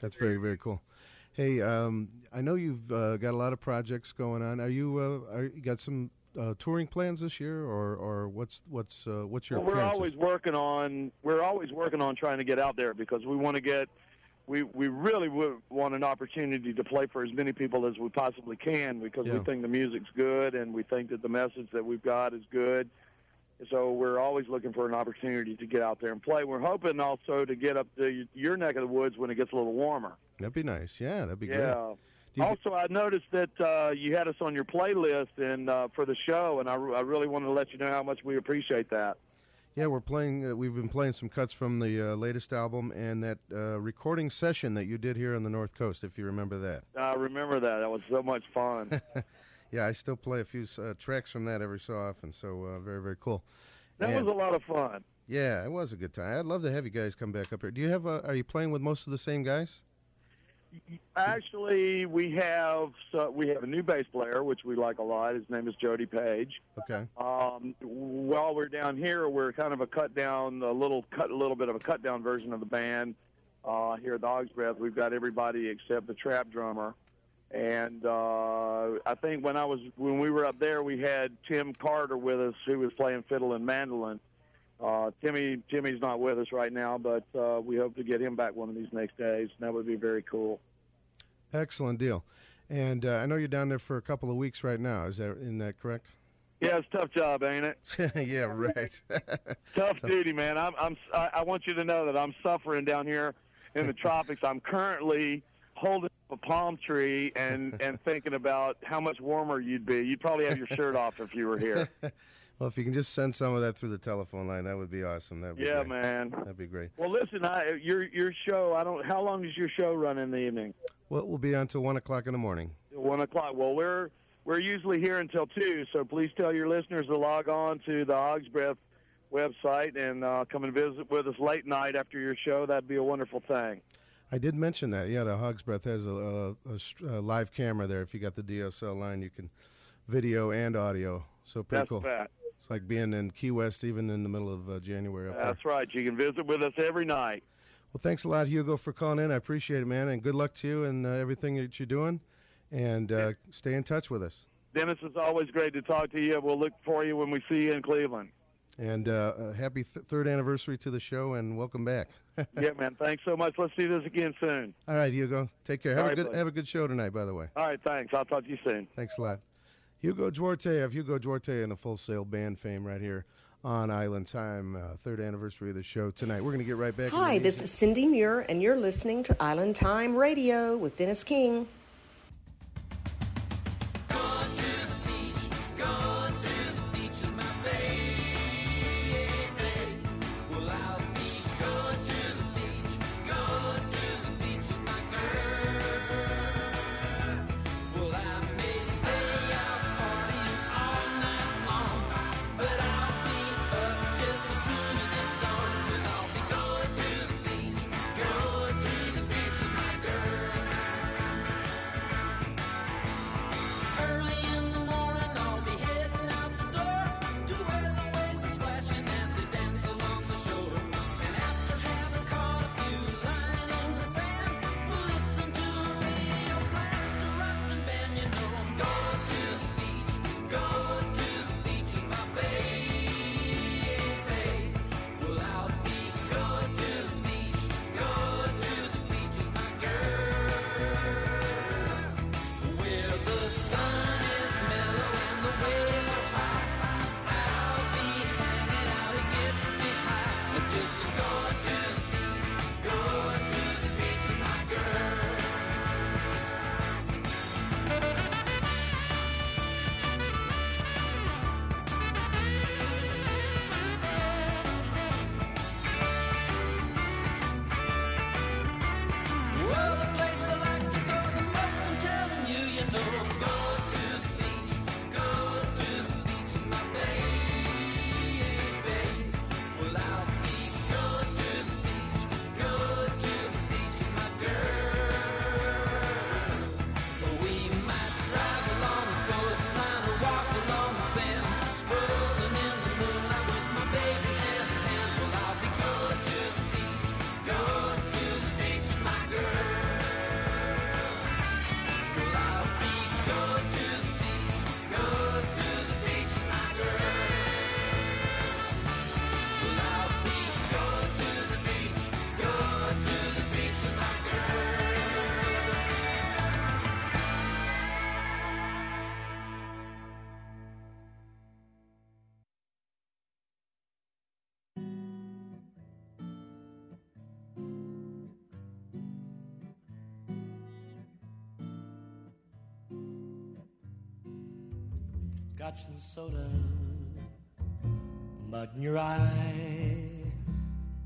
That's very very cool. Hey, um, I know you've uh, got a lot of projects going on. Are you uh, are, you got some uh, touring plans this year, or or what's what's uh, what's your
Well, we're always working on we're always working on trying to get out there because we want to get we we really would want an opportunity to play for as many people as we possibly can because
Yeah.
we think the music's good and we think that the message that we've got is good. So we're always looking for an opportunity to get out there and play. We're hoping also to get up to your neck of the woods when it gets a little warmer.
That'd be nice. Yeah, that'd be great.
Yeah. Also, I noticed that uh, you had us on your playlist and uh, for the show, and I, I really wanted to let you know how much we appreciate that.
Yeah, we're playing. Uh, we've been playing some cuts from the uh, latest album and that uh, recording session that you did here on the North Coast, if you remember that.
I remember that. That was so much fun.
yeah, I still play a few uh, tracks from that every so often. So uh, very very cool.
That
And-
was a lot of fun.
Yeah, it was a good time. I'd love to have you guys come back up here. Do you have? A, are you playing with most of the same guys?
Actually, we have so we have a new bass player, which we like a lot. His name is Jody Page.
Okay.
Um, while we're down here, we're kind of a cut down, a little cut, a little bit of a cut down version of the band. Uh, here at the Hog's Breath, we've got everybody except the trap drummer. And uh, I think when I was when we were up there, we had Tim Carter with us, who was playing fiddle and mandolin. Uh, Timmy Timmy's not with us right now, but uh, we hope to get him back one of these next days. That would be very cool.
Excellent deal. And uh, I know you're down there for a couple of weeks right now. Is that in that correct?
Yeah, it's a tough job, ain't it?
yeah, right.
Tough duty, man. I'm, I'm, I I want you to know that I'm suffering down here in the tropics. I'm currently holding up a palm tree and and thinking about how much warmer you'd be. You'd probably have your shirt off if you were here.
Well, if you can just send some of that through the telephone line, that would be awesome. That'd
Yeah,
great.
man.
That'd be great.
Well, listen, I, your your show. I don't. How long does your show run in the evening?
Well, we'll be on until one o'clock in the morning.
One o'clock. Well, we're we're usually here until two. So please tell your listeners to log on to the Hog's Breath website and uh, come and visit with us late night after your show. That'd be a wonderful thing.
I did mention that. Yeah, the Hog's Breath has a, a, a a live camera there. If you got the DSL line, you can video and audio. So pretty
That's
cool.
that.
It's like being in Key West, even in the middle of uh, January. Up there.
That's right. You can visit with us every night.
Well, thanks a lot, Hugo, for calling in. I appreciate it, man, and good luck to you and uh, everything that you're doing. And uh, stay in touch with us.
Dennis, it's always great to talk to you. We'll look for you when we see you in Cleveland.
And uh, uh, happy th- third anniversary to the show, and welcome back.
yeah, man. Thanks so much. Let's do this again soon.
All right, Hugo. Take care. Have
All
a
right,
good
buddy.
have a good show tonight. By the way.
All right. Thanks. I'll talk to you soon.
Thanks a lot. Hugo Duarte of Hugo Duarte and the Full Sail Band fame right here on Island Time, uh, third anniversary of the show tonight. We're going to get right back.
Hi, this is Cindy Muir, and you're listening to Island Time Radio with Dennis King.
Scotch and soda, mud in your eye.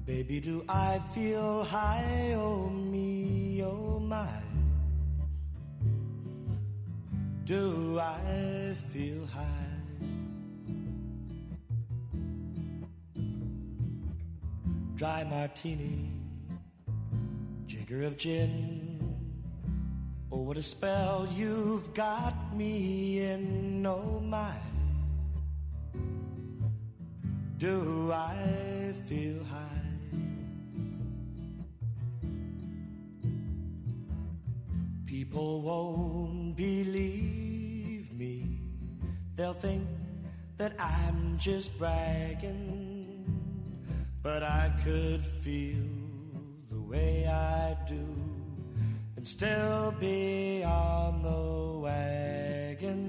Baby, do I feel high? Oh, me, oh, my. Do I feel high? Dry martini, jigger of gin. Oh, what a spell you've got me in, oh my. Do I feel high? People won't believe me. They'll think that I'm just bragging. But I could feel the way I do still be on the wagon.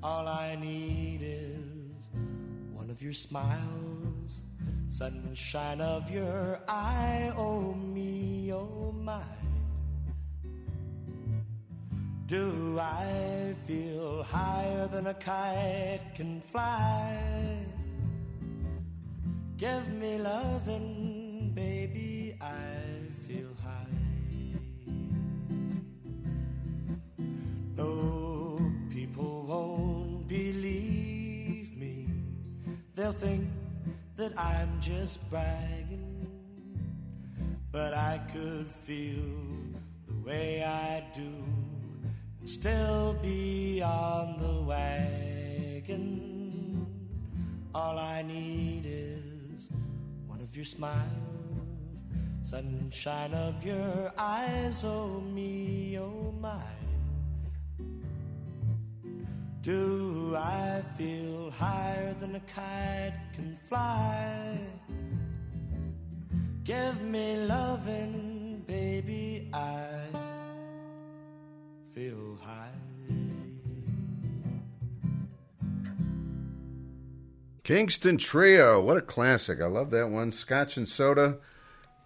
All I need is one of your smiles, sunshine of your eye. Oh, me, oh, my. Do I feel higher than a kite can fly? Give me lovin', baby, I They'll think that I'm just bragging. But I could feel the way I do and still be on the wagon. All I need is one of your smiles, sunshine of your eyes, oh me, oh my. Do I feel higher than a kite can fly? Give me loving, baby, I feel high.
Kingston Trio. What a classic. I love that one. Scotch and soda.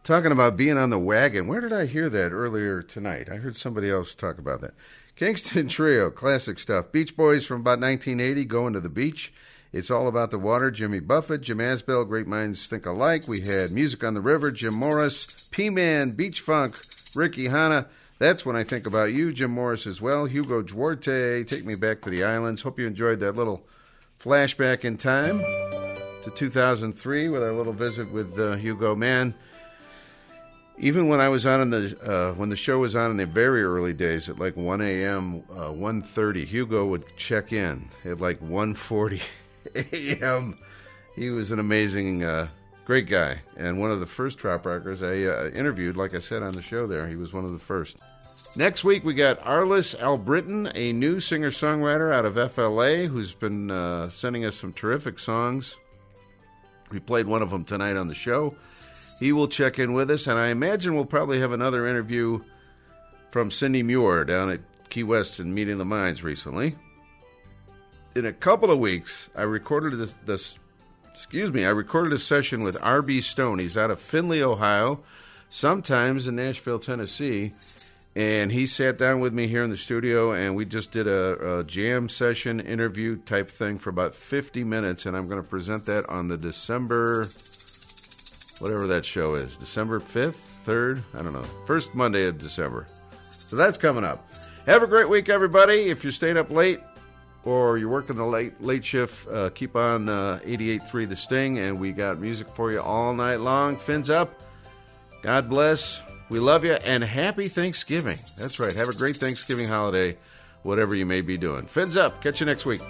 Talking about being on the wagon. Where did I hear that earlier tonight? I heard somebody else talk about that. Kingston Trio, classic stuff. Beach Boys from about 1980, Going to the Beach. It's all about the water. Jimmy Buffett, Jim Asbell, Great Minds Think Alike. We had Music on the River, Jim Morris, P Man, Beach Funk, Ricky Hanna. That's when I think about you, Jim Morris as well. Hugo Duarte, Take Me Back to the Islands. Hope you enjoyed that little flashback in time to 2003 with our little visit with uh, Hugo. Man, even when I was on in the uh, when the show was on in the very early days at like 1 a.m. Uh, 1:30, Hugo would check in at like 1:40 a.m. He was an amazing, uh, great guy, and one of the first trop rockers I uh, interviewed. Like I said on the show, there he was one of the first. Next week we got Arliss Albritton, a new singer-songwriter out of FLA, who's been uh, sending us some terrific songs. We played one of them tonight on the show. He will check in with us, and I imagine we'll probably have another interview from Cindy Muir down at Key West and Meeting the Minds recently. In a couple of weeks, I recorded this, this excuse me, I recorded a session with R.B. Stone. He's out of Findlay, Ohio, sometimes in Nashville, Tennessee. And he sat down with me here in the studio, and we just did a, a jam session interview type thing for about 50 minutes. And I'm going to present that on the December, whatever that show is, December 5th, 3rd, I don't know, first Monday of December. So that's coming up. Have a great week, everybody. If you're staying up late or you're working the late late shift, uh, keep on uh, 88.3 The Sting, and we got music for you all night long. Fins up. God bless. We love you, and happy Thanksgiving. That's right. Have a great Thanksgiving holiday, whatever you may be doing. Fins up. Catch you next week.